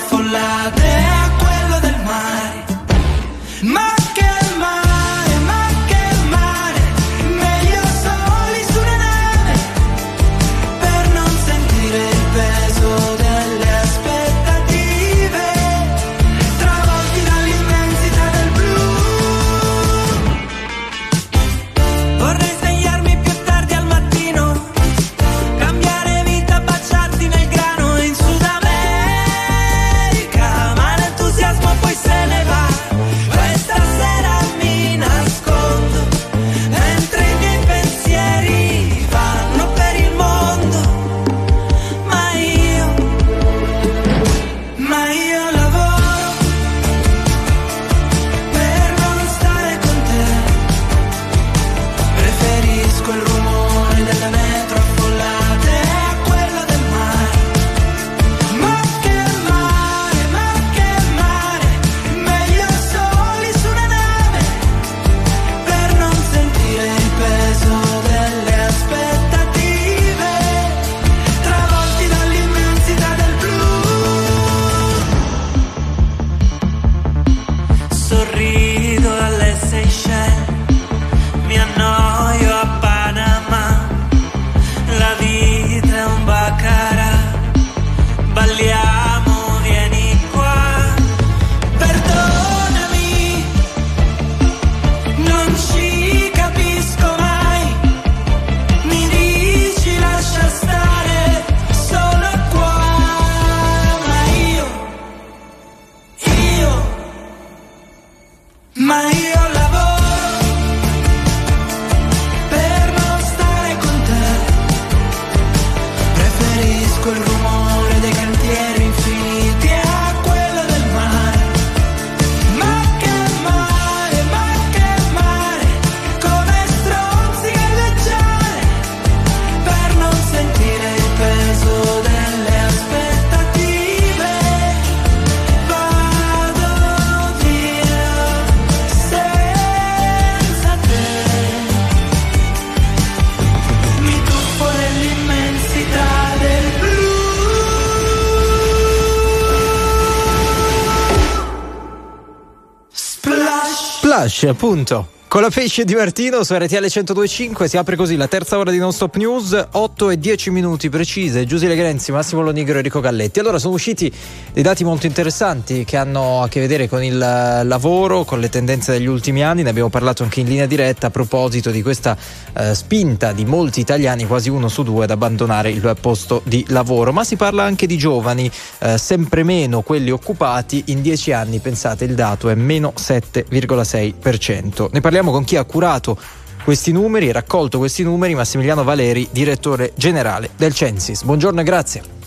S1: Splash, appunto. Con la pesce di Martino su RTL 1025 si apre così la terza ora di Non Stop News, 8 e 10 minuti precise. Giusile Legrenzi, Massimo Lonigro e Enrico Galletti. Allora sono usciti dei dati molto interessanti che hanno a che vedere con il eh, lavoro, con le tendenze degli ultimi anni. Ne abbiamo parlato anche in linea diretta a proposito di questa eh, spinta di molti italiani, quasi uno su due, ad abbandonare il posto di lavoro. Ma si parla anche di giovani, eh, sempre meno quelli occupati. In dieci anni, pensate, il dato è meno 7,6%. Ne parliamo con chi ha curato questi numeri, raccolto questi numeri, Massimiliano Valeri, direttore generale del Censis. Buongiorno e grazie.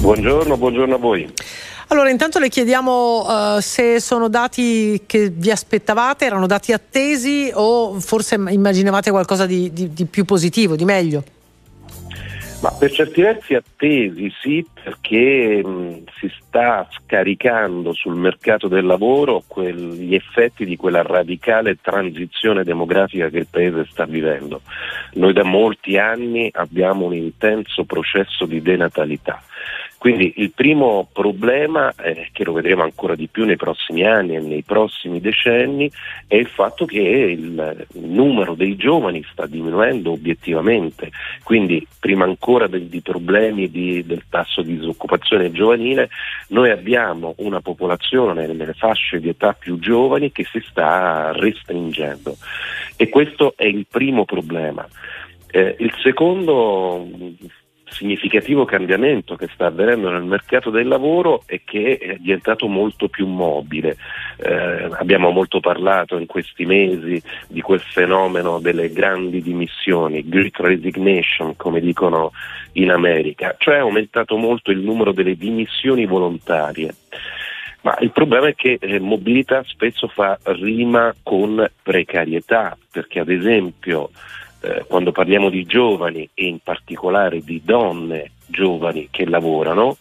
S35: Buongiorno, buongiorno a voi.
S2: Allora, intanto le chiediamo uh, se sono dati che vi aspettavate, erano dati attesi o forse immaginavate qualcosa di, di, di più positivo, di meglio?
S35: Ma per certi versi attesi sì, perché mh, si sta scaricando sul mercato del lavoro gli effetti di quella radicale transizione demografica che il Paese sta vivendo. Noi da molti anni abbiamo un intenso processo di denatalità quindi il primo problema, eh, che lo vedremo ancora di più nei prossimi anni e nei prossimi decenni, è il fatto che il numero dei giovani sta diminuendo obiettivamente, quindi prima ancora del, di problemi di, del tasso di disoccupazione giovanile, noi abbiamo una popolazione nelle fasce di età più giovani che si sta restringendo e questo è il primo problema. Eh, il secondo significativo cambiamento che sta avvenendo nel mercato del lavoro e che è diventato molto più mobile. Eh, abbiamo molto parlato in questi mesi di quel fenomeno delle grandi dimissioni, Great Resignation come dicono in America, cioè è aumentato molto il numero delle dimissioni volontarie. Ma il problema è che eh, mobilità spesso fa rima con precarietà, perché ad esempio eh, quando parliamo di giovani e in particolare di donne giovani che lavorano,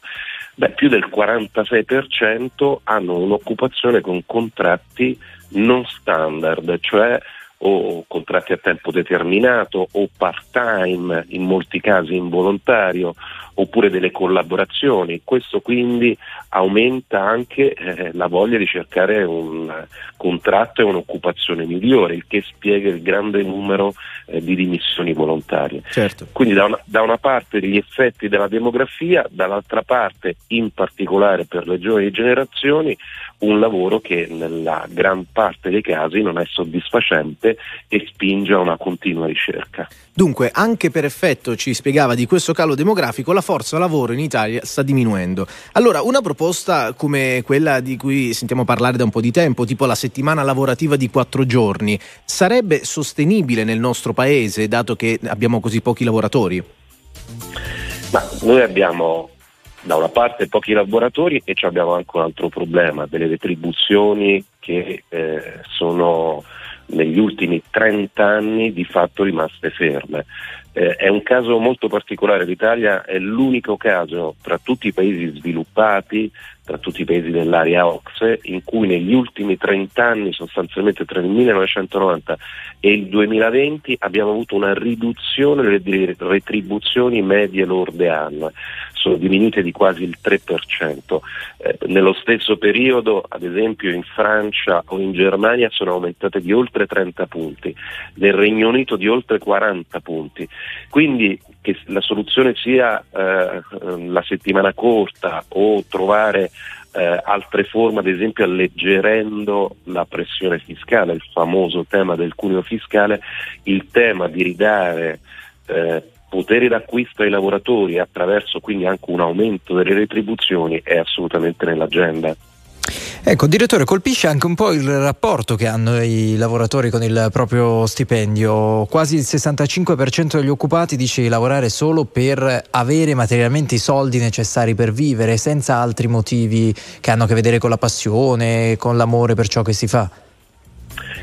S35: beh, più del 46% hanno un'occupazione con contratti non standard, cioè o contratti a tempo determinato o part-time, in molti casi involontario, oppure delle collaborazioni. Questo quindi aumenta anche eh, la voglia di cercare un contratto e un'occupazione migliore, il che spiega il grande numero eh, di dimissioni volontarie.
S3: Certo.
S35: Quindi da una, da una parte gli effetti della demografia, dall'altra parte in particolare per le giovani generazioni un lavoro che nella gran parte dei casi non è soddisfacente e spinge a una continua ricerca.
S3: Dunque, anche per effetto, ci spiegava, di questo calo demografico, la forza lavoro in Italia sta diminuendo. Allora, una proposta come quella di cui sentiamo parlare da un po' di tempo, tipo la settimana lavorativa di quattro giorni, sarebbe sostenibile nel nostro paese, dato che abbiamo così pochi lavoratori?
S35: Ma noi abbiamo da una parte pochi lavoratori e abbiamo anche un altro problema, delle retribuzioni che eh, sono negli ultimi 30 anni di fatto rimaste ferme. Eh, è un caso molto particolare, l'Italia è l'unico caso tra tutti i paesi sviluppati, tra tutti i paesi dell'area OXE, in cui negli ultimi 30 anni, sostanzialmente tra il 1990 e il 2020, abbiamo avuto una riduzione delle retribuzioni medie lorde annue sono diminuite di quasi il 3%. Eh, nello stesso periodo, ad esempio, in Francia o in Germania sono aumentate di oltre 30 punti, nel Regno Unito di oltre 40 punti. Quindi che la soluzione sia eh, la settimana corta o trovare eh, altre forme, ad esempio alleggerendo la pressione fiscale, il famoso tema del cuneo fiscale, il tema di ridare eh, potere d'acquisto ai lavoratori attraverso quindi anche un aumento delle retribuzioni è assolutamente nell'agenda.
S1: Ecco, direttore, colpisce anche un po' il rapporto che hanno i lavoratori con il proprio stipendio. Quasi il 65% degli occupati dice di lavorare solo per avere materialmente i soldi necessari per vivere, senza altri motivi che hanno a che vedere con la passione, con l'amore per ciò che si fa.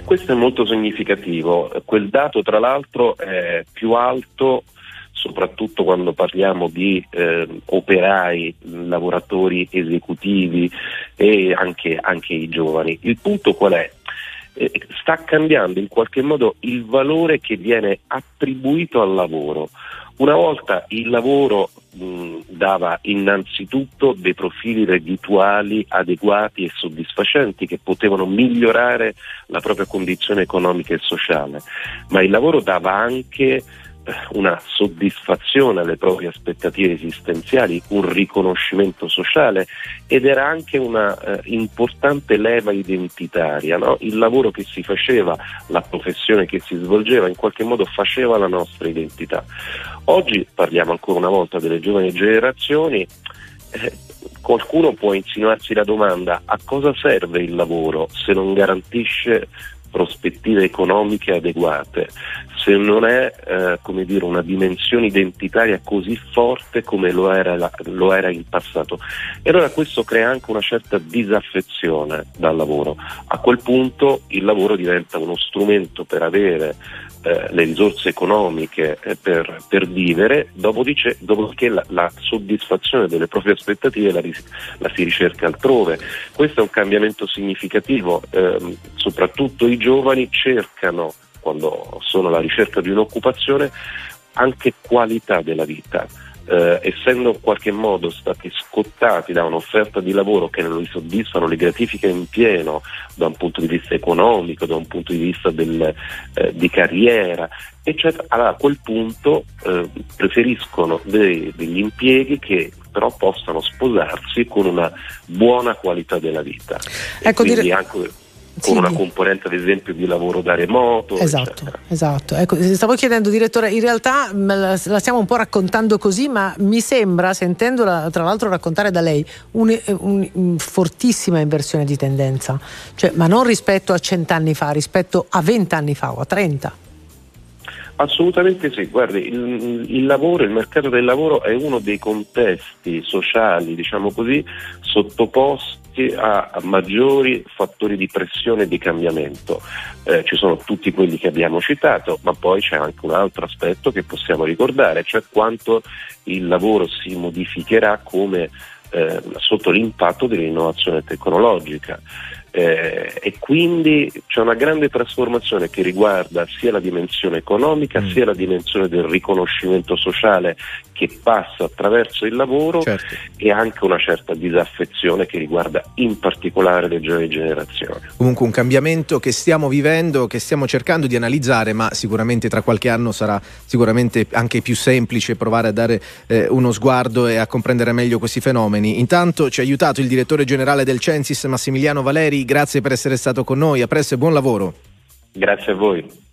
S35: Questo è molto significativo. Quel dato, tra l'altro, è più alto soprattutto quando parliamo di eh, operai, lavoratori esecutivi e anche, anche, i giovani. Il punto qual è? Eh, sta cambiando in qualche modo il valore che viene attribuito al lavoro. Una volta il lavoro mh, dava innanzitutto dei profili reddituali adeguati e soddisfacenti che potevano migliorare la propria condizione economica e sociale, ma il lavoro dava anche una soddisfazione alle proprie aspettative esistenziali, un riconoscimento sociale ed era anche una eh, importante leva identitaria. No? Il lavoro che si faceva, la professione che si svolgeva in qualche modo faceva la nostra identità. Oggi parliamo ancora una volta delle giovani generazioni. Eh, qualcuno può insinuarsi la domanda a cosa serve il lavoro se non garantisce prospettive economiche adeguate, se non è eh, dire, una dimensione identitaria così forte come lo era, la, lo era in passato. E allora questo crea anche una certa disaffezione dal lavoro. A quel punto il lavoro diventa uno strumento per avere eh, le risorse economiche eh, per, per, vivere, dopodiché, dopodiché la, la, soddisfazione delle proprie aspettative la, la, si ricerca altrove. Questo è un cambiamento significativo, eh, soprattutto i giovani cercano, quando sono alla ricerca di un'occupazione, anche qualità della vita eh, essendo in qualche modo stati scottati da un'offerta di lavoro che non li soddisfano, li gratifica in pieno da un punto di vista economico, da un punto di vista del, eh, di carriera, eccetera, allora a quel punto eh, preferiscono dei, degli impieghi che però possano sposarsi con una buona qualità della vita.
S2: Ecco,
S35: quindi
S2: dire...
S35: anche con sì. una componente ad esempio di lavoro da remoto.
S2: Esatto,
S35: eccetera.
S2: esatto. Ecco, stavo chiedendo direttore, in realtà la, stiamo un po' raccontando così, ma mi sembra, sentendola tra l'altro raccontare da lei, un, un, un fortissima inversione di tendenza, cioè, ma non rispetto a cent'anni fa, rispetto a vent'anni fa o a trenta.
S35: Assolutamente sì, guardi, il, il, lavoro, il mercato del lavoro è uno dei contesti sociali, diciamo così, sottoposti a, a maggiori fattori di pressione e di cambiamento. Eh, ci sono tutti quelli che abbiamo citato, ma poi c'è anche un altro aspetto che possiamo ricordare, cioè quanto il lavoro si modificherà come, eh, sotto l'impatto dell'innovazione tecnologica eh, e quindi c'è una grande trasformazione che riguarda sia la dimensione economica mm. sia la dimensione del riconoscimento sociale che passa attraverso il lavoro certo. e anche una certa disaffezione che riguarda in particolare le giovani generazioni.
S3: Comunque un cambiamento che stiamo vivendo, che stiamo cercando di analizzare, ma sicuramente tra qualche anno sarà sicuramente anche più semplice provare a dare eh, uno sguardo e a comprendere meglio questi fenomeni. Intanto ci ha aiutato il direttore generale del Censis Massimiliano Valeri, grazie per essere stato con noi, a presto e buon lavoro.
S35: Grazie a voi.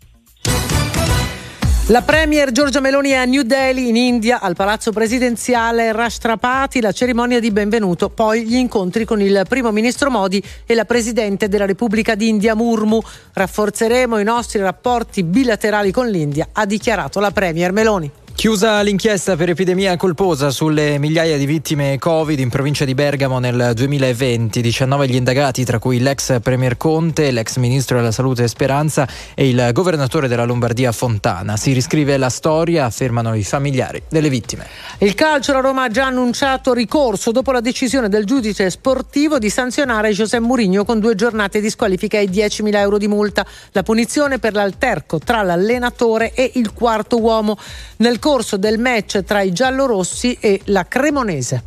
S2: La Premier Giorgia Meloni è a New Delhi in India al palazzo presidenziale Rashtrapati, la cerimonia di benvenuto, poi gli incontri con il primo ministro Modi e la presidente della Repubblica d'India Murmu. Rafforzeremo i nostri rapporti bilaterali con l'India, ha dichiarato la Premier Meloni.
S1: Chiusa l'inchiesta per epidemia colposa sulle migliaia di vittime Covid in provincia di Bergamo nel 2020, 19 gli indagati tra cui l'ex Premier Conte, l'ex Ministro della Salute Speranza e il governatore della Lombardia Fontana. Si riscrive la storia, affermano i familiari delle vittime.
S2: Il calcio, la Roma ha già annunciato ricorso dopo la decisione del giudice sportivo di sanzionare José Mourinho con due giornate di squalifica e 10.000 euro di multa. La punizione per l'alterco tra l'allenatore e il quarto uomo. Nel corso del match tra i giallorossi e la Cremonese.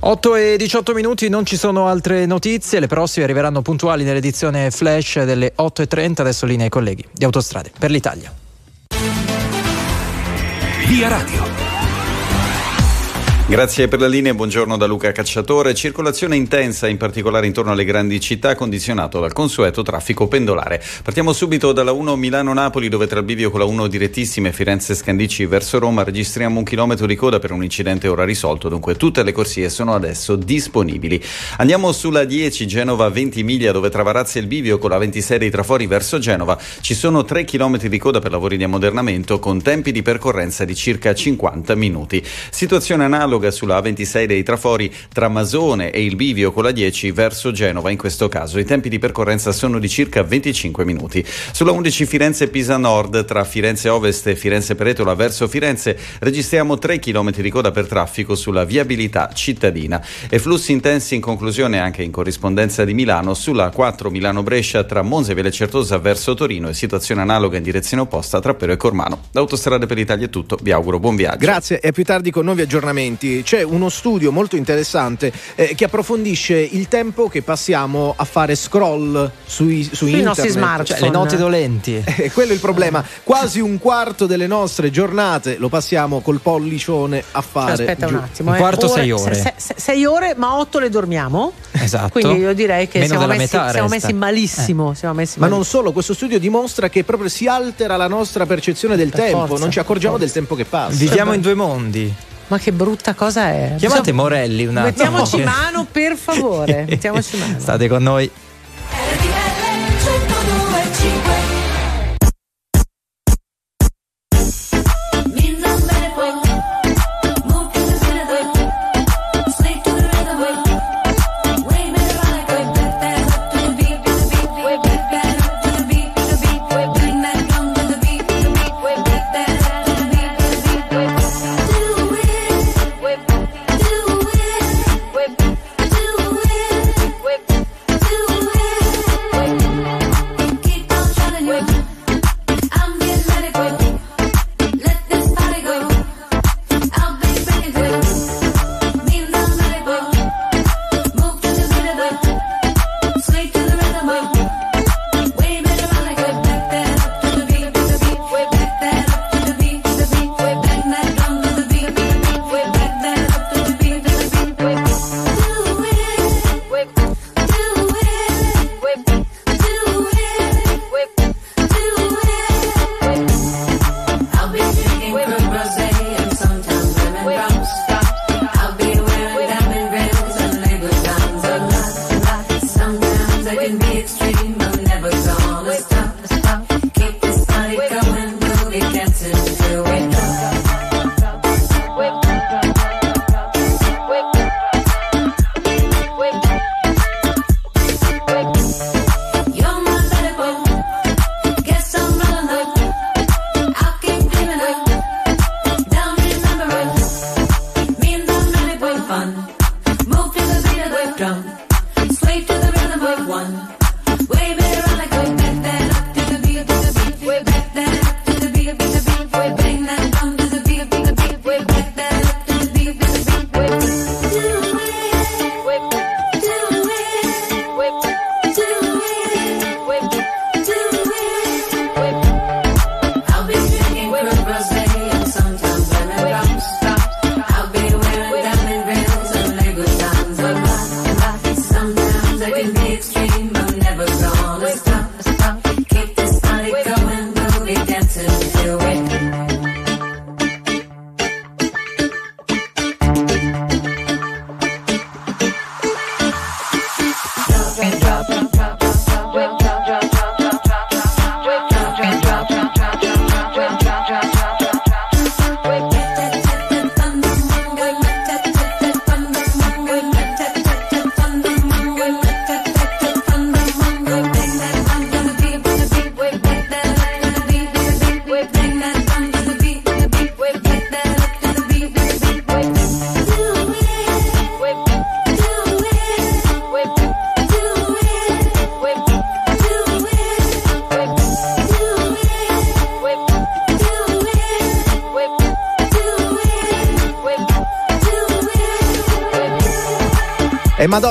S1: 8 e 18 minuti, non ci sono altre notizie, le prossime arriveranno puntuali nell'edizione flash delle 8 e 30, adesso linea ai colleghi di Autostrade per l'Italia.
S20: Via Radio.
S8: Grazie per la linea, buongiorno da Luca Cacciatore. Circolazione intensa, in particolare intorno alle grandi città, condizionato dal consueto traffico pendolare. Partiamo subito dalla 1 Milano-Napoli, dove tra il bivio con la 1 direttissima e Firenze-Scandicci verso Roma registriamo un chilometro di coda per un incidente ora risolto, dunque tutte le corsie sono adesso disponibili. Andiamo sulla 10 Genova-Ventimiglia, dove tra Varazzi e il bivio con la 26 dei trafori verso Genova ci sono 3 chilometri di coda per lavori di ammodernamento con tempi di percorrenza di circa 50 minuti. Situazione analoga analoga sulla A26 dei Trafori tra Masone e il bivio con la 10 verso Genova in questo caso. I tempi di percorrenza sono di circa 25 minuti. Sulla 11 Firenze-Pisa Nord tra Firenze Ovest e Firenze Peretola verso Firenze registriamo 3 km di coda per traffico sulla viabilità cittadina e flussi intensi in conclusione anche in corrispondenza di Milano sulla 4 Milano-Brescia tra Monza e Certosa verso Torino e situazione analoga in direzione opposta tra Pero e Cormano. Da Autostrade per l'Italia è tutto, vi auguro buon viaggio.
S3: Grazie e più tardi con nuovi aggiornamenti. C'è uno studio molto interessante eh, che approfondisce il tempo che passiamo a fare scroll sui, su
S2: Sui
S3: internet.
S2: nostri smartphone.
S13: Cioè, le note dolenti.
S3: Eh, quello è il problema. Quasi un quarto delle nostre giornate lo passiamo col pollicione a fare.
S2: Aspetta
S3: giù.
S2: un attimo. eh. se- se- se- sei ore, ma otto le dormiamo.
S3: Esatto.
S2: Quindi io direi che
S3: Meno
S2: siamo messi, siamo messi malissimo. Siamo messi
S3: Ma non
S2: malissimo.
S3: solo, questo studio dimostra che proprio si altera la nostra percezione del
S2: Per
S3: tempo,
S2: forza,
S3: non ci accorgiamo del tempo che passa.
S13: Viviamo in due mondi.
S2: Ma che brutta cosa è.
S13: Chiamate Morelli un attimo.
S2: Mettiamoci mano, per favore. Mettiamoci mano.
S13: State con noi.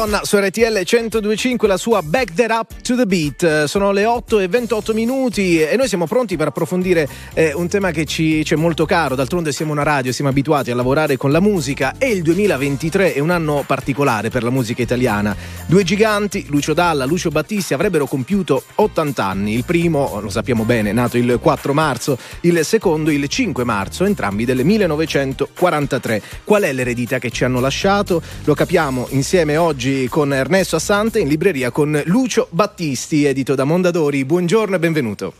S3: E Madonna su RTL 1025 la sua Back That Up to the Beat. Sono le 8 e 28 minuti e noi siamo pronti per approfondire eh, un tema che ci ci è molto caro. D'altronde siamo una radio, siamo abituati a lavorare con la musica e il 2023 è un anno particolare per la musica italiana. Due giganti, Lucio Dalla, Lucio Battisti, avrebbero compiuto 80 anni. Il primo, lo sappiamo bene, è nato il 4 marzo, il secondo il 5 marzo, entrambi del 1943. Qual è l'eredità che ci hanno lasciato? Lo capiamo insieme oggi con Ernesto Assante in libreria con Lucio Battisti, edito da Mondadori. Buongiorno e benvenuto.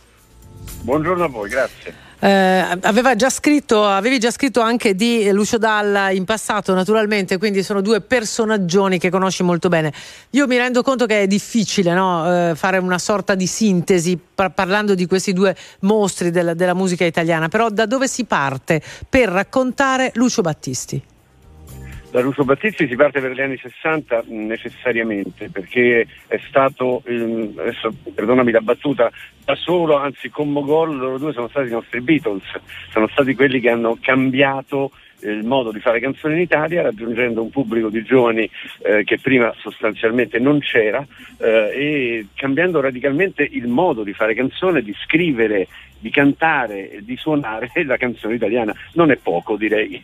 S28: Buongiorno a voi, grazie.
S2: Eh, aveva già scritto, avevi già scritto anche di Lucio Dalla in passato, naturalmente, quindi sono due personaggioni che conosci molto bene. Io mi rendo conto che è difficile no? eh, fare una sorta di sintesi par- parlando di questi due mostri della, della musica italiana, però da dove si parte per raccontare Lucio Battisti?
S28: Da Lucio Battisti si parte per gli anni 60 necessariamente perché è stato, ehm, adesso perdonami la battuta, da solo, anzi con Mogol loro due sono stati i nostri Beatles, sono stati quelli che hanno cambiato eh, il modo di fare canzoni in Italia raggiungendo un pubblico di giovani eh, che prima sostanzialmente non c'era eh, e cambiando radicalmente il modo di fare canzone, di scrivere, di cantare di suonare la canzone italiana. Non è poco direi.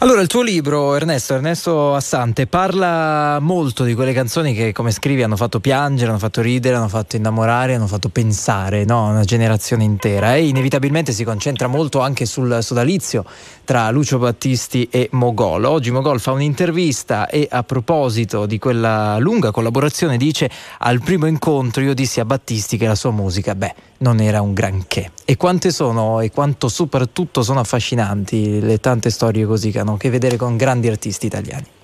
S1: Allora, il tuo libro, Ernesto, Ernesto Assante, parla molto di quelle canzoni che, come scrivi, hanno fatto piangere, hanno fatto ridere, hanno fatto innamorare, hanno fatto pensare, no? Una generazione intera. E inevitabilmente si concentra molto anche sul sodalizio tra Lucio Battisti e Mogol. Oggi Mogol fa un'intervista e a proposito di quella lunga collaborazione dice al primo incontro io dissi a Battisti che la sua musica, beh, non era un granché. E quante sono e quanto soprattutto sono affascinanti le tante storie così che hanno che vedere con grandi artisti italiani.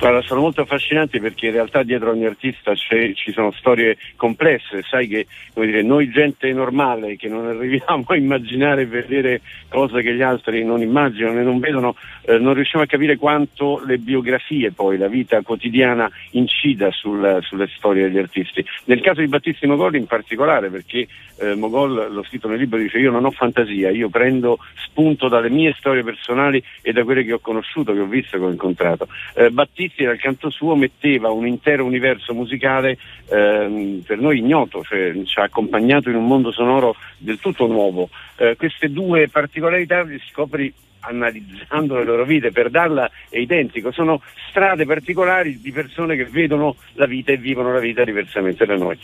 S28: Guarda, sono molto affascinanti perché in realtà dietro ogni artista ci sono storie complesse, sai che dire, noi gente normale che non arriviamo a immaginare e vedere cose che gli altri non immaginano e non vedono, eh, non riusciamo a capire quanto le biografie poi, la vita quotidiana incida sul, sulle storie degli artisti. Nel caso di Battisti Mogol in particolare perché eh, Mogol, l'ho scritto nel libro, dice io non ho fantasia, io prendo spunto dalle mie storie personali e da quelle che ho conosciuto, che ho visto, che ho incontrato. Eh, Battisti Battisti dal canto suo metteva un intero universo musicale ehm, per noi ignoto, cioè ci ha accompagnato in un mondo sonoro del tutto nuovo. Eh, queste due particolarità le scopri analizzando le loro vite, per darla è identico, sono strade particolari di persone che vedono la vita e vivono la vita diversamente da noi.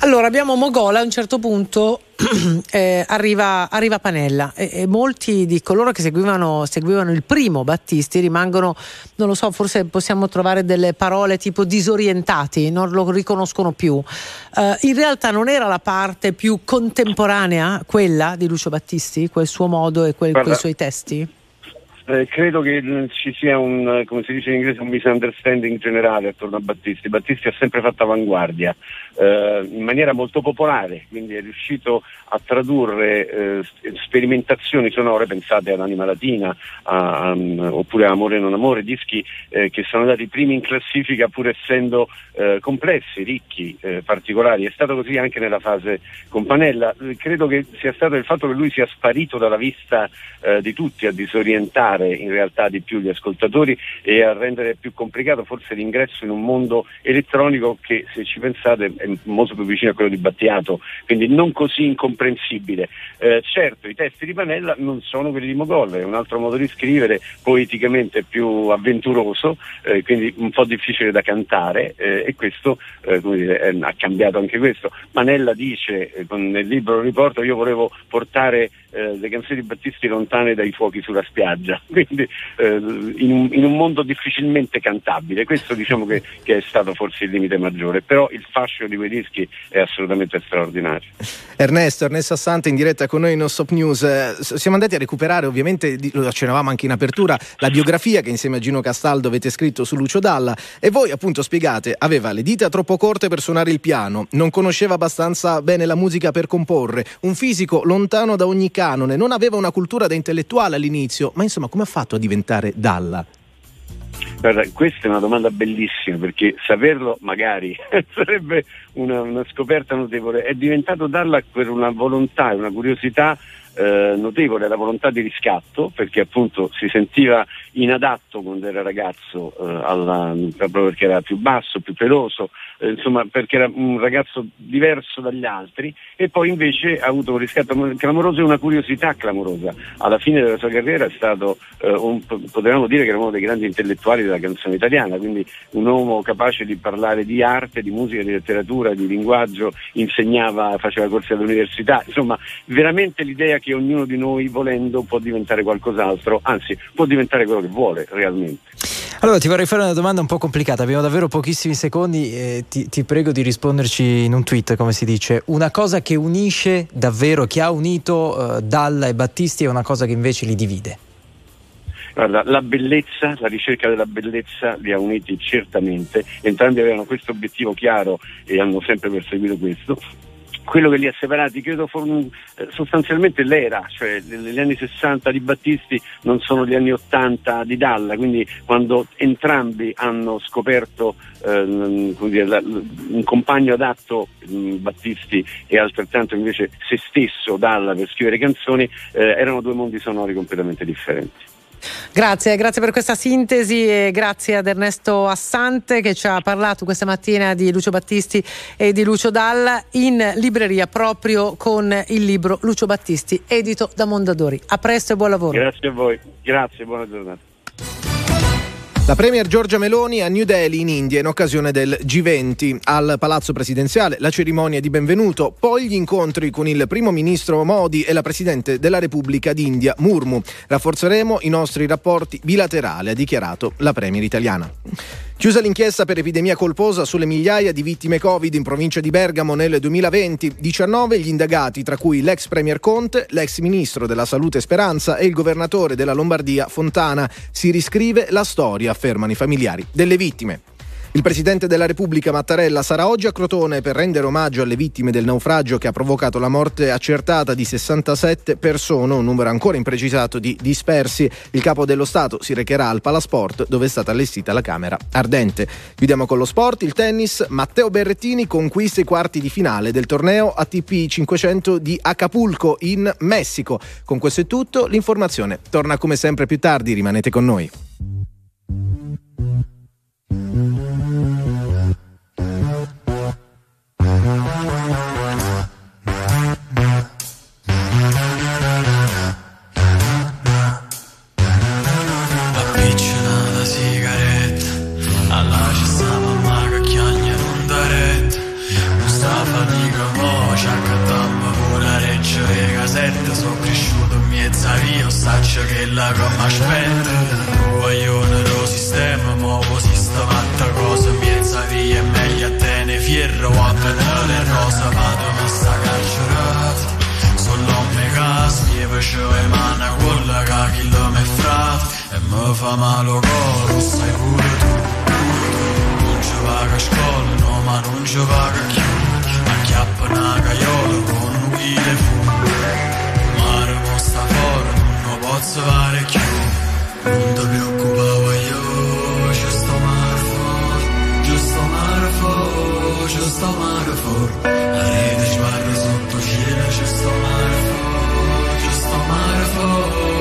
S2: Allora abbiamo Mogola a un certo punto eh, arriva, arriva, Panella e, e, molti di coloro che seguivano, seguivano, il primo Battisti rimangono, non lo so, forse possiamo trovare delle parole tipo disorientati, non lo riconoscono più. Eh, in realtà non era la parte più contemporanea quella di Lucio Battisti, quel suo modo e quel, quei suoi testi?
S28: Eh, credo che eh, ci sia un, come si dice in inglese, un misunderstanding generale attorno a Battisti. Battisti ha sempre fatto avanguardia, eh, in maniera molto popolare, quindi è riuscito a tradurre eh, sperimentazioni sonore, pensate all'Anima Latina a, um, oppure a Amore non Amore, dischi eh, che sono andati primi in classifica pur essendo eh, complessi, ricchi, particolari. È stato così anche nella fase con Panella. credo che sia stato il fatto che lui sia sparito dalla vista di tutti a disorientare avvicinare in realtà di più gli ascoltatori e a rendere più complicato forse l'ingresso in un mondo elettronico che se ci pensate è molto più vicino a quello di Battiato, quindi non così incomprensibile. Eh, certo, i testi di Panella non sono quelli di Mogol, è un altro modo di scrivere, poeticamente più avventuroso, eh, quindi un po' difficile da cantare eh, e questo dire, ha cambiato anche questo. Panella dice eh, nel libro riporto, io volevo portare eh, le canzoni di Battisti lontane dai fuochi sulla spiaggia, quindi eh, in, un, in, un, mondo difficilmente cantabile. Questo diciamo che, che, è stato forse il limite maggiore, però il fascio di quei dischi è assolutamente straordinario.
S3: Ernesto, Ernesto Assante in diretta con noi in No Stop News. Eh, siamo andati a recuperare, ovviamente lo accennavamo anche in apertura, la biografia che insieme a Gino Castaldo avete scritto su Lucio Dalla e voi appunto spiegate, aveva le dita troppo corte per suonare il piano, non conosceva abbastanza bene la musica per comporre, un fisico lontano da ogni canone, non aveva una cultura da intellettuale all'inizio, ma insomma come ha fatto a diventare Dalla?
S28: Guarda, questa è una domanda bellissima perché saperlo magari sarebbe una, una, scoperta notevole. È diventato Dalla per una volontà e una curiosità eh, notevole, la volontà di riscatto perché appunto si sentiva inadatto quando era ragazzo, eh, alla, proprio perché era più basso, più peloso, eh, insomma perché era un ragazzo diverso dagli altri e poi invece ha avuto un riscatto clamoroso e una curiosità clamorosa. Alla fine della sua carriera è stato, eh, un, potevamo dire che era uno dei grandi intellettuali della canzone italiana, quindi un uomo capace di parlare di arte, di musica, di letteratura, di linguaggio, insegnava, faceva corsi all'università, insomma veramente l'idea che ognuno di noi volendo può diventare qualcos'altro, anzi può diventare quello che vuole realmente.
S1: Allora ti vorrei fare una domanda un po' complicata, abbiamo davvero pochissimi secondi e ti, ti prego di risponderci in un tweet, come si dice. Una cosa che unisce davvero, che ha unito eh, Dalla e Battisti e una cosa che invece li divide.
S28: Guarda, la bellezza, la ricerca della bellezza li ha uniti certamente, entrambi avevano questo obiettivo chiaro e hanno sempre perseguito questo. Quello che li ha separati credo eh, sostanzialmente l'era, cioè gli anni 60 di Battisti non sono gli anni 80 di Dalla, quindi quando entrambi hanno scoperto eh, come dire, la- un compagno adatto, mh, Battisti, e altrettanto invece se stesso Dalla per scrivere canzoni, eh, erano due mondi sonori completamente differenti.
S2: Grazie, grazie per questa sintesi e grazie ad Ernesto Assante che ci ha parlato questa mattina di Lucio Battisti e di Lucio Dalla in libreria proprio con il libro Lucio Battisti edito da Mondadori. A presto e buon lavoro.
S28: Grazie a voi, grazie, buona giornata.
S3: La Premier Giorgia Meloni a New Delhi in India in occasione del G20 al Palazzo Presidenziale, la cerimonia di benvenuto, poi gli incontri con il primo ministro Modi e la Presidente della Repubblica d'India Murmu. Rafforzeremo i nostri rapporti bilaterali, ha dichiarato la Premier italiana. Chiusa l'inchiesta per epidemia colposa sulle migliaia di vittime Covid in provincia di Bergamo nel 2020, 19 gli indagati, tra cui l'ex Premier Conte, l'ex ministro della Salute Speranza e il governatore della Lombardia Fontana. Si riscrive la storia, affermano i familiari delle vittime. Il Presidente della Repubblica Mattarella sarà oggi a Crotone per rendere omaggio alle vittime del naufragio che ha provocato la morte accertata di 67 persone, un numero ancora imprecisato di dispersi. Il capo dello Stato si recherà al Palasport dove è stata allestita la Camera Ardente. Chiudiamo con lo sport, il tennis. Matteo Berrettini conquista i quarti di finale del torneo ATP 500 di Acapulco in Messico. Con questo è tutto, l'informazione torna come sempre più tardi, rimanete con noi.
S36: Saccio che la come aspetta Tu vogliono lo sistema Mo così sta fatta cosa in mezza via È meglio a te ne fierro a le rosa Vado ma sta carcerata Sull'omme casa mi facevo le mani quella che chi lo me frate E mi fa male cuore, sai pure tu. Non ci vaga a scuola, no ma non ci vaga più Acchiappa una caiola con un chile fu Mare mo sta fuori, non posso fare più Non ti preoccupare io, fuori, ci sto mare La rete sbarra sotto cielo, ci sto mare fuori Ci sto mare fuori,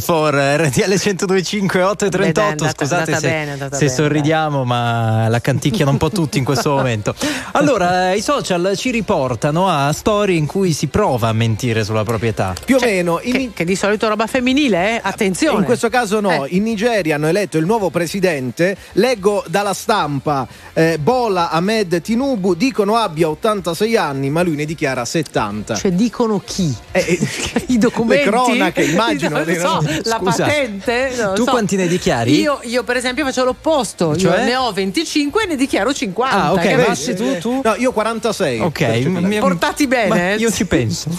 S1: for RTL 1025 8 e
S2: Beh, dai, è
S1: 38
S2: andata-
S1: scusate
S2: andata
S1: se,
S2: bene,
S1: se
S2: bene,
S1: sorridiamo ma la canticchiano un po' tutti in questo momento allora eh, i social ci riportano a storie in cui si prova a mentire sulla proprietà
S3: Più o meno.
S2: Che, che di solito roba femminile, eh? Attenzione.
S3: In questo caso no, in Nigeria hanno eletto il nuovo presidente, leggo dalla stampa, eh, Bola Ahmed Tinubu, dicono abbia 86 anni ma lui ne dichiara 70.
S2: Cioè dicono chi?
S3: Eh,
S2: I documenti?
S3: Le cronache, immagino.
S2: Non so, la
S1: Scusa,
S2: patente? non lo
S1: tu
S2: so.
S1: quanti ne dichiari?
S2: Io, io, per esempio faccio l'opposto,
S1: Cioè?
S2: io ne ho 25 e ne dichiaro 50.
S1: Ah, ok? Massi, tu, tu?
S3: No, io 46.
S1: ok mi-
S2: Portati bene.
S1: ma
S2: eh?
S1: io ci penso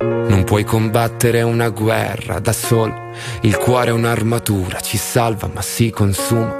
S37: Non puoi combattere una guerra da solo. Il cuore è un'armatura, ci salva ma si consuma.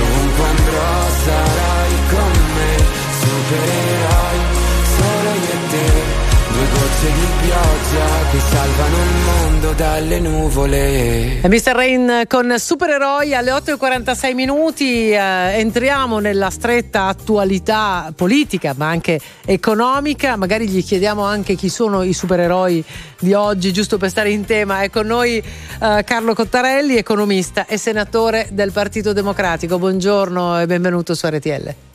S37: e andrò sarai con me, supereroi solo io e te. Due gocce di pioggia che salvano il mondo dalle nuvole.
S2: E Mr. Rain con Supereroi alle 8.46 minuti eh, entriamo nella stretta attualità politica ma anche economica, magari gli chiediamo anche chi sono i supereroi di oggi giusto per stare in tema. È con noi eh, Carlo Cottarelli, economista e senatore del Partito Democratico. Buongiorno e benvenuto su RTL.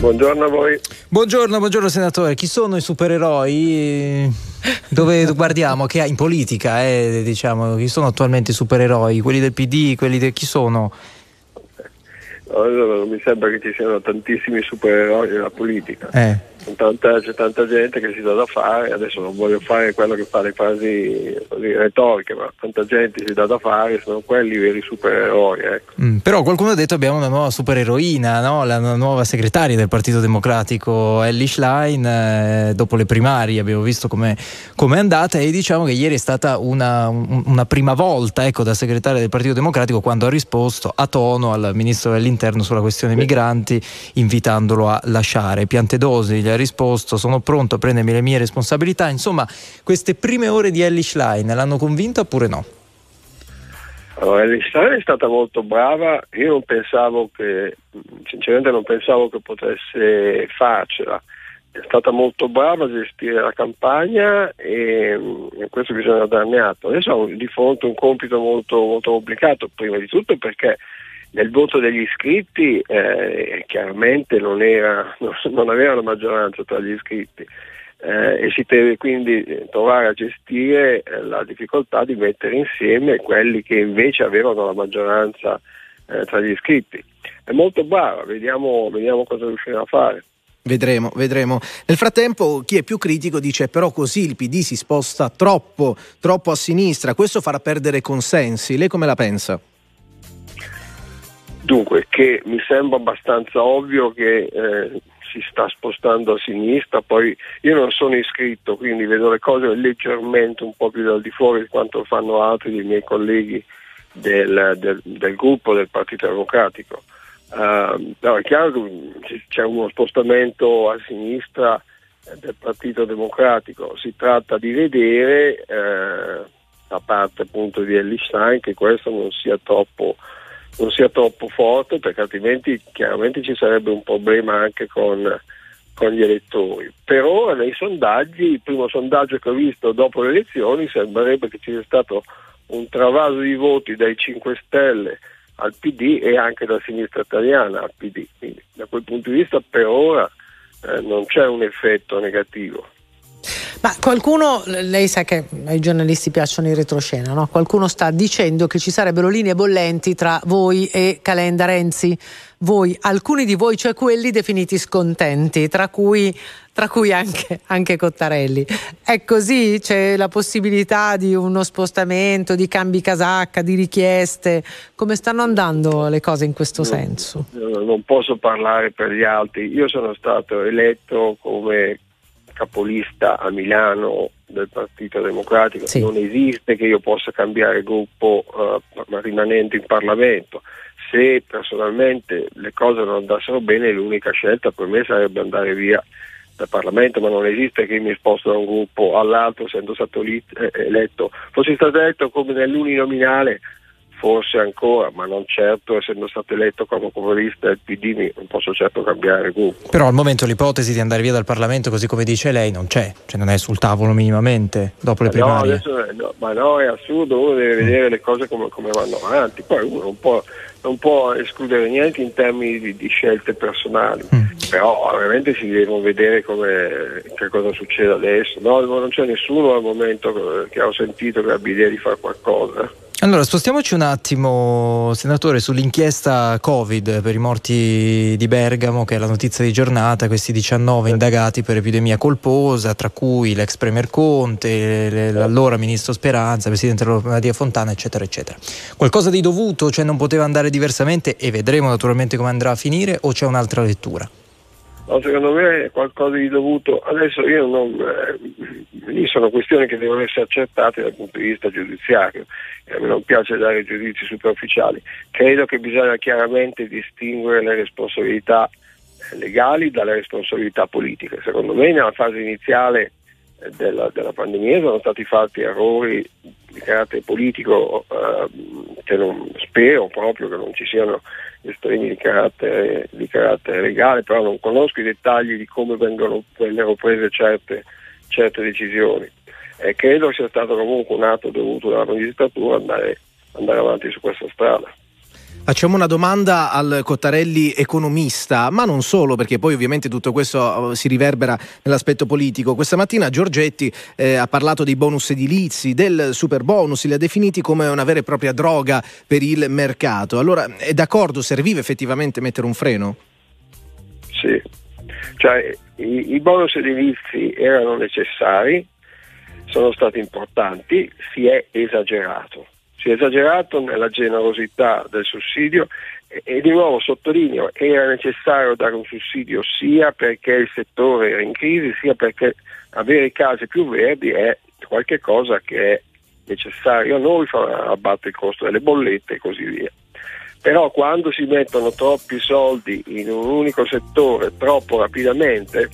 S38: Buongiorno a voi.
S1: Buongiorno, buongiorno senatore. Chi sono i supereroi? Dove guardiamo? Che in politica, eh, diciamo, chi sono attualmente i supereroi? Quelli del PD, quelli del chi sono?
S38: Allora, non mi sembra che ci siano tantissimi supereroi nella politica.
S1: Eh.
S38: C'è tanta, c'è tanta gente che si dà da fare, adesso non voglio fare quello che fa le frasi retoriche, ma tanta gente si dà da fare, sono quelli i veri supereroi. Ecco.
S1: Mm, però qualcuno ha detto abbiamo una nuova supereroina, no? la nuova segretaria del Partito Democratico, Ellie Schlein, eh, dopo le primarie abbiamo visto come è andata e diciamo che ieri è stata una, un- una prima volta ecco, da segretaria del Partito Democratico quando ha risposto a tono al Ministro dell'Interno sulla questione migranti invitandolo a lasciare. Piantedosi gli ha risposto sono pronto a prendermi le mie responsabilità. Insomma, queste prime ore di Ellie Schlein l'hanno convinta oppure no?
S38: Allora, Elistana è stata molto brava, io non pensavo che, sinceramente non pensavo che potesse farcela, è stata molto brava a gestire la campagna e, e questo bisogna darne atto. Adesso ha di fronte un compito molto, molto complicato, prima di tutto perché nel voto degli iscritti eh, chiaramente non, era, non aveva la maggioranza tra gli iscritti eh, e si deve quindi trovare a gestire eh, la difficoltà di mettere insieme quelli che invece avevano la maggioranza eh, tra gli iscritti. È molto brava, vediamo, vediamo cosa riuscirà a fare.
S3: Vedremo, vedremo. Nel frattempo chi è più critico dice però così il PD si sposta troppo, troppo a sinistra, questo farà perdere consensi. Lei come la pensa?
S38: Dunque, che mi sembra abbastanza ovvio che eh, si sta spostando a sinistra, poi io non sono iscritto, quindi vedo le cose leggermente un po' più dal di fuori di quanto fanno altri dei miei colleghi del, del, del gruppo del Partito Democratico. Uh, no, è chiaro che c'è uno spostamento a sinistra del Partito Democratico, si tratta di vedere eh, da parte appunto di Ellis che questo non sia troppo non sia troppo forte perché altrimenti chiaramente ci sarebbe un problema anche con, con gli elettori. Per ora nei sondaggi, il primo sondaggio che ho visto dopo le elezioni sembrerebbe che ci sia stato un travaso di voti dai 5 Stelle al PD e anche da sinistra italiana al PD. Quindi da quel punto di vista per ora eh, non c'è un effetto negativo.
S2: Ma qualcuno, lei sa che ai giornalisti piacciono i retroscena, no? Qualcuno sta dicendo che ci sarebbero linee bollenti tra voi e Calenda Renzi. Voi, alcuni di voi, cioè quelli definiti scontenti, tra cui, tra cui anche, anche Cottarelli. È così? C'è la possibilità di uno spostamento, di cambi casacca, di richieste? Come stanno andando le cose in questo senso?
S38: eh, Non posso parlare per gli altri. Io sono stato eletto come capolista a Milano del Partito Democratico. Non esiste che io possa cambiare gruppo ma rimanendo in Parlamento. Se personalmente le cose non andassero bene, l'unica scelta per me sarebbe andare via dal Parlamento, ma non esiste che mi sposto da un gruppo all'altro essendo stato eh, eletto. Fossi stato eletto come nell'uninominale, forse ancora, ma non certo essendo stato eletto come capolista del PD, non posso certo cambiare gruppo.
S1: Però al momento l'ipotesi di andare via dal Parlamento, così come dice lei, non c'è, cioè non è sul tavolo minimamente dopo le
S38: Ma no,
S1: primarie.
S38: adesso, no, ma no, è assurdo, uno deve vedere le cose come, come vanno avanti, poi uno non può, non può escludere niente in termini di, di scelte personali, però ovviamente si devono vedere come, che cosa succede adesso. No, non c'è nessuno al momento che ho sentito che abbia idea di fare qualcosa.
S1: Allora, spostiamoci un attimo, senatore, sull'inchiesta Covid per i morti di Bergamo, che è la notizia di giornata, questi 19 indagati per epidemia colposa, tra cui l'ex Premier Conte, l'allora Ministro Speranza, Presidente Mattia Fontana, eccetera, eccetera. Qualcosa di dovuto, cioè non poteva andare diversamente e vedremo naturalmente come andrà a finire o c'è un'altra lettura?
S38: No, secondo me è qualcosa di dovuto. Adesso io non. eh, sono questioni che devono essere accertate dal punto di vista giudiziario. A me non piace dare giudizi superficiali. Credo che bisogna chiaramente distinguere le responsabilità eh, legali dalle responsabilità politiche. Secondo me nella fase iniziale eh, della, della pandemia sono stati fatti errori di carattere politico eh, che non, spero proprio che non ci siano estremi di carattere, di carattere legale, però non conosco i dettagli di come vengono, vennero prese certe, certe decisioni. E credo sia stato comunque un atto dovuto dalla magistratura andare, andare avanti su questa strada.
S3: Facciamo una domanda al Cottarelli economista, ma non solo, perché poi ovviamente tutto questo eh, si riverbera nell'aspetto politico. Questa mattina Giorgetti eh, ha parlato dei bonus edilizi, del super bonus, li ha definiti come una vera e propria droga per il mercato. Allora, è d'accordo, serviva effettivamente mettere un freno?
S38: Sì, cioè i, i bonus edilizi erano necessari, sono stati importanti, si è esagerato. Si è esagerato nella generosità del sussidio e, e di nuovo sottolineo, era necessario dare un sussidio sia perché il settore era in crisi, sia perché avere case più verdi è qualcosa che è necessario a noi, fa abbattere il costo delle bollette e così via. Però quando si mettono troppi soldi in un unico settore troppo rapidamente,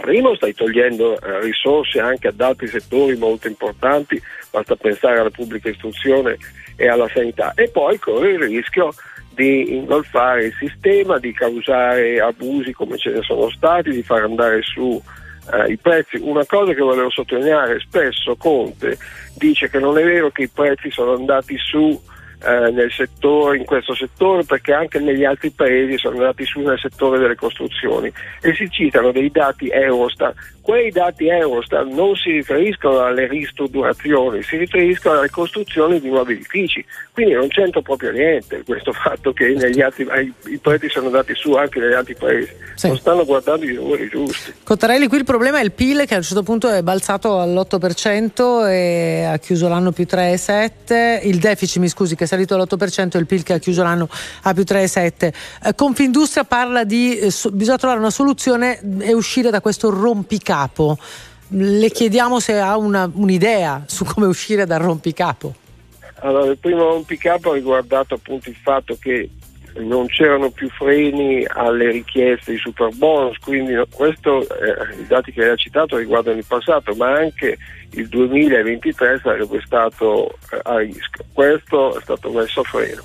S38: primo stai togliendo eh, risorse anche ad altri settori molto importanti, basta pensare alla pubblica istruzione e alla sanità, e poi corre il rischio di ingolfare il sistema, di causare abusi come ce ne sono stati, di far andare su eh, i prezzi. Una cosa che volevo sottolineare, spesso Conte dice che non è vero che i prezzi sono andati su eh, settore, in questo settore perché anche negli altri paesi sono andati su nel settore delle costruzioni e si citano dei dati Eurostat. Quei dati Eurostat non si riferiscono alle ristrutturazioni, si riferiscono alle costruzioni di nuovi edifici, quindi non c'entra proprio niente questo fatto che negli altri, i prezzi sono andati su anche negli altri paesi, sì. non stanno guardando i numeri giusti.
S2: Cottarelli, qui il problema è il PIL che a un certo punto è balzato all'8% e ha chiuso l'anno più 3,7%, il deficit mi scusi che è salito all'8% e il PIL che ha chiuso l'anno a più 3,7%. Eh, Confindustria parla di eh, so, bisogna trovare una soluzione e uscire da questo rompicapo. Le chiediamo se ha una, un'idea su come uscire dal rompicapo.
S38: Allora, il primo rompicapo ha riguardato appunto il fatto che non c'erano più freni alle richieste di super bonus, quindi questo, eh, i dati che lei ha citato riguardano il passato, ma anche il 2023 sarebbe stato eh, a rischio. Questo è stato messo a freno.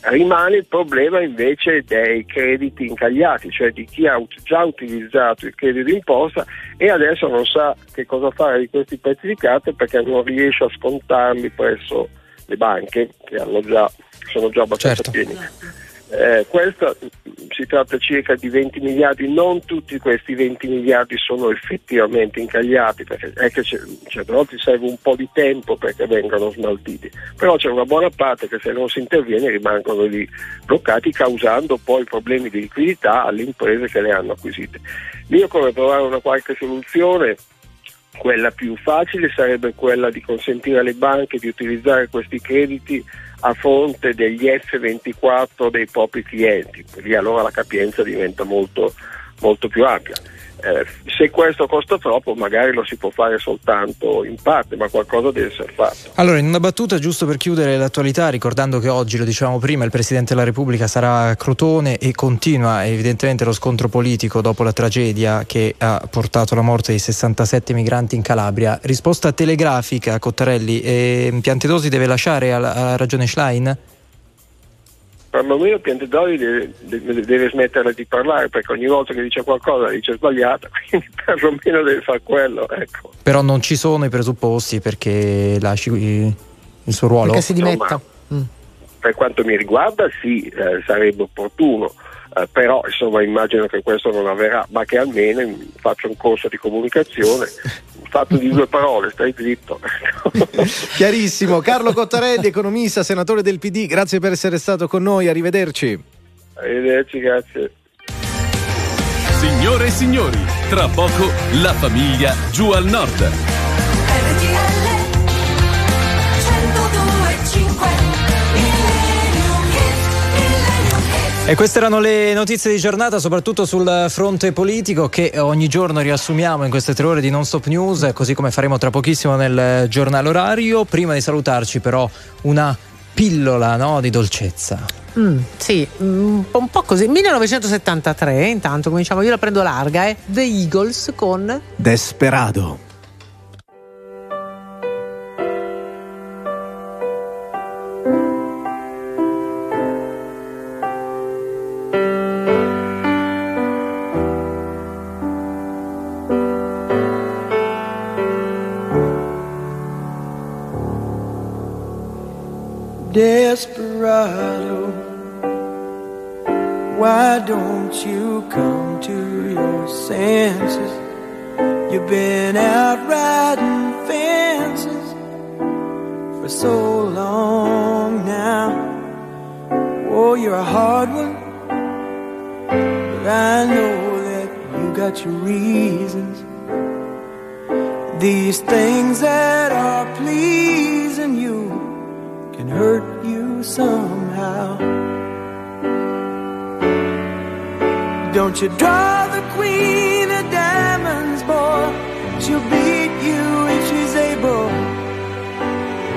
S38: Rimane il problema invece dei crediti incagliati, cioè di chi ha già utilizzato il credito d'imposta e adesso non sa che cosa fare di questi pezzi di carta perché non riesce a scontarli presso le banche che già, sono già abbastanza certo. pieni. Eh, questo si tratta circa di 20 miliardi, non tutti questi 20 miliardi sono effettivamente incagliati, perché è che certe volte serve un po' di tempo perché vengano smaltiti, però c'è una buona parte che se non si interviene rimangono lì bloccati causando poi problemi di liquidità alle imprese che le hanno acquisite. Io come trovare una qualche soluzione quella più facile sarebbe quella di consentire alle banche di utilizzare questi crediti a fronte degli F24 dei propri clienti, lì allora la capienza diventa molto, molto più ampia. Eh, se questo costa troppo magari lo si può fare soltanto in parte, ma qualcosa deve essere fatto.
S1: Allora, in una battuta, giusto per chiudere l'attualità, ricordando che oggi, lo dicevamo prima, il Presidente della Repubblica sarà a Crotone e continua evidentemente lo scontro politico dopo la tragedia che ha portato alla morte di 67 migranti in Calabria. Risposta telegrafica, Cottarelli, eh, Piantedosi deve lasciare alla ragione Schlein?
S38: Perlomeno Piantedosi deve, deve, deve smettere di parlare perché ogni volta che dice qualcosa dice sbagliata, quindi perlomeno deve fare quello. Ecco.
S1: Però non ci sono i presupposti perché lasci il suo ruolo.
S2: Perché si dimetta.
S38: Mm. Per quanto mi riguarda sì, eh, sarebbe opportuno. Eh, però insomma immagino che questo non avverrà, ma che almeno faccia un corso di comunicazione fatto di due parole, stai zitto.
S3: Chiarissimo. Carlo Cottarelli, economista, senatore del PD, grazie per essere stato con noi, arrivederci.
S38: Arrivederci, grazie.
S39: Signore e signori, tra poco la famiglia giù al nord.
S1: E queste erano le notizie di giornata, soprattutto sul fronte politico che ogni giorno riassumiamo in queste tre ore di non stop news, così come faremo tra pochissimo nel giornale orario. Prima di salutarci però una pillola no, di dolcezza.
S2: Mm, sì, mm, un po' così. 1973, intanto cominciamo, io la prendo larga, eh. The Eagles con
S3: Desperado.
S33: Desperado. Why don't you come to your senses? You've been out riding fences for so long now. Oh, you're a hard one, but I know that you
S11: got your reasons. These things that are pleasing you can hurt you somehow. Don't you draw the queen of diamonds, boy? She'll beat you if she's able.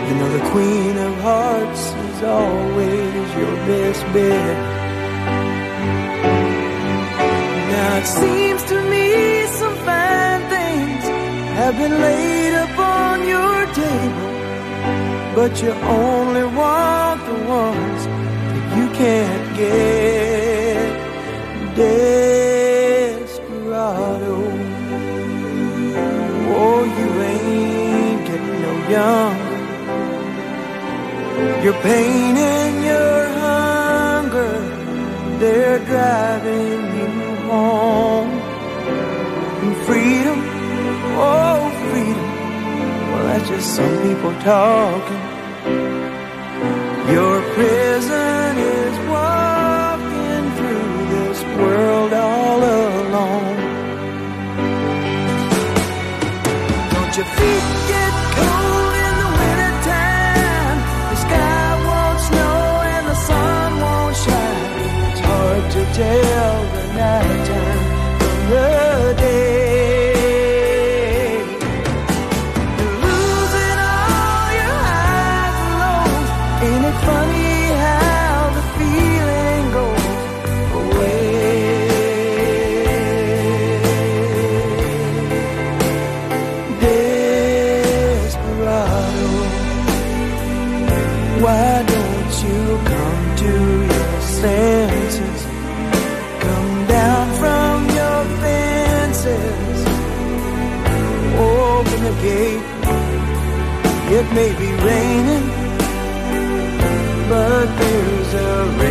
S11: You know the queen of hearts is always your best bet. Now it seems to me some fine things have been laid upon your table, but you only want the ones that you can't get. Desperado, oh, you ain't getting no younger. Your pain and your hunger, they're driving you home. And freedom, oh, that's just some people talking. Your prison is walking through this world all alone. Don't your feet get cold in the? The sky won't snow and the sun won't shine. It's hard to tell may be raining, but there's a rainbow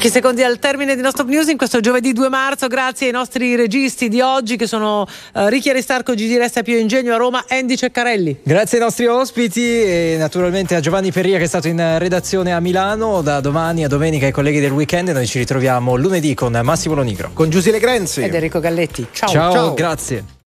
S2: Pochi secondi al termine di nostro news in questo giovedì 2 marzo, grazie ai nostri registi di oggi che sono eh, Ricky Aristarco, Gigi Resta Pio Ingegno a Roma, Andy Ceccarelli.
S1: Grazie ai nostri ospiti e naturalmente a Giovanni Perria che è stato in redazione a Milano. Da domani a domenica ai colleghi del weekend noi ci ritroviamo lunedì con Massimo Lonigro.
S3: Con Giusile Grenzi.
S2: Ed Enrico Galletti. Ciao.
S1: Ciao. grazie.